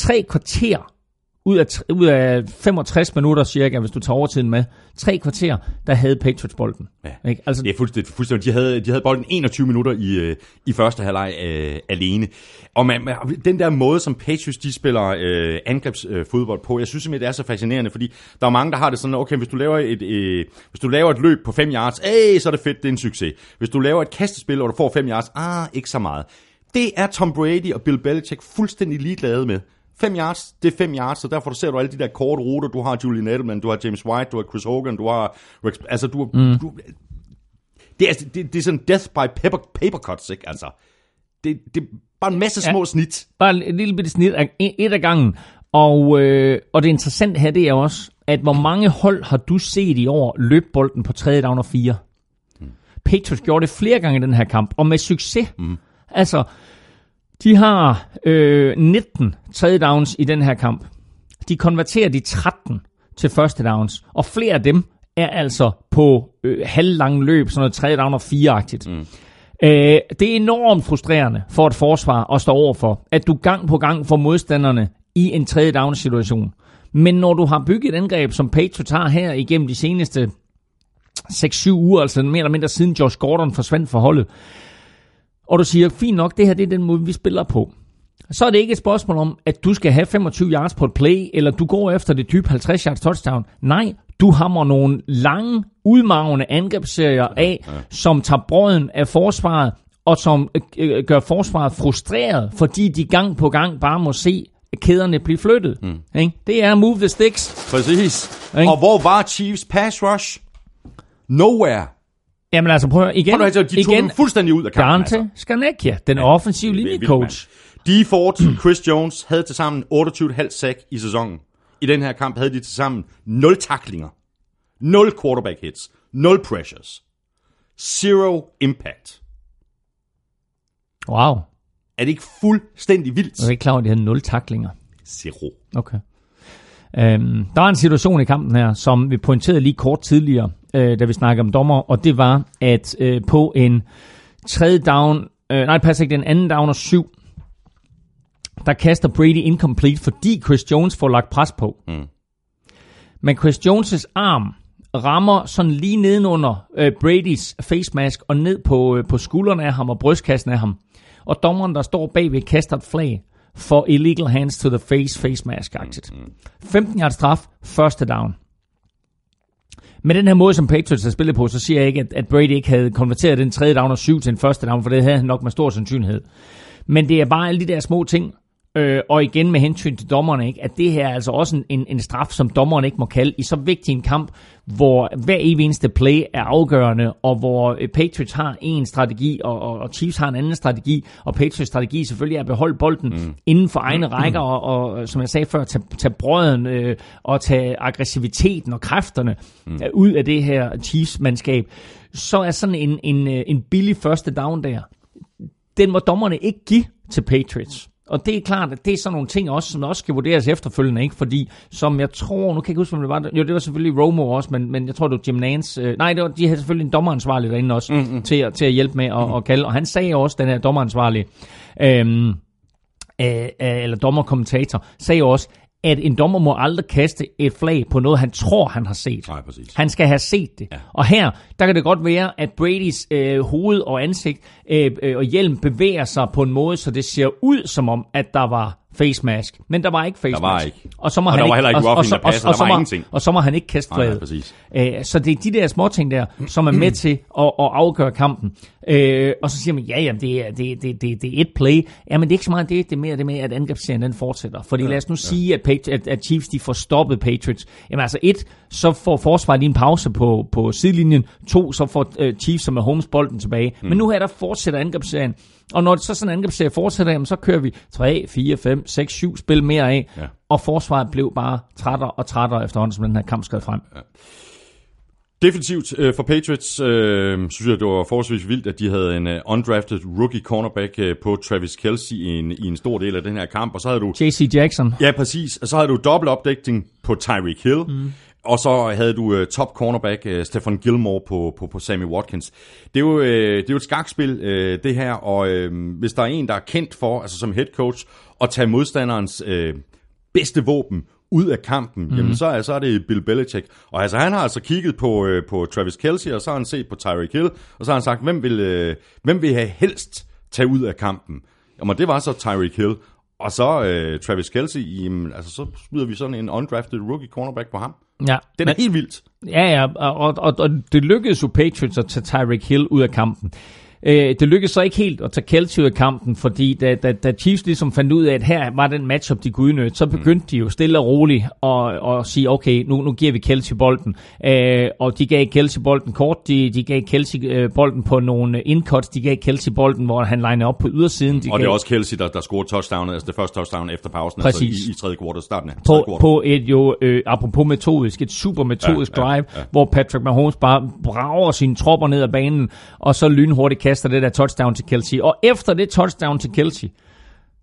[SPEAKER 3] tre kvarter ud af, ud af 65 minutter cirka, hvis du tager overtiden med, tre kvarter, der havde Patriots bolden.
[SPEAKER 2] Ja. Ikke? Altså, det er fuldstændig, fuldstændig. De havde, de havde bolden 21 minutter i, øh, i første halvleg øh, alene. Og man, man, den der måde, som Patriots de spiller øh, angrebsfodbold øh, på, jeg synes simpelthen, det er så fascinerende, fordi der er mange, der har det sådan, okay, hvis du laver et, øh, hvis du laver et løb på 5 yards, øh, så er det fedt, det er en succes. Hvis du laver et kastespil, og du får 5 yards, ah, ikke så meget. Det er Tom Brady og Bill Belichick fuldstændig ligeglade med. 5 yards, det er 5 yards, så derfor ser du alle de der korte ruter. Du har Julian Edelman, du har James White, du har Chris Hogan, du har... Altså, du, mm. du det, er, det, det er sådan death by paper, paper cuts, ikke? Altså, det, det er bare en masse små ja, snit.
[SPEAKER 3] Bare en lille bitte snit, et af gangen. Og, øh, og det interessante her, det er også, at hvor mange hold har du set i år løbe bolden på tredje down og fire? Mm. Patriots gjorde det flere gange i den her kamp, og med succes. Mm. Altså, de har øh, 19 tredje downs i den her kamp. De konverterer de 13 til første downs, og flere af dem er altså på øh, halvlange løb, sådan noget tredje down og fireagtigt. Mm. Øh, det er enormt frustrerende for et forsvar at stå overfor, at du gang på gang får modstanderne i en tredje down situation. Men når du har bygget et angreb, som Patriots har her igennem de seneste 6-7 uger, altså mere eller mindre siden Josh Gordon forsvandt fra holdet, og du siger, fint nok, det her det er den måde, vi spiller på, så er det ikke et spørgsmål om, at du skal have 25 yards på et play, eller du går efter det type 50 yards touchdown. Nej, du hammer nogle lange, udmavende angrebsserier af, ja, ja. som tager brøden af forsvaret, og som øh, gør forsvaret frustreret, fordi de gang på gang bare må se kæderne blive flyttet. Mm. Ikke? Det er move the sticks.
[SPEAKER 2] Præcis. Ikke? Og hvor var Chiefs pass rush? Nowhere.
[SPEAKER 3] Jamen altså, prøv igen. Prøv
[SPEAKER 2] at høre, de tog igen, fuldstændig ud af kampen.
[SPEAKER 3] Dante altså. Skarnecchia, den ja, offensive linjecoach.
[SPEAKER 2] De Ford, Chris Jones havde til sammen 28,5 sack i sæsonen. I den her kamp havde de til sammen 0 taklinger, 0 quarterback hits, 0 pressures, zero impact.
[SPEAKER 3] Wow.
[SPEAKER 2] Er det ikke fuldstændig vildt?
[SPEAKER 3] Jeg er ikke klar over, at de havde 0 taklinger.
[SPEAKER 2] Zero.
[SPEAKER 3] Okay. Øhm, der var en situation i kampen her, som vi pointerede lige kort tidligere, øh, da vi snakkede om dommer, og det var, at øh, på en tredje down, øh, nej, passer ikke, den anden down og syv, der kaster Brady incomplete, fordi Chris Jones får lagt pres på. Mm. Men Chris Jones' arm rammer sådan lige nedenunder øh, Bradys face mask og ned på, øh, på skuldrene af ham og brystkassen af ham. Og dommeren, der står bagved, kaster et flag for illegal hands to the face, face mask-agtigt. 15 yards straf, første down. Med den her måde, som Patriots har spillet på, så siger jeg ikke, at, at Brady ikke havde konverteret den tredje down og syv til en første down, for det havde han nok med stor sandsynlighed. Men det er bare alle de der små ting, Øh, og igen med hensyn til dommerne, ikke, at det her er altså også en, en straf, som dommerne ikke må kalde i så vigtig en kamp, hvor hver evig eneste play er afgørende, og hvor øh, Patriots har en strategi, og, og, Chiefs har en anden strategi, og Patriots strategi selvfølgelig er at beholde bolden mm. inden for egne rækker, og, og som jeg sagde før, tage, tage brøden øh, og tage aggressiviteten og kræfterne mm. ud af det her Chiefs-mandskab, så er sådan en, en, øh, en billig første down der, den må dommerne ikke give til Patriots. Og det er klart, at det er sådan nogle ting også, som også skal vurderes efterfølgende, ikke? Fordi, som jeg tror, nu kan jeg ikke huske, om det var, jo, det var selvfølgelig Romo også, men, men jeg tror, det var Jim Nance, øh, nej, det var, de havde selvfølgelig en dommeransvarlig derinde også, mm-hmm. til, at, til at hjælpe med at, mm-hmm. at kalde, og han sagde også, den her dommeransvarlige, øhm, øh, eller dommerkommentator, sagde også, at en dommer må aldrig kaste et flag på noget, han tror, han har set.
[SPEAKER 2] Nej, præcis.
[SPEAKER 3] Han skal have set det. Ja. Og her, der kan det godt være, at Bradys øh, hoved og ansigt øh, øh, og hjelm bevæger sig på en måde, så det ser ud som om, at der var face mask. Men der var ikke face mask.
[SPEAKER 2] Der var ikke.
[SPEAKER 3] Og så må
[SPEAKER 2] og
[SPEAKER 3] han
[SPEAKER 2] der var
[SPEAKER 3] ikke,
[SPEAKER 2] heller ikke
[SPEAKER 3] og, og,
[SPEAKER 2] og, pass, og, og,
[SPEAKER 3] så
[SPEAKER 2] ingenting.
[SPEAKER 3] og så må han ikke kaste flaget.
[SPEAKER 2] præcis.
[SPEAKER 3] Æ, så det er de der små ting der, som er med til at, at afgøre kampen. Øh, og så siger man, ja, ja, det er, det, det, det, det er et play. Ja, men det er ikke så meget det, det er mere det med, at angrebsserien den fortsætter. Fordi ja, lad os nu ja. sige, at, Patri- at, at Chiefs de får stoppet Patriots. Jamen altså et, så får forsvaret lige en pause på, på sidelinjen. To, så får uh, Chiefs som er Holmes bolden tilbage. Mm. Men nu her, der fortsætter angrebsserien. Og når det så sådan en angrebsserie fortsætter, jamen, så kører vi 3, 4, 5, 6, 7 spil mere af. Ja. Og forsvaret blev bare trættere og trættere efterhånden, som den her kamp skred frem. Ja.
[SPEAKER 2] Definitivt øh, for Patriots øh, synes jeg, det var forholdsvis vildt, at de havde en uh, undrafted rookie cornerback uh, på Travis Kelsey i en, i en stor del af den her kamp. Og så havde du...
[SPEAKER 3] J.C. Jackson.
[SPEAKER 2] Ja, præcis. Og så havde du dobbelt opdækning på Tyreek Hill. Mm. Og så havde du uh, top cornerback uh, Stefan Gilmore på, på, på Sammy Watkins. Det er jo, uh, det er jo et skakspil, uh, det her, og uh, hvis der er en, der er kendt for, altså som head coach, at tage modstanderens uh, bedste våben ud af kampen, mm. jamen så er, så er det Bill Belichick. Og altså, han har altså kigget på, øh, på Travis Kelsey, og så har han set på Tyreek Hill, og så har han sagt, hvem vil, øh, hvem vil have helst tage ud af kampen? Jamen, det var så Tyreek Hill. Og så øh, Travis Kelsey, jamen, altså, så smider vi sådan en undrafted rookie cornerback på ham.
[SPEAKER 3] Ja,
[SPEAKER 2] Den er helt vildt.
[SPEAKER 3] Ja, ja, og, og, og det lykkedes jo Patriots at tage Tyreek Hill ud af kampen. Øh, det lykkedes så ikke helt at tage Kelsey ud af kampen, fordi da, da, da Chiefs ligesom fandt ud af, at her var den matchup, de kunne udnytte, så begyndte de jo stille og roligt at, at sige, okay, nu, nu giver vi Kelsey bolden. Øh, og de gav Kelsey bolden kort, de, de gav Kelsey øh, bolden på nogle indcuts, de gav Kelsey bolden, hvor han lignede op på ydersiden. De
[SPEAKER 2] Og det
[SPEAKER 3] gav,
[SPEAKER 2] er også Kelsey, der, der scorede touchdownet, altså det første touchdown efter pausen,
[SPEAKER 3] Præcis.
[SPEAKER 2] altså i, i tredje kvartal, starten af tredje
[SPEAKER 3] på, på et jo, øh, apropos metodisk, et super metodisk
[SPEAKER 2] Ja, ja,
[SPEAKER 3] drive,
[SPEAKER 2] ja.
[SPEAKER 3] hvor Patrick Mahomes bare brager sine tropper ned ad banen, og så lynhurtigt kaster det der touchdown til Kelsey. Og efter det touchdown til Kelsey,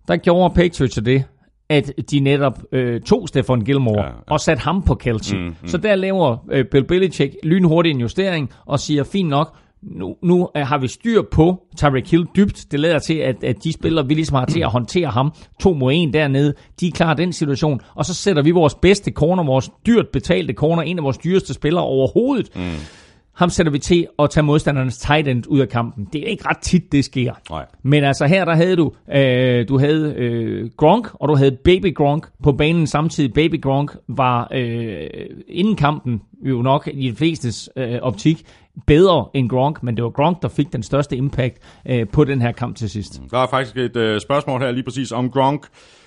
[SPEAKER 3] der gjorde Patriots det, at de netop øh, tog Stefan Gilmore
[SPEAKER 2] Ja, ja.
[SPEAKER 3] og satte ham på Kelsey. Mm, mm. Så der laver øh, Bill Belichick lynhurtigt en justering og siger, fint nok, nu, nu øh, har vi styr på Tyreek Hill dybt. Det lader til, at, at de spillere, vi ligesom har til at håndtere ham, to mod en dernede, de er klar den situation. Og så sætter vi vores bedste corner, vores dyrt betalte corner, en af vores dyreste spillere overhovedet. Mm. Ham sætter vi til at tage modstandernes tight end ud af kampen. Det er ikke ret tit, det sker.
[SPEAKER 2] Nej.
[SPEAKER 3] Men altså her, der havde du, øh, du havde øh, Gronk, og du havde Baby Gronk på banen samtidig. Baby Gronk var øh, inden kampen jo nok i de flestes øh, optik bedre end Gronk, men det var Gronk, der fik den største impact øh, på den her kamp til sidst.
[SPEAKER 2] Der er faktisk et øh, spørgsmål her lige præcis om Gronk.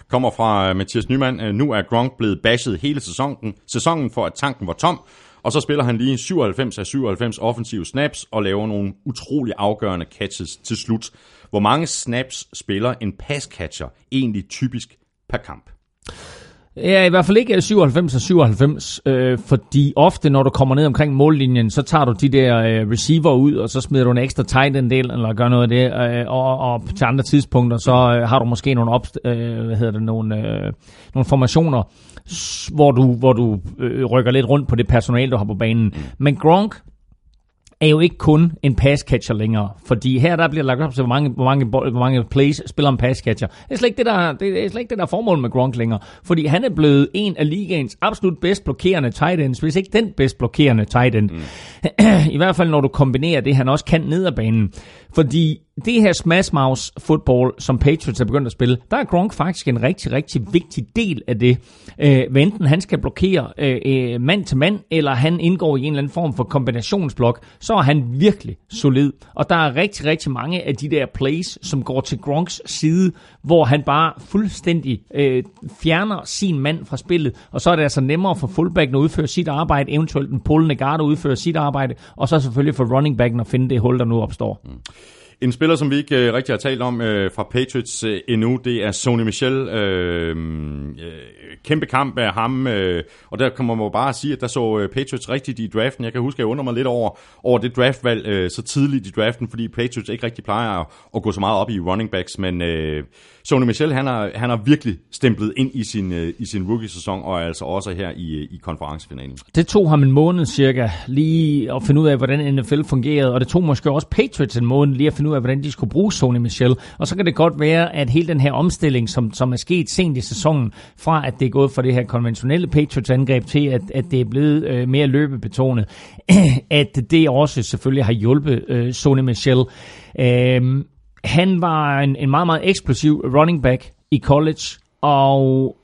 [SPEAKER 2] Kommer fra øh, Mathias Nyman. Øh, nu er Gronk blevet bashed hele sæsonen, sæsonen for, at tanken var tom. Og så spiller han lige 97 af 97 offensive snaps og laver nogle utrolig afgørende catches til slut. Hvor mange snaps spiller en pass catcher egentlig typisk per kamp?
[SPEAKER 3] Ja, i hvert fald ikke 97 og 97, øh, fordi ofte, når du kommer ned omkring mållinjen, så tager du de der øh, receiver ud, og så smider du en ekstra tight end del, eller gør noget af det, øh, og, og til andre tidspunkter, så øh, har du måske nogle, op, øh, hvad hedder det, nogle, øh, nogle formationer, hvor du, hvor du øh, rykker lidt rundt på det personale, du har på banen. Men Gronk er jo ikke kun en pass catcher længere, fordi her der bliver lagt op til, hvor mange, hvor mange, hvor mange plays spiller en pass catcher. Det er slet ikke det, der, det er slet ikke det, der er formålet med Gronk længere, fordi han er blevet en af ligaens absolut bedst blokerende tight ends, hvis ikke den bedst blokerende tight end. Mm. I hvert fald, når du kombinerer det, han også kan ned ad banen. Fordi det her smash mouse football, som Patriots er begyndt at spille, der er Gronk faktisk en rigtig, rigtig vigtig del af det. Øh, hvad enten han skal blokere øh, øh, mand til mand, eller han indgår i en eller anden form for kombinationsblok, så er han virkelig solid. Og der er rigtig, rigtig mange af de der plays, som går til Gronks side, hvor han bare fuldstændig øh, fjerner sin mand fra spillet, og så er det altså nemmere for fullbacken at udføre sit arbejde, eventuelt en pullende guard at udføre sit arbejde, og så selvfølgelig for running backen at finde det hul, der nu opstår. Mm.
[SPEAKER 2] En spiller, som vi ikke øh, rigtig har talt om øh, fra Patriots øh, endnu, det er Sony Michel. Øh, øh, kæmpe kamp af ham, øh, og der kan man jo bare sige, at der så øh, Patriots rigtigt i draften. Jeg kan huske, at jeg undrer mig lidt over, over det draftvalg øh, så tidligt i draften, fordi Patriots ikke rigtig plejer at, at gå så meget op i running backs, men øh, Sony Michel, han har, han har virkelig stemplet ind i sin, øh, i sin rookie-sæson, og altså også her i, øh, i konferencefinalen.
[SPEAKER 3] Det tog ham en måned cirka lige at finde ud af, hvordan NFL fungerede, og det tog måske også Patriots en måned lige at finde ud af, hvordan de skulle bruge Sony Michel. Og så kan det godt være, at hele den her omstilling, som, som er sket sent i sæsonen, fra at det er gået fra det her konventionelle Patriots-angreb til, at, at det er blevet øh, mere løbebetonet, at det også selvfølgelig har hjulpet øh, Sonny Michel. Øh, han var en, en meget, meget eksplosiv running back i college, og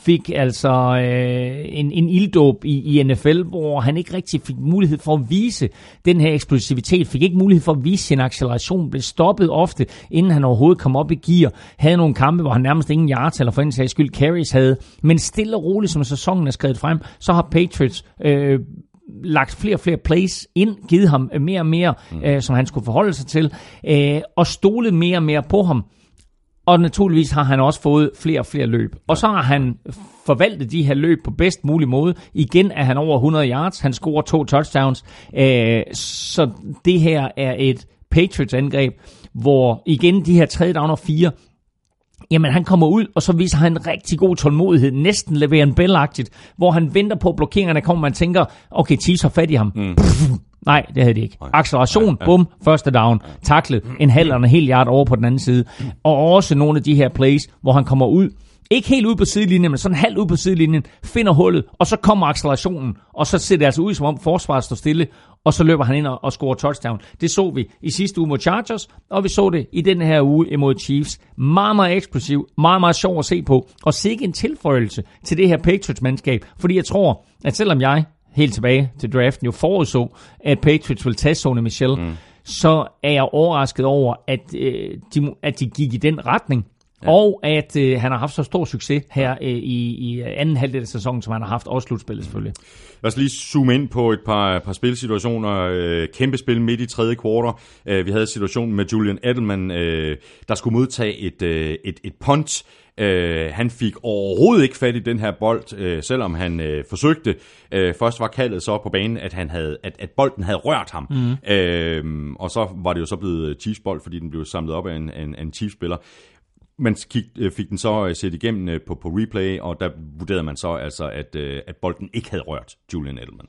[SPEAKER 3] fik altså øh, en, en ilddåb i, i NFL, hvor han ikke rigtig fik mulighed for at vise den her eksplosivitet, fik ikke mulighed for at vise sin acceleration, blev stoppet ofte, inden han overhovedet kom op i gear, havde nogle kampe, hvor han nærmest ingen yards, eller for en sags skyld carries havde, men stille og roligt, som sæsonen er skrevet frem, så har Patriots øh, lagt flere og flere plays ind, givet ham mere og mere, mm. øh, som han skulle forholde sig til, øh, og stolet mere og mere på ham. Og naturligvis har han også fået flere og flere løb. Og så har han forvaltet de her løb på bedst mulig måde. Igen er han over 100 yards. Han scorer to touchdowns. Øh, så det her er et Patriots angreb, hvor igen de her tredje down og fire Jamen, han kommer ud, og så viser han en rigtig god tålmodighed, næsten leverer en bellagtigt, hvor han venter på, at blokeringerne kommer, man tænker, okay, Chiefs har fat i ham. Mm. Nej, det havde de ikke. Acceleration, ja. bum, første down, taklet, en halv eller en hel yard over på den anden side. Og også nogle af de her plays, hvor han kommer ud, ikke helt ud på sidelinjen, men sådan halvt ud på sidelinjen, finder hullet, og så kommer accelerationen, og så ser det altså ud, som om forsvaret står stille, og så løber han ind og, og scorer touchdown. Det så vi i sidste uge mod Chargers, og vi så det i den her uge imod Chiefs. Meget, meget eksplosiv, meget, meget sjov at se på, og sikke en tilføjelse til det her Patriots-mandskab, fordi jeg tror, at selvom jeg helt tilbage til draften jo forudså, at Patriots ville tage Sony Michel, mm. så er jeg overrasket over, at, øh, de, at de gik i den retning. Ja. Og at øh, han har haft så stor succes her øh, i, i anden halvdel af sæsonen, som han har haft, også slutspillet selvfølgelig.
[SPEAKER 2] Lad os lige zoome ind på et par, par spilsituationer. Øh, kæmpe spil midt i tredje kvartal. Øh, vi havde situationen med Julian Edelman, øh, der skulle modtage et, øh, et, et punt. Øh, han fik overhovedet ikke fat i den her bold, øh, selvom han øh, forsøgte. Øh, først var kaldet så på banen, at, han havde, at, at bolden havde rørt ham. Mm. Øh, og så var det jo så blevet Chiefs bold, fordi den blev samlet op af en, en, en Chiefs-spiller man øh, fik den så øh, set igennem øh, på, på replay, og der vurderede man så altså, at, at bolden ikke havde rørt Julian Edelman.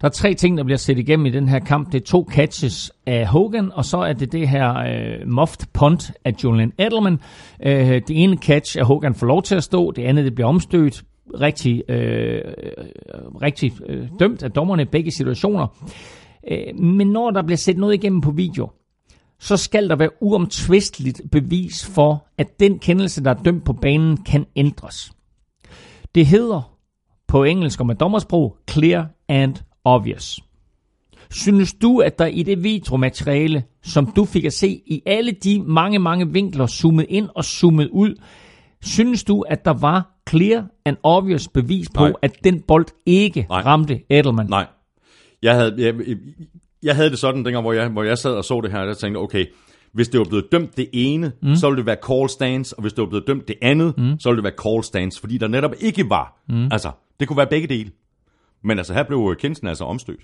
[SPEAKER 3] Der er tre ting, der bliver set igennem i den her kamp. Det er to catches af Hogan, og så er det det her øh, muffed punt af Julian Edelman. Øh, det ene catch er Hogan får lov til at stå, det andet det bliver omstødt. Rigtig, øh, øh, rigtig øh, dømt af dommerne i begge situationer. Øh, men når der bliver set noget igennem på video, så skal der være uomtvisteligt bevis for, at den kendelse, der er dømt på banen, kan ændres. Det hedder på engelsk og med dommersprog clear and obvious. Synes du, at der i det videomateriale, som du fik at se i alle de mange, mange vinkler, zoomet ind og zoomet ud, synes du, at der var clear and obvious bevis på, Nej. at den bold ikke Nej. ramte Edelman?
[SPEAKER 2] Nej. Jeg havde, jeg, jeg havde det sådan, dengang, hvor jeg, hvor jeg sad og så det her, jeg tænkte, okay, hvis det var blevet dømt det ene, mm. så ville det være call stance, og hvis det var blevet dømt det andet, mm. så ville det være call stance, fordi der netop ikke var. Mm. Altså, det kunne være begge dele. Men altså, her blev Kensen altså omstødt.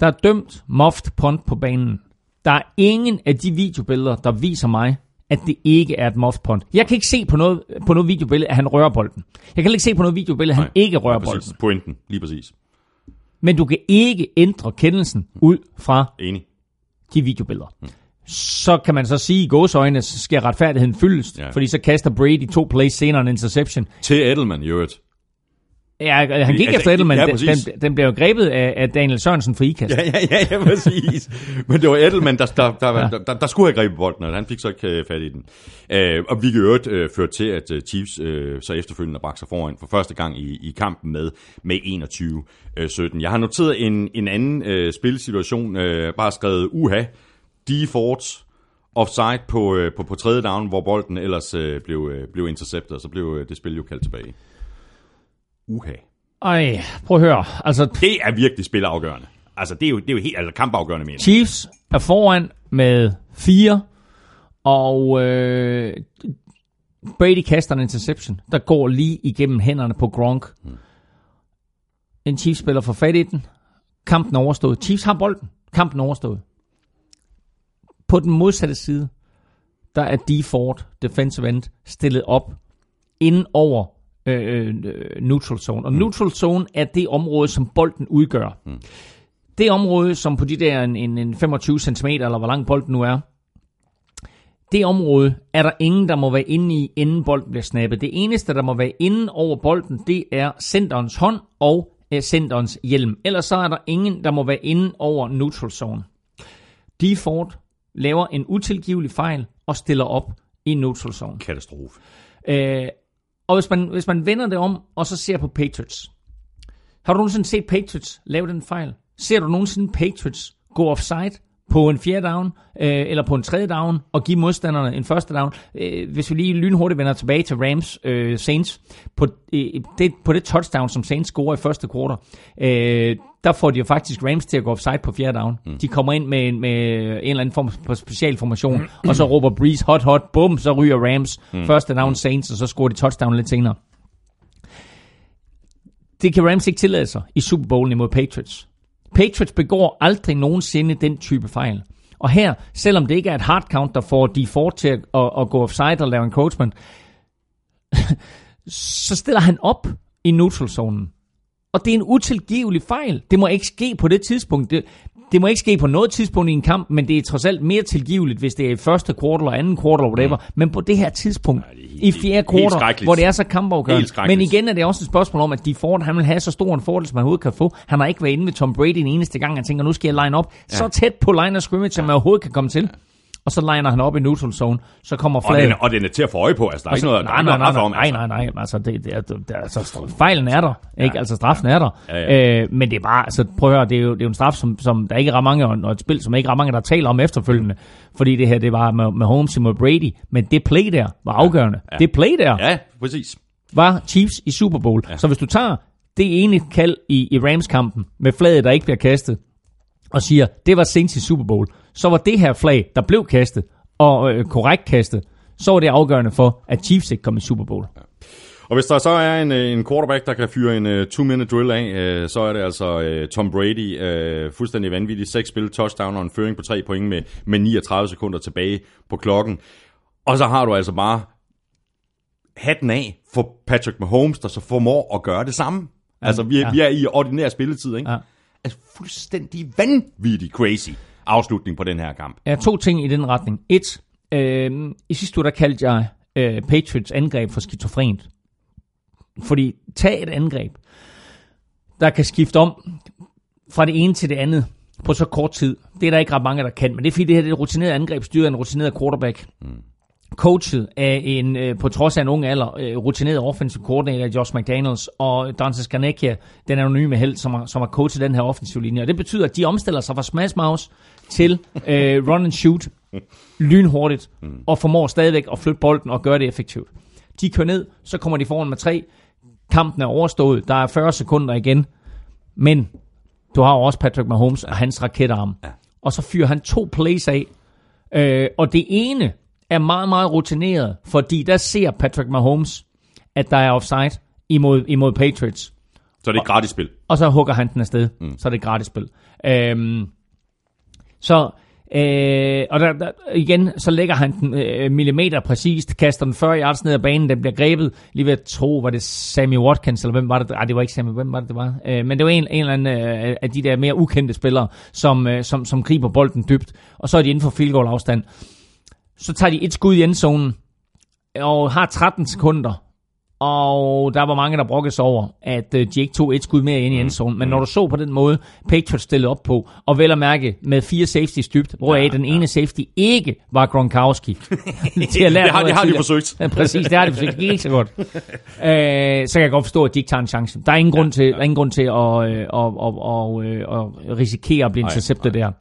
[SPEAKER 3] Der er dømt moft punt på banen. Der er ingen af de videobilleder, der viser mig, at det ikke er et moft punt. Jeg kan ikke se på noget, på noget videobillede, at han rører bolden. Jeg kan ikke se på noget videobillede, at han Nej, ikke rører bolden.
[SPEAKER 2] Pointen, lige præcis.
[SPEAKER 3] Men du kan ikke ændre kendelsen ud fra
[SPEAKER 2] Enig.
[SPEAKER 3] de videobilleder. Hmm. Så kan man så sige i gåsøjne, skal retfærdigheden fyldes, ja. fordi så kaster Brady to plays senere en interception.
[SPEAKER 2] Til Edelman, i øvrigt.
[SPEAKER 3] Ja, han gik altså, efter Edelman. Ja, den, den blev jo grebet af, af Daniel Sørensen for ikast.
[SPEAKER 2] Ja, ja, ja, ja, præcis. Men det var Edelman, der, der, der, ja. der, der, der skulle have grebet bolden, og han fik så ikke øh, fat i den. Uh, og vi kan jo uh, føre til, at uh, Chiefs uh, så efterfølgende bragte sig foran for første gang i, i kampen med, med 21-17. Jeg har noteret en, en anden uh, spilsituation, uh, bare skrevet uha, default offside på, uh, på, på tredje down, hvor bolden ellers uh, blev, uh, blev interceptet, og så blev uh, det spil jo kaldt tilbage. Uha.
[SPEAKER 3] Ej, prøv at høre. Altså,
[SPEAKER 2] det er virkelig spilafgørende. Altså, det er jo, det er jo helt altså, kampafgørende, mener
[SPEAKER 3] Chiefs er foran med fire, og øh, Brady kaster en interception, der går lige igennem hænderne på Gronk. Hmm. En Chiefs-spiller får fat i den. Kampen overstået. Chiefs har bolden. Kampen overstået. På den modsatte side, der er D. Ford, defensive end, stillet op inden over Øh, øh, neutral zone. Og mm. neutral zone er det område, som bolden udgør. Mm. Det område, som på de der en, en, en 25 cm, eller hvor lang bolden nu er, det område er der ingen, der må være inde i, inden bolden bliver snappet. Det eneste, der må være inde over bolden, det er centerens hånd og øh, centerens hjelm. Ellers så er der ingen, der må være inde over neutral zone. Deford laver en utilgivelig fejl og stiller op i neutral zone.
[SPEAKER 2] Katastrofe.
[SPEAKER 3] Øh, og hvis man, hvis man vender det om, og så ser på Patriots. Har du nogensinde set Patriots lave den fejl? Ser du nogensinde Patriots gå offside på en fjerde down, øh, eller på en tredje down, og give modstanderne en første down. Øh, hvis vi lige lynhurtigt vender tilbage til Rams øh, Saints, på, øh, det, på det touchdown, som Saints scorer i første kvartal, øh, der får de jo faktisk Rams til at gå offside på fjerde down. Mm. De kommer ind med, med en eller anden form for specialformation, mm. og så råber Breeze hot hot, bum, så ryger Rams mm. første down Saints, og så scorer de touchdown lidt senere. Det kan Rams ikke tillade sig i Super Bowl imod Patriots. Patriots begår aldrig nogensinde den type fejl. Og her, selvom det ikke er et hard count, der får de for til at, at, at gå offside og lave en coachman, så stiller han op i neutral zonen. Og det er en utilgivelig fejl. Det må ikke ske på det tidspunkt. Det, det må ikke ske på noget tidspunkt i en kamp, men det er trods alt mere tilgiveligt, hvis det er i første kvartal eller anden kvartal eller whatever. Mm. Men på det her tidspunkt, ja, det helt, i fjerde kvartal, hvor det er så kampafgørende. Men igen er det også et spørgsmål om, at de Ford, han vil have så stor en fordel, som han overhovedet kan få. Han har ikke været inde ved Tom Brady den eneste gang, han tænker, nu skal jeg line op ja. så tæt på line of scrimmage, som ja. man overhovedet kan komme til og så liner han op i neutral zone, så kommer flaget.
[SPEAKER 2] Og den, og den er til at få øje på, altså der er ikke noget,
[SPEAKER 3] nej, nej, nej, nej, om, altså. nej, nej, nej, altså, det, det, det, altså fejlen er der, ikke? Ja. Altså straffen er der, ja, ja. Øh, men det er bare, altså prøv at høre, det er jo, det er jo en straf, som, som der ikke er ret mange, og et spil, som ikke er ret mange, der taler om efterfølgende, fordi det her, det var med, med Holmes og Brady, men det play der var afgørende. Ja. Ja. Det play der
[SPEAKER 2] ja, præcis.
[SPEAKER 3] var Chiefs i Super Bowl. Ja. Så hvis du tager det ene kald i, i Rams-kampen, med flaget, der ikke bliver kastet, og siger, det var Saints i Super Bowl, så var det her flag, der blev kastet, og øh, korrekt kastet, så var det afgørende for, at Chiefs ikke kom i Super Bowl. Ja.
[SPEAKER 2] Og hvis der så er en, øh, en quarterback, der kan fyre en uh, two-minute drill af, uh, så er det altså uh, Tom Brady. Uh, fuldstændig vanvittigt. Seks spil, touchdown og en føring på tre point med, med 39 sekunder tilbage på klokken. Og så har du altså bare hatten af for Patrick Mahomes, der så formår at gøre det samme. Ja, altså, vi, ja. vi er i ordinær spilletid, ikke? Ja. Altså, fuldstændig vanvittigt crazy afslutning på den her kamp.
[SPEAKER 3] Ja, to ting i den retning. Et, øh, i sidste uge, der kaldte jeg øh, Patriots angreb for skizofrent. Fordi tag et angreb, der kan skifte om fra det ene til det andet på så kort tid. Det er der ikke ret mange, der kan, men det er fordi, det her det er et rutineret angreb, styret af en rutineret quarterback. Mm coachet af en, øh, på trods af en ung alder, øh, rutineret offensive coordinator, Josh McDaniels, og Dante Scarnecchia, den anonyme held, som har, som har coachet den her offensive linje. Og det betyder, at de omstiller sig fra smash mouse til øh, run and shoot lynhurtigt, og formår stadigvæk at flytte bolden og gøre det effektivt. De kører ned, så kommer de foran med tre. Kampen er overstået. Der er 40 sekunder igen. Men du har jo også Patrick Mahomes og hans raketarm. Og så fyrer han to plays af. Øh, og det ene er meget, meget rutineret, fordi der ser Patrick Mahomes, at der er offside imod, imod Patriots.
[SPEAKER 2] Så er det et gratis spil.
[SPEAKER 3] Og, og så hugger han den afsted. Mm. Så er det et gratis spil. Øhm, så Øh, og der, der, igen, så lægger han den øh, millimeter præcist, kaster den 40 yards ned ad banen, den bliver grebet, lige ved at tro, var det Sammy Watkins, eller hvem var det? Ah, det var ikke Sammy, hvem var det, det var? Øh, men det var en, en eller anden øh, af de der mere ukendte spillere, som, øh, som, som griber bolden dybt, og så er de inden for field goal afstand. Så tager de et skud i endzonen, og har 13 sekunder, og der var mange, der brokkede sig over, at øh, de ikke tog et skud mere ind i endzonen. Men når du så på den måde, Patriots stillede op på, og vel at mærke med fire safety dybt, hvor ja, den ene ja. safety ikke var Gronkowski.
[SPEAKER 2] til at lære det har, det har de forsøgt.
[SPEAKER 3] Ja, præcis, det har de forsøgt. Ikke så godt. øh, så kan jeg godt forstå, at de ikke tager en chance. Der er ingen grund til, er ingen grund til at, øh, at, at, at, at risikere at blive interceptet der.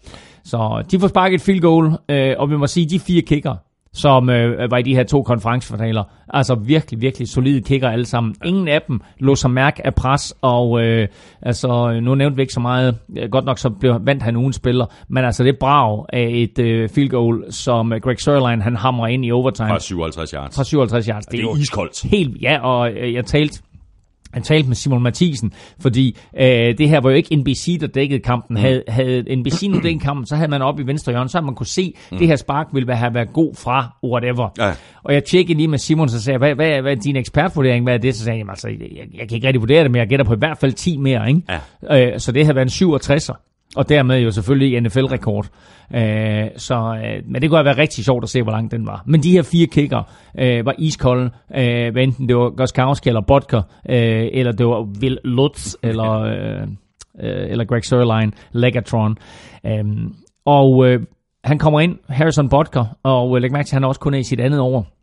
[SPEAKER 3] Så de får sparket et field goal, øh, og vi må sige, de fire kicker, som øh, var i de her to konferencefinaler. Altså virkelig, virkelig solide kicker alle sammen. Ingen af dem lå sig mærke af pres, og øh, altså, nu nævnte vi ikke så meget. Godt nok så blev, vandt han ugen spiller, men altså det brag af et øh, field goal, som Greg Sørlein han hamrer ind i overtime.
[SPEAKER 2] Fra 57 yards.
[SPEAKER 3] Fra 57 yards.
[SPEAKER 2] Det er, det er iskoldt.
[SPEAKER 3] Helt, ja, og øh, jeg talte han talte med Simon Mathisen, fordi øh, det her var jo ikke NBC, der dækkede kampen. Havde, havde NBC nu dækket kampen, så havde man op i venstre hjørne, så havde man kunne se, mm. det her spark ville have været god fra whatever. Ja. Og jeg tjekkede lige med Simon, så sagde jeg, hvad, hvad, hvad er din ekspertvurdering? Hvad er det? Så sagde jeg, altså, jeg, jeg kan ikke rigtig vurdere det, men jeg gætter på i hvert fald 10 mere. Ikke? Ja. Øh, så det havde været en 67'er. Og dermed jo selvfølgelig NFL-rekord. Øh, så, øh, men det kunne have været rigtig sjovt at se, hvor lang den var. Men de her fire kicker øh, var iskolde, øh, hvad enten det var Goskowski eller Bodker, øh, eller det var Will Lutz, eller, øh, øh, eller Greg Sørlein, Legatron. Øh, og øh, han kommer ind, Harrison Bodker, og øh, læg mærke til, at han også kun er i sit andet år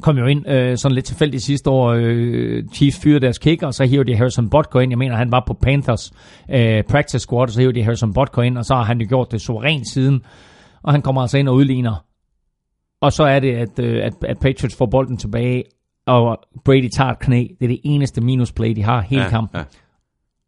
[SPEAKER 3] kom jo ind øh, sådan lidt tilfældigt sidste år. Øh, Chiefs fyrede deres kicker, og så hiver de Harrison Butker ind. Jeg mener, han var på Panthers øh, practice squad, og så hiver de Harrison Butker ind, og så har han jo gjort det så rent siden. Og han kommer altså ind og udligner. Og så er det, at, øh, at, at Patriots får bolden tilbage, og Brady tager et knæ. Det er det eneste minusplay, de har hele ja, kampen. Ja.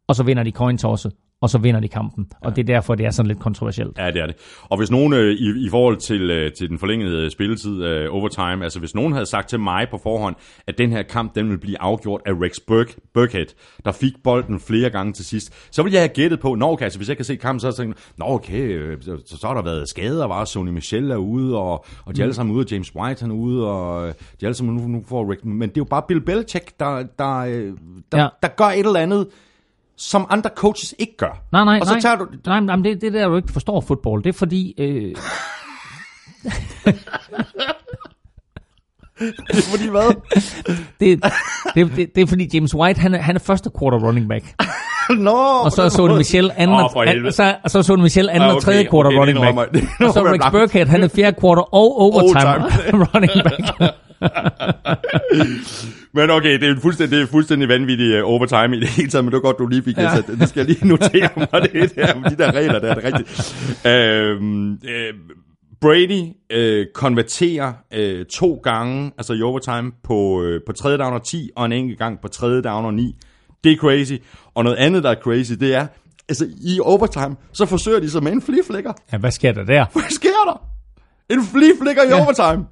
[SPEAKER 3] Og så vinder de coin tosset og så vinder de kampen. Og det er derfor, det er sådan lidt kontroversielt.
[SPEAKER 2] Ja, det er det. Og hvis nogen øh, i, i forhold til, øh, til den forlængede spilletid øh, overtime, altså hvis nogen havde sagt til mig på forhånd, at den her kamp, den ville blive afgjort af Rex Burke, Burkhead, der fik bolden flere gange til sidst, så ville jeg have gættet på, nå okay, altså hvis jeg kan se kampen, så har jeg tænkt, nå okay, øh, så, så har der været skader, var Sony Michel er ude, og, og de er alle sammen ude, og James White han er ude, og de alle sammen nu, nu får Rick, men det er jo bare Bill Belichick, der, der, øh, der,
[SPEAKER 3] Ja.
[SPEAKER 2] ja. der gør et eller andet, som andre coaches ikke gør.
[SPEAKER 3] Nej, nej,
[SPEAKER 2] og så
[SPEAKER 3] nej.
[SPEAKER 2] tager du,
[SPEAKER 3] nej, nej men det, det der, du ikke forstår fodbold, det er fordi... Øh,
[SPEAKER 2] fordi hvad?
[SPEAKER 3] det, det, det, det er fordi James White, han er, han er første quarter running back.
[SPEAKER 2] Nå,
[SPEAKER 3] Og så så Michel anden, oh, og så, og så så Michel anden
[SPEAKER 2] Ah,
[SPEAKER 3] og
[SPEAKER 2] okay,
[SPEAKER 3] tredje quarter
[SPEAKER 2] okay, det
[SPEAKER 3] running back.
[SPEAKER 2] det
[SPEAKER 3] og så Rex Burkhead, han er fjerde quarter og overtime, running back.
[SPEAKER 2] Men okay, det er en fuldstændig, det er fuldstændig vanvittig uh, overtime i det hele taget, men det var godt, du lige fik ja. Det. Det skal jeg lige notere mig, det der, de der regler, der er det rigtigt. Øhm, øh, Brady øh, konverterer øh, to gange, altså i overtime, på, øh, på tredje down og 10, og en enkelt gang på tredje down og 9. Det er crazy. Og noget andet, der er crazy, det er, altså i overtime, så forsøger de sig med en flea.
[SPEAKER 3] Ja, hvad sker der der?
[SPEAKER 2] Hvad sker der? En flea flicker i
[SPEAKER 3] Ja.
[SPEAKER 2] overtime.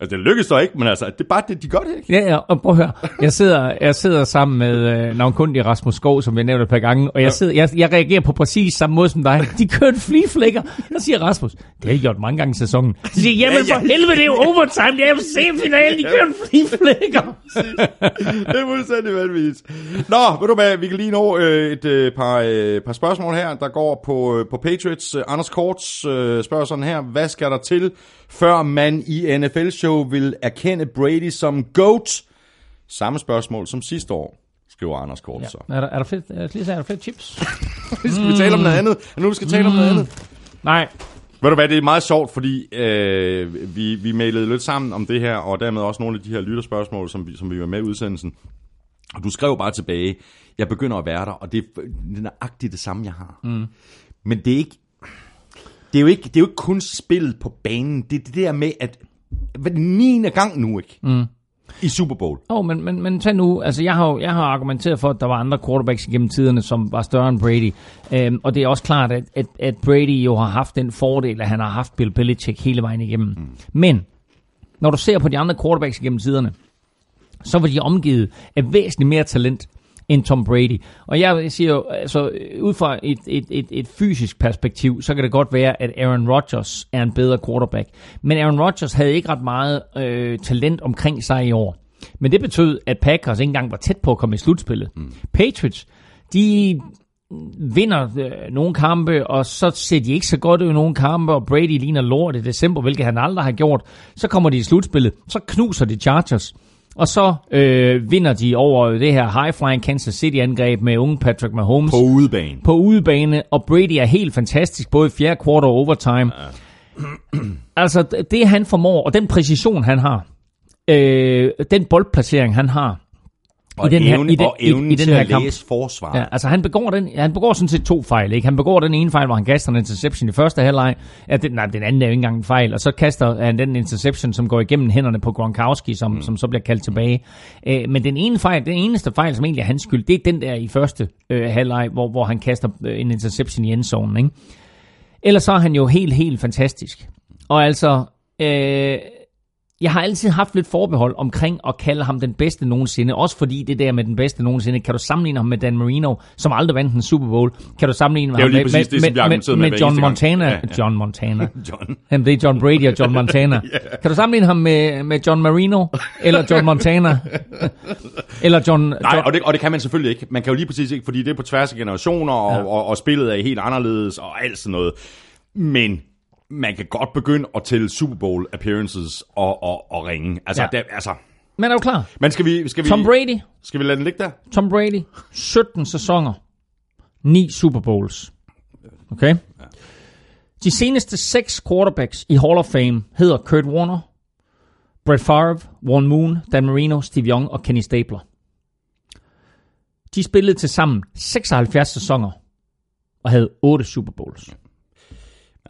[SPEAKER 2] Altså, det lykkes så ikke, men altså, det er bare det, de gør det ikke.
[SPEAKER 3] Ja, ja, og prøv at høre. Jeg sidder, jeg sidder sammen med øh, navnkundig Rasmus Skov, som vi har nævnt et par gange, og jeg, sidder, jeg, jeg reagerer på præcis samme måde som dig. De flea flicker. Så siger Rasmus, det har de gjort mange gange i sæsonen. Så siger jeg, jamen for helvede, det er jo overtime, det er jo semifinalen, de kører flicker.
[SPEAKER 2] det er fuldstændig vanvittigt. Nå, ved du hvad, vi kan lige nå øh, et øh, par, øh, par spørgsmål her, der går på, øh, på Patriots. Anders Korts øh, spørger sådan her, hvad skal der til, før man i NFL-show vil erkende Brady som GOAT? Samme spørgsmål som sidste år, skriver Anders Kort ja. så.
[SPEAKER 3] Er der, er der fedt, sige, er der fedt chips?
[SPEAKER 2] Nu skal vi tale om noget andet. Nu skal vi tale om noget andet.
[SPEAKER 3] Nej.
[SPEAKER 2] Ved du hvad, det er meget sjovt, fordi øh, vi, vi mailede lidt sammen om det her, og dermed også nogle af de her lytterspørgsmål, som vi, som vi var med i udsendelsen. Og du skrev bare tilbage, jeg begynder at være der, og det er, det er nøjagtigt det samme, jeg har. Mm. Men det er ikke, det er jo ikke, det er jo ikke kun spillet på banen. Det er det der med, at hvad, er 9. gang nu, ikke? Mm. I Super Bowl.
[SPEAKER 3] Åh, oh, men, men, men tag nu, altså jeg har, jeg har argumenteret for, at der var andre quarterbacks igennem tiderne, som var større end Brady. Øhm, og det er også klart, at, at, at Brady jo har haft den fordel, at han har haft Bill Belichick hele vejen igennem. Mm. Men, når du ser på de andre quarterbacks igennem tiderne, så var de omgivet af væsentligt mere talent end Tom Brady. Og jeg siger jo, altså ud fra et, et, et, et fysisk perspektiv, så kan det godt være, at Aaron Rodgers er en bedre quarterback. Men Aaron Rodgers havde ikke ret meget øh, talent omkring sig i år. Men det betød, at Packers ikke engang var tæt på at komme i slutspillet. Mm. Patriots, de vinder øh, nogle kampe, og så ser de ikke så godt ud i nogle kampe, og Brady ligner lort i december, hvilket han aldrig har gjort. Så kommer de i slutspillet, så knuser de Chargers, og så øh, vinder de over det her high-flying Kansas City-angreb med unge Patrick Mahomes
[SPEAKER 2] På udebane.
[SPEAKER 3] på udebane, og Brady er helt fantastisk, både i fjerde kvartal og overtime. altså, det han formår, og den præcision han har, øh, den boldplacering han har,
[SPEAKER 2] Og,
[SPEAKER 3] den her-
[SPEAKER 2] evne,
[SPEAKER 3] i den-
[SPEAKER 2] og
[SPEAKER 3] i-
[SPEAKER 2] evnen
[SPEAKER 3] i den
[SPEAKER 2] til
[SPEAKER 3] her
[SPEAKER 2] at
[SPEAKER 3] kamp.
[SPEAKER 2] læse forsvaret.
[SPEAKER 3] Ja, altså han begår, den, han begår sådan set to fejl. Ikke? Han begår den ene fejl, hvor han kaster en interception i første halvleg. Ja, den, nej, den anden er jo ikke engang en fejl. Og så kaster han den interception, som går igennem hænderne på Gronkowski, som, mm. som så bliver kaldt tilbage. Øh, men den ene fejl, den eneste fejl, som egentlig er hans skyld, det er den der i første øh, halvleg, hvor, hvor han kaster øh, en interception i endzonen. Ikke? Ellers så er han jo helt, helt fantastisk. Og altså, øh, jeg har altid haft lidt forbehold omkring at kalde ham den bedste nogensinde. Også fordi det der med den bedste nogensinde, kan du sammenligne ham med Dan Marino, som aldrig vandt en Super Bowl. Kan du sammenligne ham med,
[SPEAKER 2] præcis det,
[SPEAKER 3] med, med, med,
[SPEAKER 2] med
[SPEAKER 3] med John. Montana?
[SPEAKER 2] Ja, ja.
[SPEAKER 3] John Montana.
[SPEAKER 2] John.
[SPEAKER 3] Jamen, det er John Brady og John Montana. Kan du sammenligne ham med, med John Marino? Eller John Montana? eller John...
[SPEAKER 2] Nej,
[SPEAKER 3] John
[SPEAKER 2] og det, og det kan man selvfølgelig ikke. Man kan jo lige præcis ikke, fordi det er på tværs af generationer, og,
[SPEAKER 3] ja.
[SPEAKER 2] og, og spillet er helt anderledes, og alt sådan noget. Men man kan godt begynde at tælle Super Bowl appearances og, og, og ringe. Altså,
[SPEAKER 3] Ja.
[SPEAKER 2] ja. der, altså,
[SPEAKER 3] Men er du klar?
[SPEAKER 2] men skal vi, skal vi,
[SPEAKER 3] Tom Brady,
[SPEAKER 2] skal vi lade den ligge der?
[SPEAKER 3] Tom Brady, 17 sæsoner, 9 Super Bowls. Okay? De seneste seks quarterbacks i Hall of Fame hedder Kurt Warner, Brett Favre, Warren Moon, Dan Marino, Steve Young og Kenny Stabler. De spillede til sammen 76 sæsoner og havde 8 Super Bowls.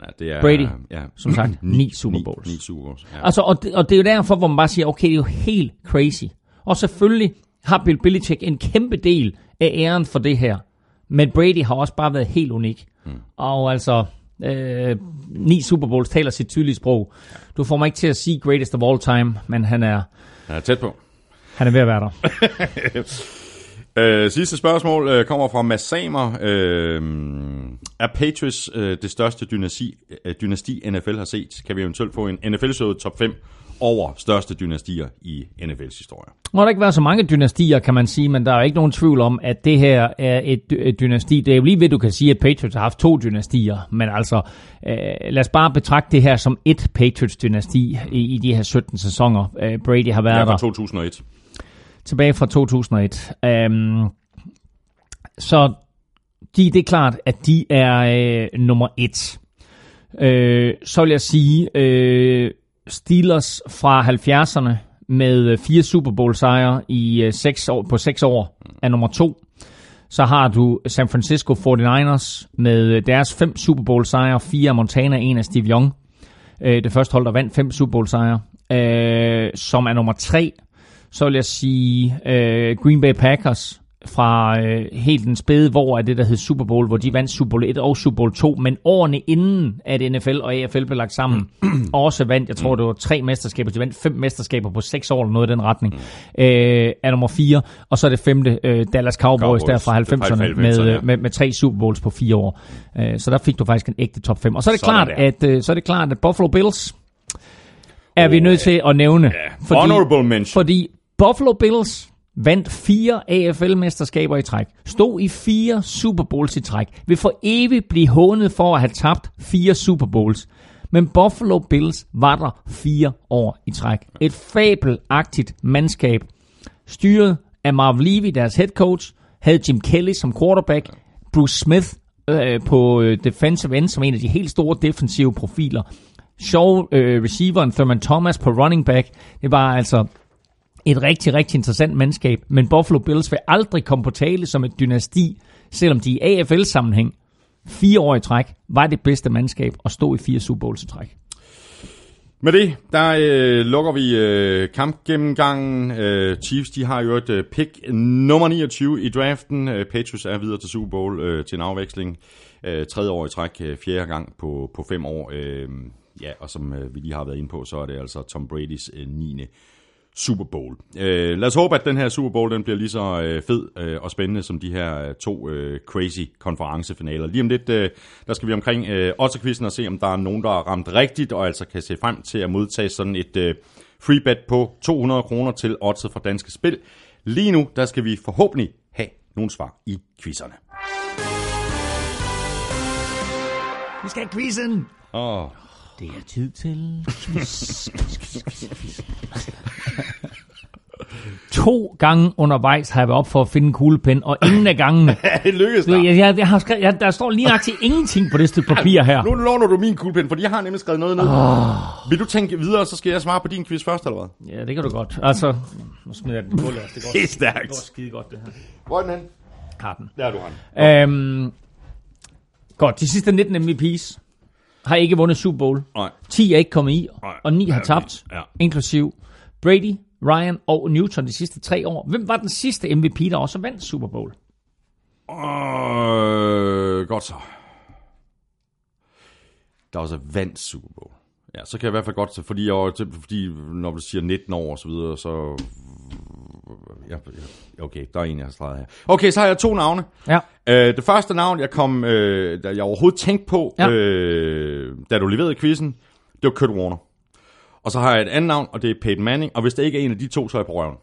[SPEAKER 2] Ja, det er,
[SPEAKER 3] Brady,
[SPEAKER 2] ja.
[SPEAKER 3] som sagt, ni Super Bowls.
[SPEAKER 2] Ni, ni Super Bowls, ja.
[SPEAKER 3] Altså, og det, og det er jo derfor, hvor man bare siger, okay, det er jo helt crazy. Og selvfølgelig har Bill Belichick en kæmpe del af æren for det her. Men Brady har også bare været helt unik. Mm. Og altså, øh, ni Super Bowls taler sit tydelige sprog. Du får mig ikke til at sige greatest of all time, men han er,
[SPEAKER 2] Ja, tæt på.
[SPEAKER 3] han er ved at være der.
[SPEAKER 2] Øh, sidste spørgsmål øh, kommer fra Mads Samer. Øh, er Patriots øh, det største dynasti, øh, dynasti, NFL har set? Kan vi eventuelt få en NFL-showet top 5 over største dynastier i NFL's historie?
[SPEAKER 3] Har der ikke været så mange dynastier, kan man sige, men der er ikke nogen tvivl om, at det her er et, et dynasti. Det er jo lige ved, du kan sige, at Patriots har haft to dynastier, men altså, øh, lad os bare betragte det her som et Patriots-dynasti i, i de her 17 sæsoner. Øh, Brady har været
[SPEAKER 2] Ja,
[SPEAKER 3] der.
[SPEAKER 2] fra 2001
[SPEAKER 3] tilbage fra 2001. Um, øhm, så de, det er klart, at de er øh, nummer et. Øh, så vil jeg sige, øh, Steelers fra 70'erne med øh, fire Super Bowl sejre i øh, seks år, på seks år er nummer to. Så har du San Francisco 49ers med øh, deres fem Super Bowl sejre, fire af Montana, en af Steve Young. Øh, det første hold, der vandt fem Super Bowl sejre, øh, som er nummer tre. Så vil jeg sige øh, Green Bay Packers fra øh, helt den spæde, hvor er det, der hed Super Bowl, hvor de vandt Super Bowl 1 og Super Bowl 2, men årene inden, at NFL og AFL blev lagt sammen, også vandt, jeg tror, det var tre mesterskaber, de vandt fem mesterskaber på seks år, eller noget i den retning, øh, er nummer fire, og så er det femte, øh, Dallas Cowboys,
[SPEAKER 2] Cowboys,
[SPEAKER 3] der fra
[SPEAKER 2] det er fra
[SPEAKER 3] 90'erne,
[SPEAKER 2] 90'erne,
[SPEAKER 3] med,
[SPEAKER 2] ja.
[SPEAKER 3] øh, med, med tre Super Bowls på fire år. Øh, så der fik du faktisk en ægte top 5. Og så er det,
[SPEAKER 2] Sådan
[SPEAKER 3] klart,
[SPEAKER 2] der.
[SPEAKER 3] at, øh, så er det klart, at Buffalo Bills er vi nødt til at nævne.
[SPEAKER 2] Honorable mention.
[SPEAKER 3] Fordi Buffalo Bills vandt fire AFL-mesterskaber i træk, stod i fire Super Bowls i træk, vil for evigt blive hånet for at have tabt fire Super Bowls. Men Buffalo Bills var der fire år i træk. Et fabelagtigt mandskab, styret af Marv Levy, deres head coach, havde Jim Kelly som quarterback, Bruce Smith øh, på øh, defensive end som en af de helt store defensive profiler, sjov øh, receiveren Thurman Thomas på running back. Det var altså et rigtig, rigtig interessant mandskab, men Buffalo Bills vil aldrig komme på tale som et dynasti, selvom de i AFL-sammenhæng fire år i træk var det bedste mandskab og stod i fire Super Bowls i træk.
[SPEAKER 2] Med det, der øh, lukker vi øh, kampgennemgangen. Øh, Chiefs, de har jo et øh, pick nummer 29 i draften. Øh, Patriots er videre til Super Bowl øh, til en afveksling. Øh, tredje år i træk, øh, fjerde gang på, på fem år. Øh, ja, og som øh, vi lige har været inde på, så er det altså Tom Bradys øh, 9. Super Bowl. Øh, lad os håbe, at den her Super Bowl den bliver lige så øh, fed øh, og spændende som de her øh, to øh, crazy konferencefinaler. Lige om lidt, øh, der skal vi omkring øh, Otterquizzen og se, om der er nogen, der har ramt rigtigt, og altså kan se frem til at modtage sådan et øh, free bet på 200 kroner til Oddset fra Danske Spil. Lige nu, der skal vi forhåbentlig have nogle svar i quizzerne.
[SPEAKER 3] Vi skal have quizzen!
[SPEAKER 2] Åh,
[SPEAKER 3] Det er tid til quiz. To gange undervejs har jeg været op for at finde en kuglepen, og ingen af gangene...
[SPEAKER 2] det lykkedes
[SPEAKER 3] Du, jeg, jeg, jeg har skrevet, jeg, der står lige nok til ingenting på det stykke papir her.
[SPEAKER 2] Nu låner du min kuglepen, fordi jeg har nemlig skrevet noget ned. Oh. Vil du tænke videre, så skal jeg svare på din quiz først, eller hvad?
[SPEAKER 3] Ja, det kan du godt. Altså, nu smider jeg den på gulvet. Det går,
[SPEAKER 2] Det er stærkt.
[SPEAKER 3] det går skide godt, det her.
[SPEAKER 2] Hvor er den hen?
[SPEAKER 3] Har den.
[SPEAKER 2] Der er du han.
[SPEAKER 3] Øhm, godt, de sidste 19 MVP's har ikke vundet Super Bowl.
[SPEAKER 2] Nej.
[SPEAKER 3] 10 er ikke kommet i,
[SPEAKER 2] Nej.
[SPEAKER 3] og 9 har tabt,
[SPEAKER 2] ja.
[SPEAKER 3] inklusiv Brady, Ryan og Newton de sidste tre år. Hvem var den sidste MVP, der også vandt Super Bowl?
[SPEAKER 2] Øh, godt så. Der er også vandt Super Bowl. Ja, så kan jeg i hvert fald godt, fordi, jeg, fordi når du siger 19 år og så videre, så... Ja, okay, der er en, jeg har streget her. Okay, så har jeg to navne.
[SPEAKER 3] Ja.
[SPEAKER 2] Øh, det første navn, jeg kom, øh, da jeg overhovedet tænkte på,
[SPEAKER 3] Ja.
[SPEAKER 2] øh, da du leverede quizzen, det var Kurt Warner. Og så har jeg et andet navn, og det er Peyton Manning, og hvis der ikke er en af de to, så er jeg på røven.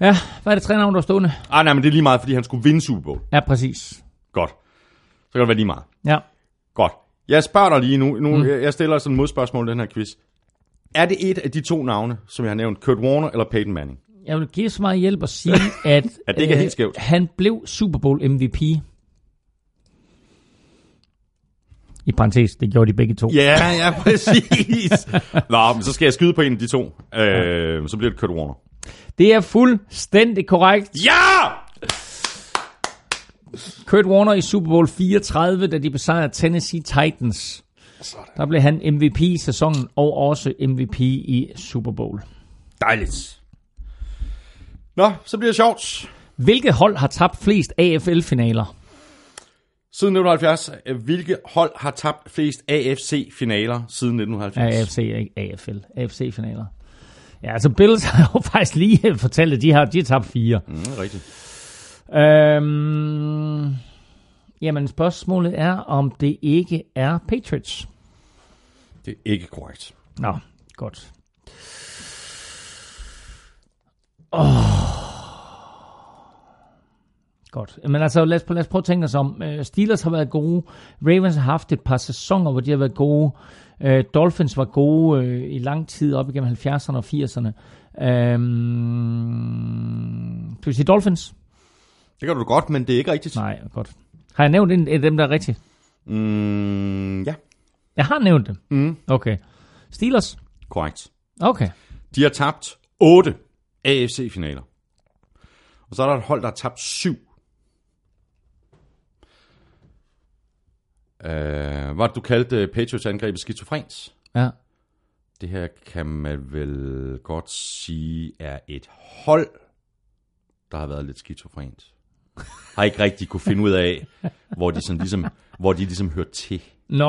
[SPEAKER 3] Ja, hvad er det tre navn, der er stående?
[SPEAKER 2] Ah, nej, men det er lige meget, fordi han skulle vinde Super Bowl.
[SPEAKER 3] Ja, præcis.
[SPEAKER 2] Godt. Så kan det være lige meget.
[SPEAKER 3] Ja.
[SPEAKER 2] Godt. Jeg spørger dig lige nu. nu mm. Jeg stiller sådan et modspørgsmål i den her quiz. Er det et af de to navne, som jeg har nævnt, Kurt Warner eller Peyton Manning?
[SPEAKER 3] Jeg vil give så meget hjælp at sige, at,
[SPEAKER 2] At det ikke er helt skævt.
[SPEAKER 3] han blev Super Bowl MVP. I parentes, det gjorde de begge to.
[SPEAKER 2] Ja, ja, præcis. Nå, men så skal jeg skyde på en af de to. Øh, så bliver det Kurt Warner.
[SPEAKER 3] Det er fuldstændig korrekt.
[SPEAKER 2] Ja!
[SPEAKER 3] Kurt Warner i Super Bowl 34, da de besejrede Tennessee Titans. Der blev han MVP i sæsonen og også MVP i Super Bowl.
[SPEAKER 2] Dejligt. Nå, så bliver det sjovt.
[SPEAKER 3] Hvilket hold har tabt flest AFL-finaler?
[SPEAKER 2] Siden 1970, øh, hvilke hold har tabt flest AFC-finaler siden 1970?
[SPEAKER 3] AFC, ikke AFL. AFC-finaler. Ja, altså Bills har jo faktisk lige fortalt, at de har, de har tabt fire.
[SPEAKER 2] Mm, rigtigt.
[SPEAKER 3] Øhm, jamen, spørgsmålet er, om det ikke er Patriots.
[SPEAKER 2] Det er ikke korrekt.
[SPEAKER 3] Nå, godt. Oh. Godt. Men altså, lad os, lad os prøve at tænke os om. Øh, Steelers har været gode. Ravens har haft et par sæsoner, hvor de har været gode. Øh, Dolphins var gode øh, i lang tid, op igennem 70'erne og 80'erne. Øhm, skal vi sige Dolphins?
[SPEAKER 2] Det kan du godt, men det er ikke rigtigt.
[SPEAKER 3] Nej, godt. Har jeg nævnt en af dem, der er rigtigt?
[SPEAKER 2] Mm, ja,
[SPEAKER 3] Jeg har nævnt dem.
[SPEAKER 2] Mm.
[SPEAKER 3] Okay. Steelers?
[SPEAKER 2] korrekt.
[SPEAKER 3] Okay.
[SPEAKER 2] De har tabt 8 AFC-finaler. Og så er der et hold, der har tabt 7. Uh, hvad du kaldte Patriots angrebet skizofrens?
[SPEAKER 3] Ja.
[SPEAKER 2] Det her kan man vel godt sige er et hold, der har været lidt skizofrent. Har ikke rigtig kunne finde ud af, hvor de, sådan ligesom, hvor de ligesom hører til.
[SPEAKER 3] Nå,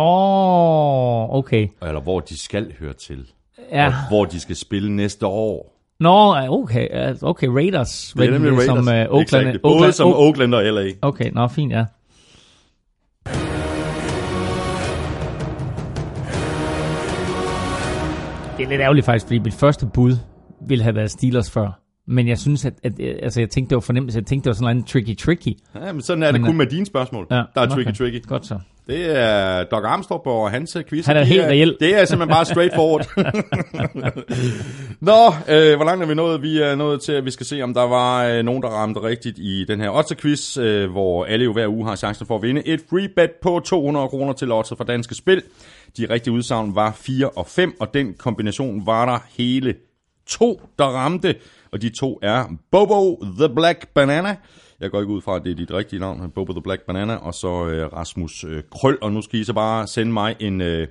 [SPEAKER 3] okay.
[SPEAKER 2] Eller hvor de skal høre til.
[SPEAKER 3] Ja.
[SPEAKER 2] Og hvor de skal spille næste år.
[SPEAKER 3] Nå, okay. Okay, Raiders.
[SPEAKER 2] Det er nemlig Raiders.
[SPEAKER 3] Som uh, Oakland.
[SPEAKER 2] Exactly. Både
[SPEAKER 3] Oakland,
[SPEAKER 2] som Oakland og LA.
[SPEAKER 3] Okay, nå, fint, ja. Det er lidt ærgerligt faktisk, fordi mit første bud ville have været Steelers før. Men jeg synes, at, at altså, jeg tænkte, det var fornemt. Jeg tænkte, det var sådan en tricky-tricky.
[SPEAKER 2] Ja, men sådan er det
[SPEAKER 3] Men,
[SPEAKER 2] kun
[SPEAKER 3] øh,
[SPEAKER 2] med dine spørgsmål,
[SPEAKER 3] Ja,
[SPEAKER 2] der er tricky
[SPEAKER 3] okay.
[SPEAKER 2] tricky.
[SPEAKER 3] Godt så.
[SPEAKER 2] Det er Doc Armstrong og hans øh, quiz.
[SPEAKER 3] Han er
[SPEAKER 2] Det
[SPEAKER 3] helt reel.
[SPEAKER 2] Det er simpelthen bare straightforward. Nå, øh, hvor langt er vi nået? Vi er nået til, at vi skal se, om der var øh, nogen, der ramte rigtigt i den her Otter-quiz, øh, hvor alle jo hver uge har chancen for at vinde et free bet på 200 kroner til Otter fra Danske Spil. De rigtige udsagn var 4 og 5, og den kombination var der hele to, der ramte. Og de to er Bobo the Black Banana. Jeg går ikke ud fra, at det er dit rigtige navn, Bobo the Black Banana, og så øh, Rasmus øh, Krøl. Og nu skal I så bare sende mig en øh,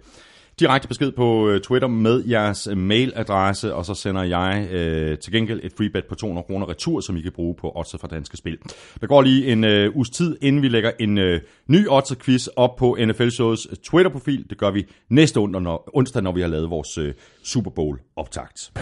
[SPEAKER 2] direkte besked på øh, Twitter med jeres øh, mailadresse, og så sender jeg øh, til gengæld et free bet på 200 kroner retur, som I kan bruge på Odds fra Danske Spil. Der går lige en øh, uges tid, inden vi lægger en øh, ny Odds quiz op på NFL Shows øh, Twitter-profil. Det gør vi næste onsdag, når, onsdag, når vi har lavet vores øh, Super Bowl-optakt.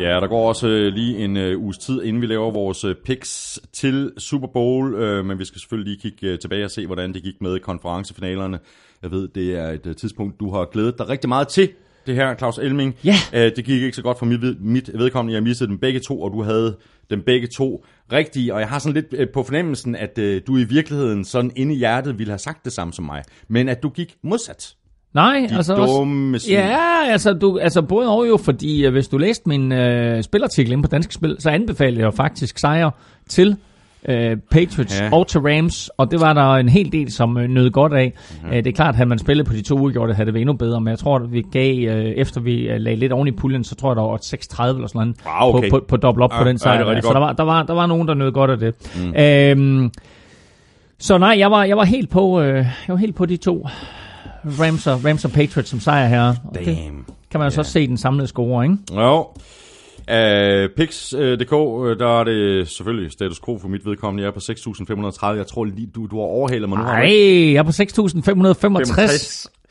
[SPEAKER 2] Ja, der går også øh, lige en øh, uges tid, inden vi laver vores øh, picks til Super Bowl, øh, men vi skal selvfølgelig lige kigge øh, tilbage og se, hvordan det gik med konferencefinalerne. Jeg ved, det er et øh, tidspunkt, du har glædet dig rigtig meget til, det her, Claus Elming.
[SPEAKER 3] Ja.
[SPEAKER 2] Øh, det gik ikke så godt for mit, mit vedkommende. Jeg mistede dem begge to, og du havde dem begge to rigtige. Og jeg har sådan lidt øh, på fornemmelsen, at øh, du i virkeligheden sådan inde i hjertet ville have sagt det samme som mig, men at du gik modsat.
[SPEAKER 3] Nej,
[SPEAKER 2] De
[SPEAKER 3] altså
[SPEAKER 2] dumme
[SPEAKER 3] også,
[SPEAKER 2] svin.
[SPEAKER 3] Ja, altså, du, altså både og jo, fordi uh, hvis du læste min uh, spilartikel inde på Danske Spil, så anbefalede jeg faktisk sejr til uh, Patriots
[SPEAKER 2] Ja.
[SPEAKER 3] ja. og til Rams, og det var der en hel del, som uh, nød godt af. Mm-hmm. Uh, det er klart, at havde man spillet på de to udgjorte, havde det været endnu bedre, men jeg tror, at vi gav, uh, efter vi uh, lagde lidt oven i puljen, så tror jeg, der var 6-30 eller sådan noget
[SPEAKER 2] Ah, okay.
[SPEAKER 3] på, på, på dobbelt op
[SPEAKER 2] Ah,
[SPEAKER 3] på den
[SPEAKER 2] ja,
[SPEAKER 3] sejr.
[SPEAKER 2] rigtig
[SPEAKER 3] så der var, der, var, der var nogen, der nød godt af det. Mm. Øhm, så nej, jeg var, jeg var helt på, øh, jeg var helt på de to Rams og, Rams og Patriots som sejr her. Og det
[SPEAKER 2] Damn.
[SPEAKER 3] kan man jo så også se den samlede score, ikke?
[SPEAKER 2] Jo. Uh, Pix.dk, uh, der er det selvfølgelig status quo for mit vedkommende. Jeg er på 6.530. Jeg tror lige, du, du har overhalet mig nu.
[SPEAKER 3] Nej, jeg er på 6.565.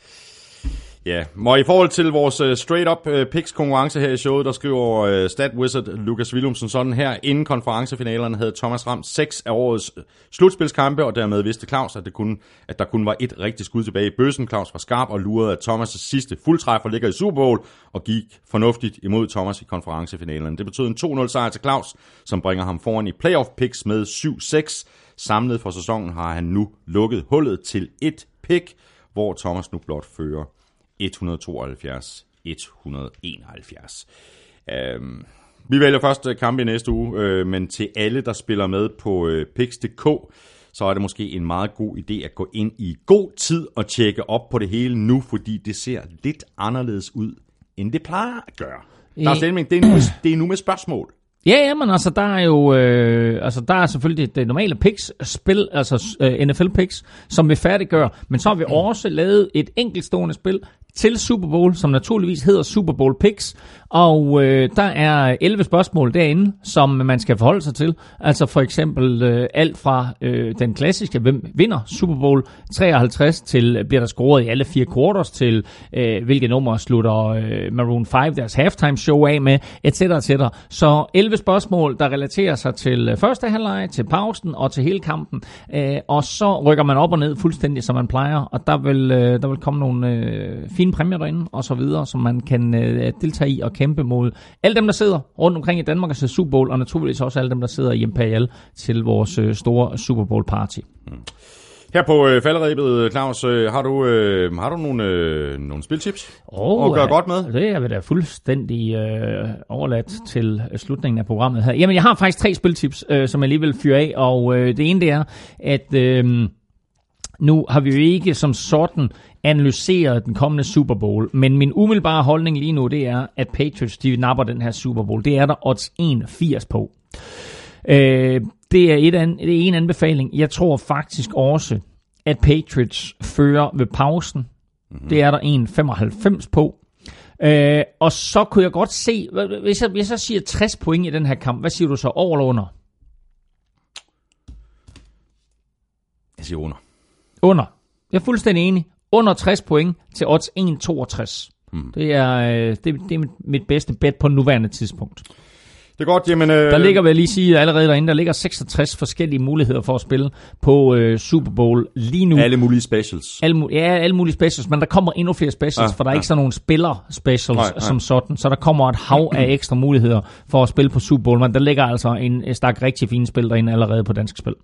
[SPEAKER 2] Ja, og i forhold til vores øh, uh, straight-up uh, øh, picks konkurrence her i showet, der skriver uh, stat wizard Lukas Willumsen sådan her. Inden konferencefinalerne havde Thomas Ram seks af årets slutspilskampe, og dermed vidste Claus, at, det kun, at der kun var et rigtigt skud tilbage i bøssen. Claus var skarp og lurede, at Thomas' sidste fuldtræffer ligger i Super Bowl, og gik fornuftigt imod Thomas i konferencefinalerne. Det betød en 2-0 sejr til Claus, som bringer ham foran i playoff picks med 7-6. Samlet for sæsonen har han nu lukket hullet til et pick, hvor Thomas nu blot fører 172, 171. Øhm, vi vælger først øh, kampe i næste uge, øh, men til alle, der spiller med på øh, Pix.dk, så er det måske en meget god idé at gå ind i god tid og tjekke op på det hele nu, fordi det ser lidt anderledes ud, end det plejer at gøre. Der er stemning, det er nu, det er nu med spørgsmål.
[SPEAKER 3] Ja, ja, men altså, der er jo, øh, altså, der er selvfølgelig det normale picks, spil, altså øh, NFL picks, som vi færdiggør, men så har vi også lavet et enkeltstående spil til Super Bowl, som naturligvis hedder Super Bowl Picks. Og øh, der er 11 spørgsmål derinde, som man skal forholde sig til. Altså for eksempel øh, alt fra øh, den klassiske, hvem vinder Super Bowl 53, til øh, bliver der scoret i alle fire quarters, til øh, hvilke numre slutter øh, Maroon 5 deres halftime show af med, etc. etc. Så 11 spørgsmål, der relaterer sig til øh, første halvleg, til pausen og til hele kampen. Øh, og så rykker man op og ned fuldstændig, som man plejer. Og der vil, øh, der vil komme nogle øh, fine præmier derinde, og så videre, som man kan øh, deltage i og kæmpe mod alle dem, der sidder rundt omkring i Danmark og ser Super Bowl, og naturligvis også alle dem, der sidder i Imperial til vores øh, store Super Bowl party. Mm.
[SPEAKER 2] Her på øh, falderæbet, Claus, øh, har du, øh, har du nogle, øh, nogle spiltips
[SPEAKER 3] oh,
[SPEAKER 2] at gøre ja, godt med?
[SPEAKER 3] Det er vi da fuldstændig øh, overladt til slutningen af programmet her. Jamen, jeg har faktisk tre spiltips, øh, som jeg lige vil fyre af, og øh, det ene det er, at øh, nu har vi jo ikke som sådan analyseret den kommende Super Bowl, men min umiddelbare holdning lige nu, det er, at Patriots de napper den her Super Bowl. Det er der odds 81 på. Øh, det, er et an, det er en anbefaling. Jeg tror faktisk også, at Patriots fører ved pausen. Mm-hmm. Det er der 1,95 på. Øh, og så kunne jeg godt se, hvis jeg, hvis jeg siger 60 point i den her kamp, hvad siger du så, over eller under?
[SPEAKER 2] Jeg siger under.
[SPEAKER 3] Under. Jeg er fuldstændig enig. Under 60 point til odds 1,62. Mm. Det er, øh, det, det er mit bedste bet på nuværende tidspunkt.
[SPEAKER 2] Det er godt, jamen... Øh...
[SPEAKER 3] Der ligger, vil jeg lige sige, allerede derinde, der ligger 66 forskellige muligheder for at spille på øh, Super Bowl lige nu.
[SPEAKER 2] Alle mulige specials.
[SPEAKER 3] Alle, ja, alle mulige specials, men der kommer endnu flere specials, ja, for der er ja. ikke sådan nogle spiller-specials nej, nej. som sådan, så der kommer et hav af ekstra muligheder for at spille på Super Bowl, men der ligger altså en stak rigtig fine spil derinde allerede på dansk spil.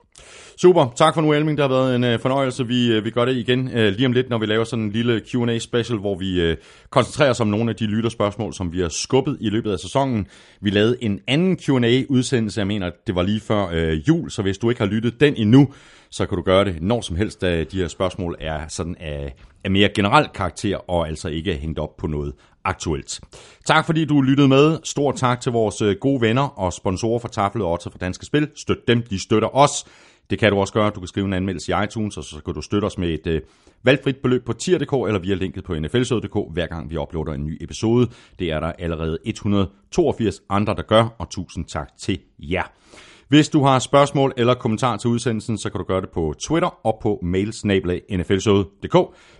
[SPEAKER 2] Super, tak for nu Elming, det har været en øh, fornøjelse. Vi, øh, vi gør det igen øh, lige om lidt, når vi laver sådan en lille Q&A special, hvor vi øh, koncentrerer os om nogle af de lytterspørgsmål, som vi har skubbet i løbet af sæsonen. Vi lavede en anden Q&A-udsendelse, jeg mener, det var lige før øh, jul, så hvis du ikke har lyttet den endnu, så kan du gøre det når som helst, da de her spørgsmål er sådan af, af mere generel karakter, og altså ikke er hængt op på noget aktuelt. Tak fordi du lyttede med. Stor tak til vores øh, gode venner og sponsorer for Taflet og fra Danske Spil. Støt dem, de støtter os. Det kan du også gøre. Du kan skrive en anmeldelse i iTunes, og så kan du støtte os med et øh, valgfrit beløb på tier.dk eller via linket på nflsød.dk, hver gang vi uploader en ny episode. Det er der allerede 182 andre, der gør, og tusind tak til jer. Hvis du har spørgsmål eller kommentar til udsendelsen, så kan du gøre det på Twitter og på mail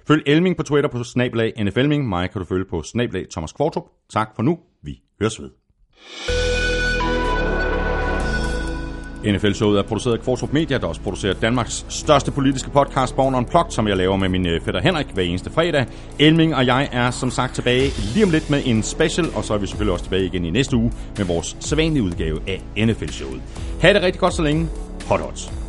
[SPEAKER 2] Følg Elming på Twitter på snablag nflming. Mig kan du følge på snablag Thomas Kvartrup. Tak for nu. Vi høres ved. NFL-showet er produceret af Kvartrup Media, der også producerer Danmarks største politiske podcast, Born Unplugged, som jeg laver med min øh, fætter Henrik hver eneste fredag. Elming og jeg er som sagt tilbage lige om lidt med en special, og så er vi selvfølgelig også tilbage igen i næste uge med vores sædvanlige udgave af NFL-showet. Ha' det rigtig godt så længe. Hot odds.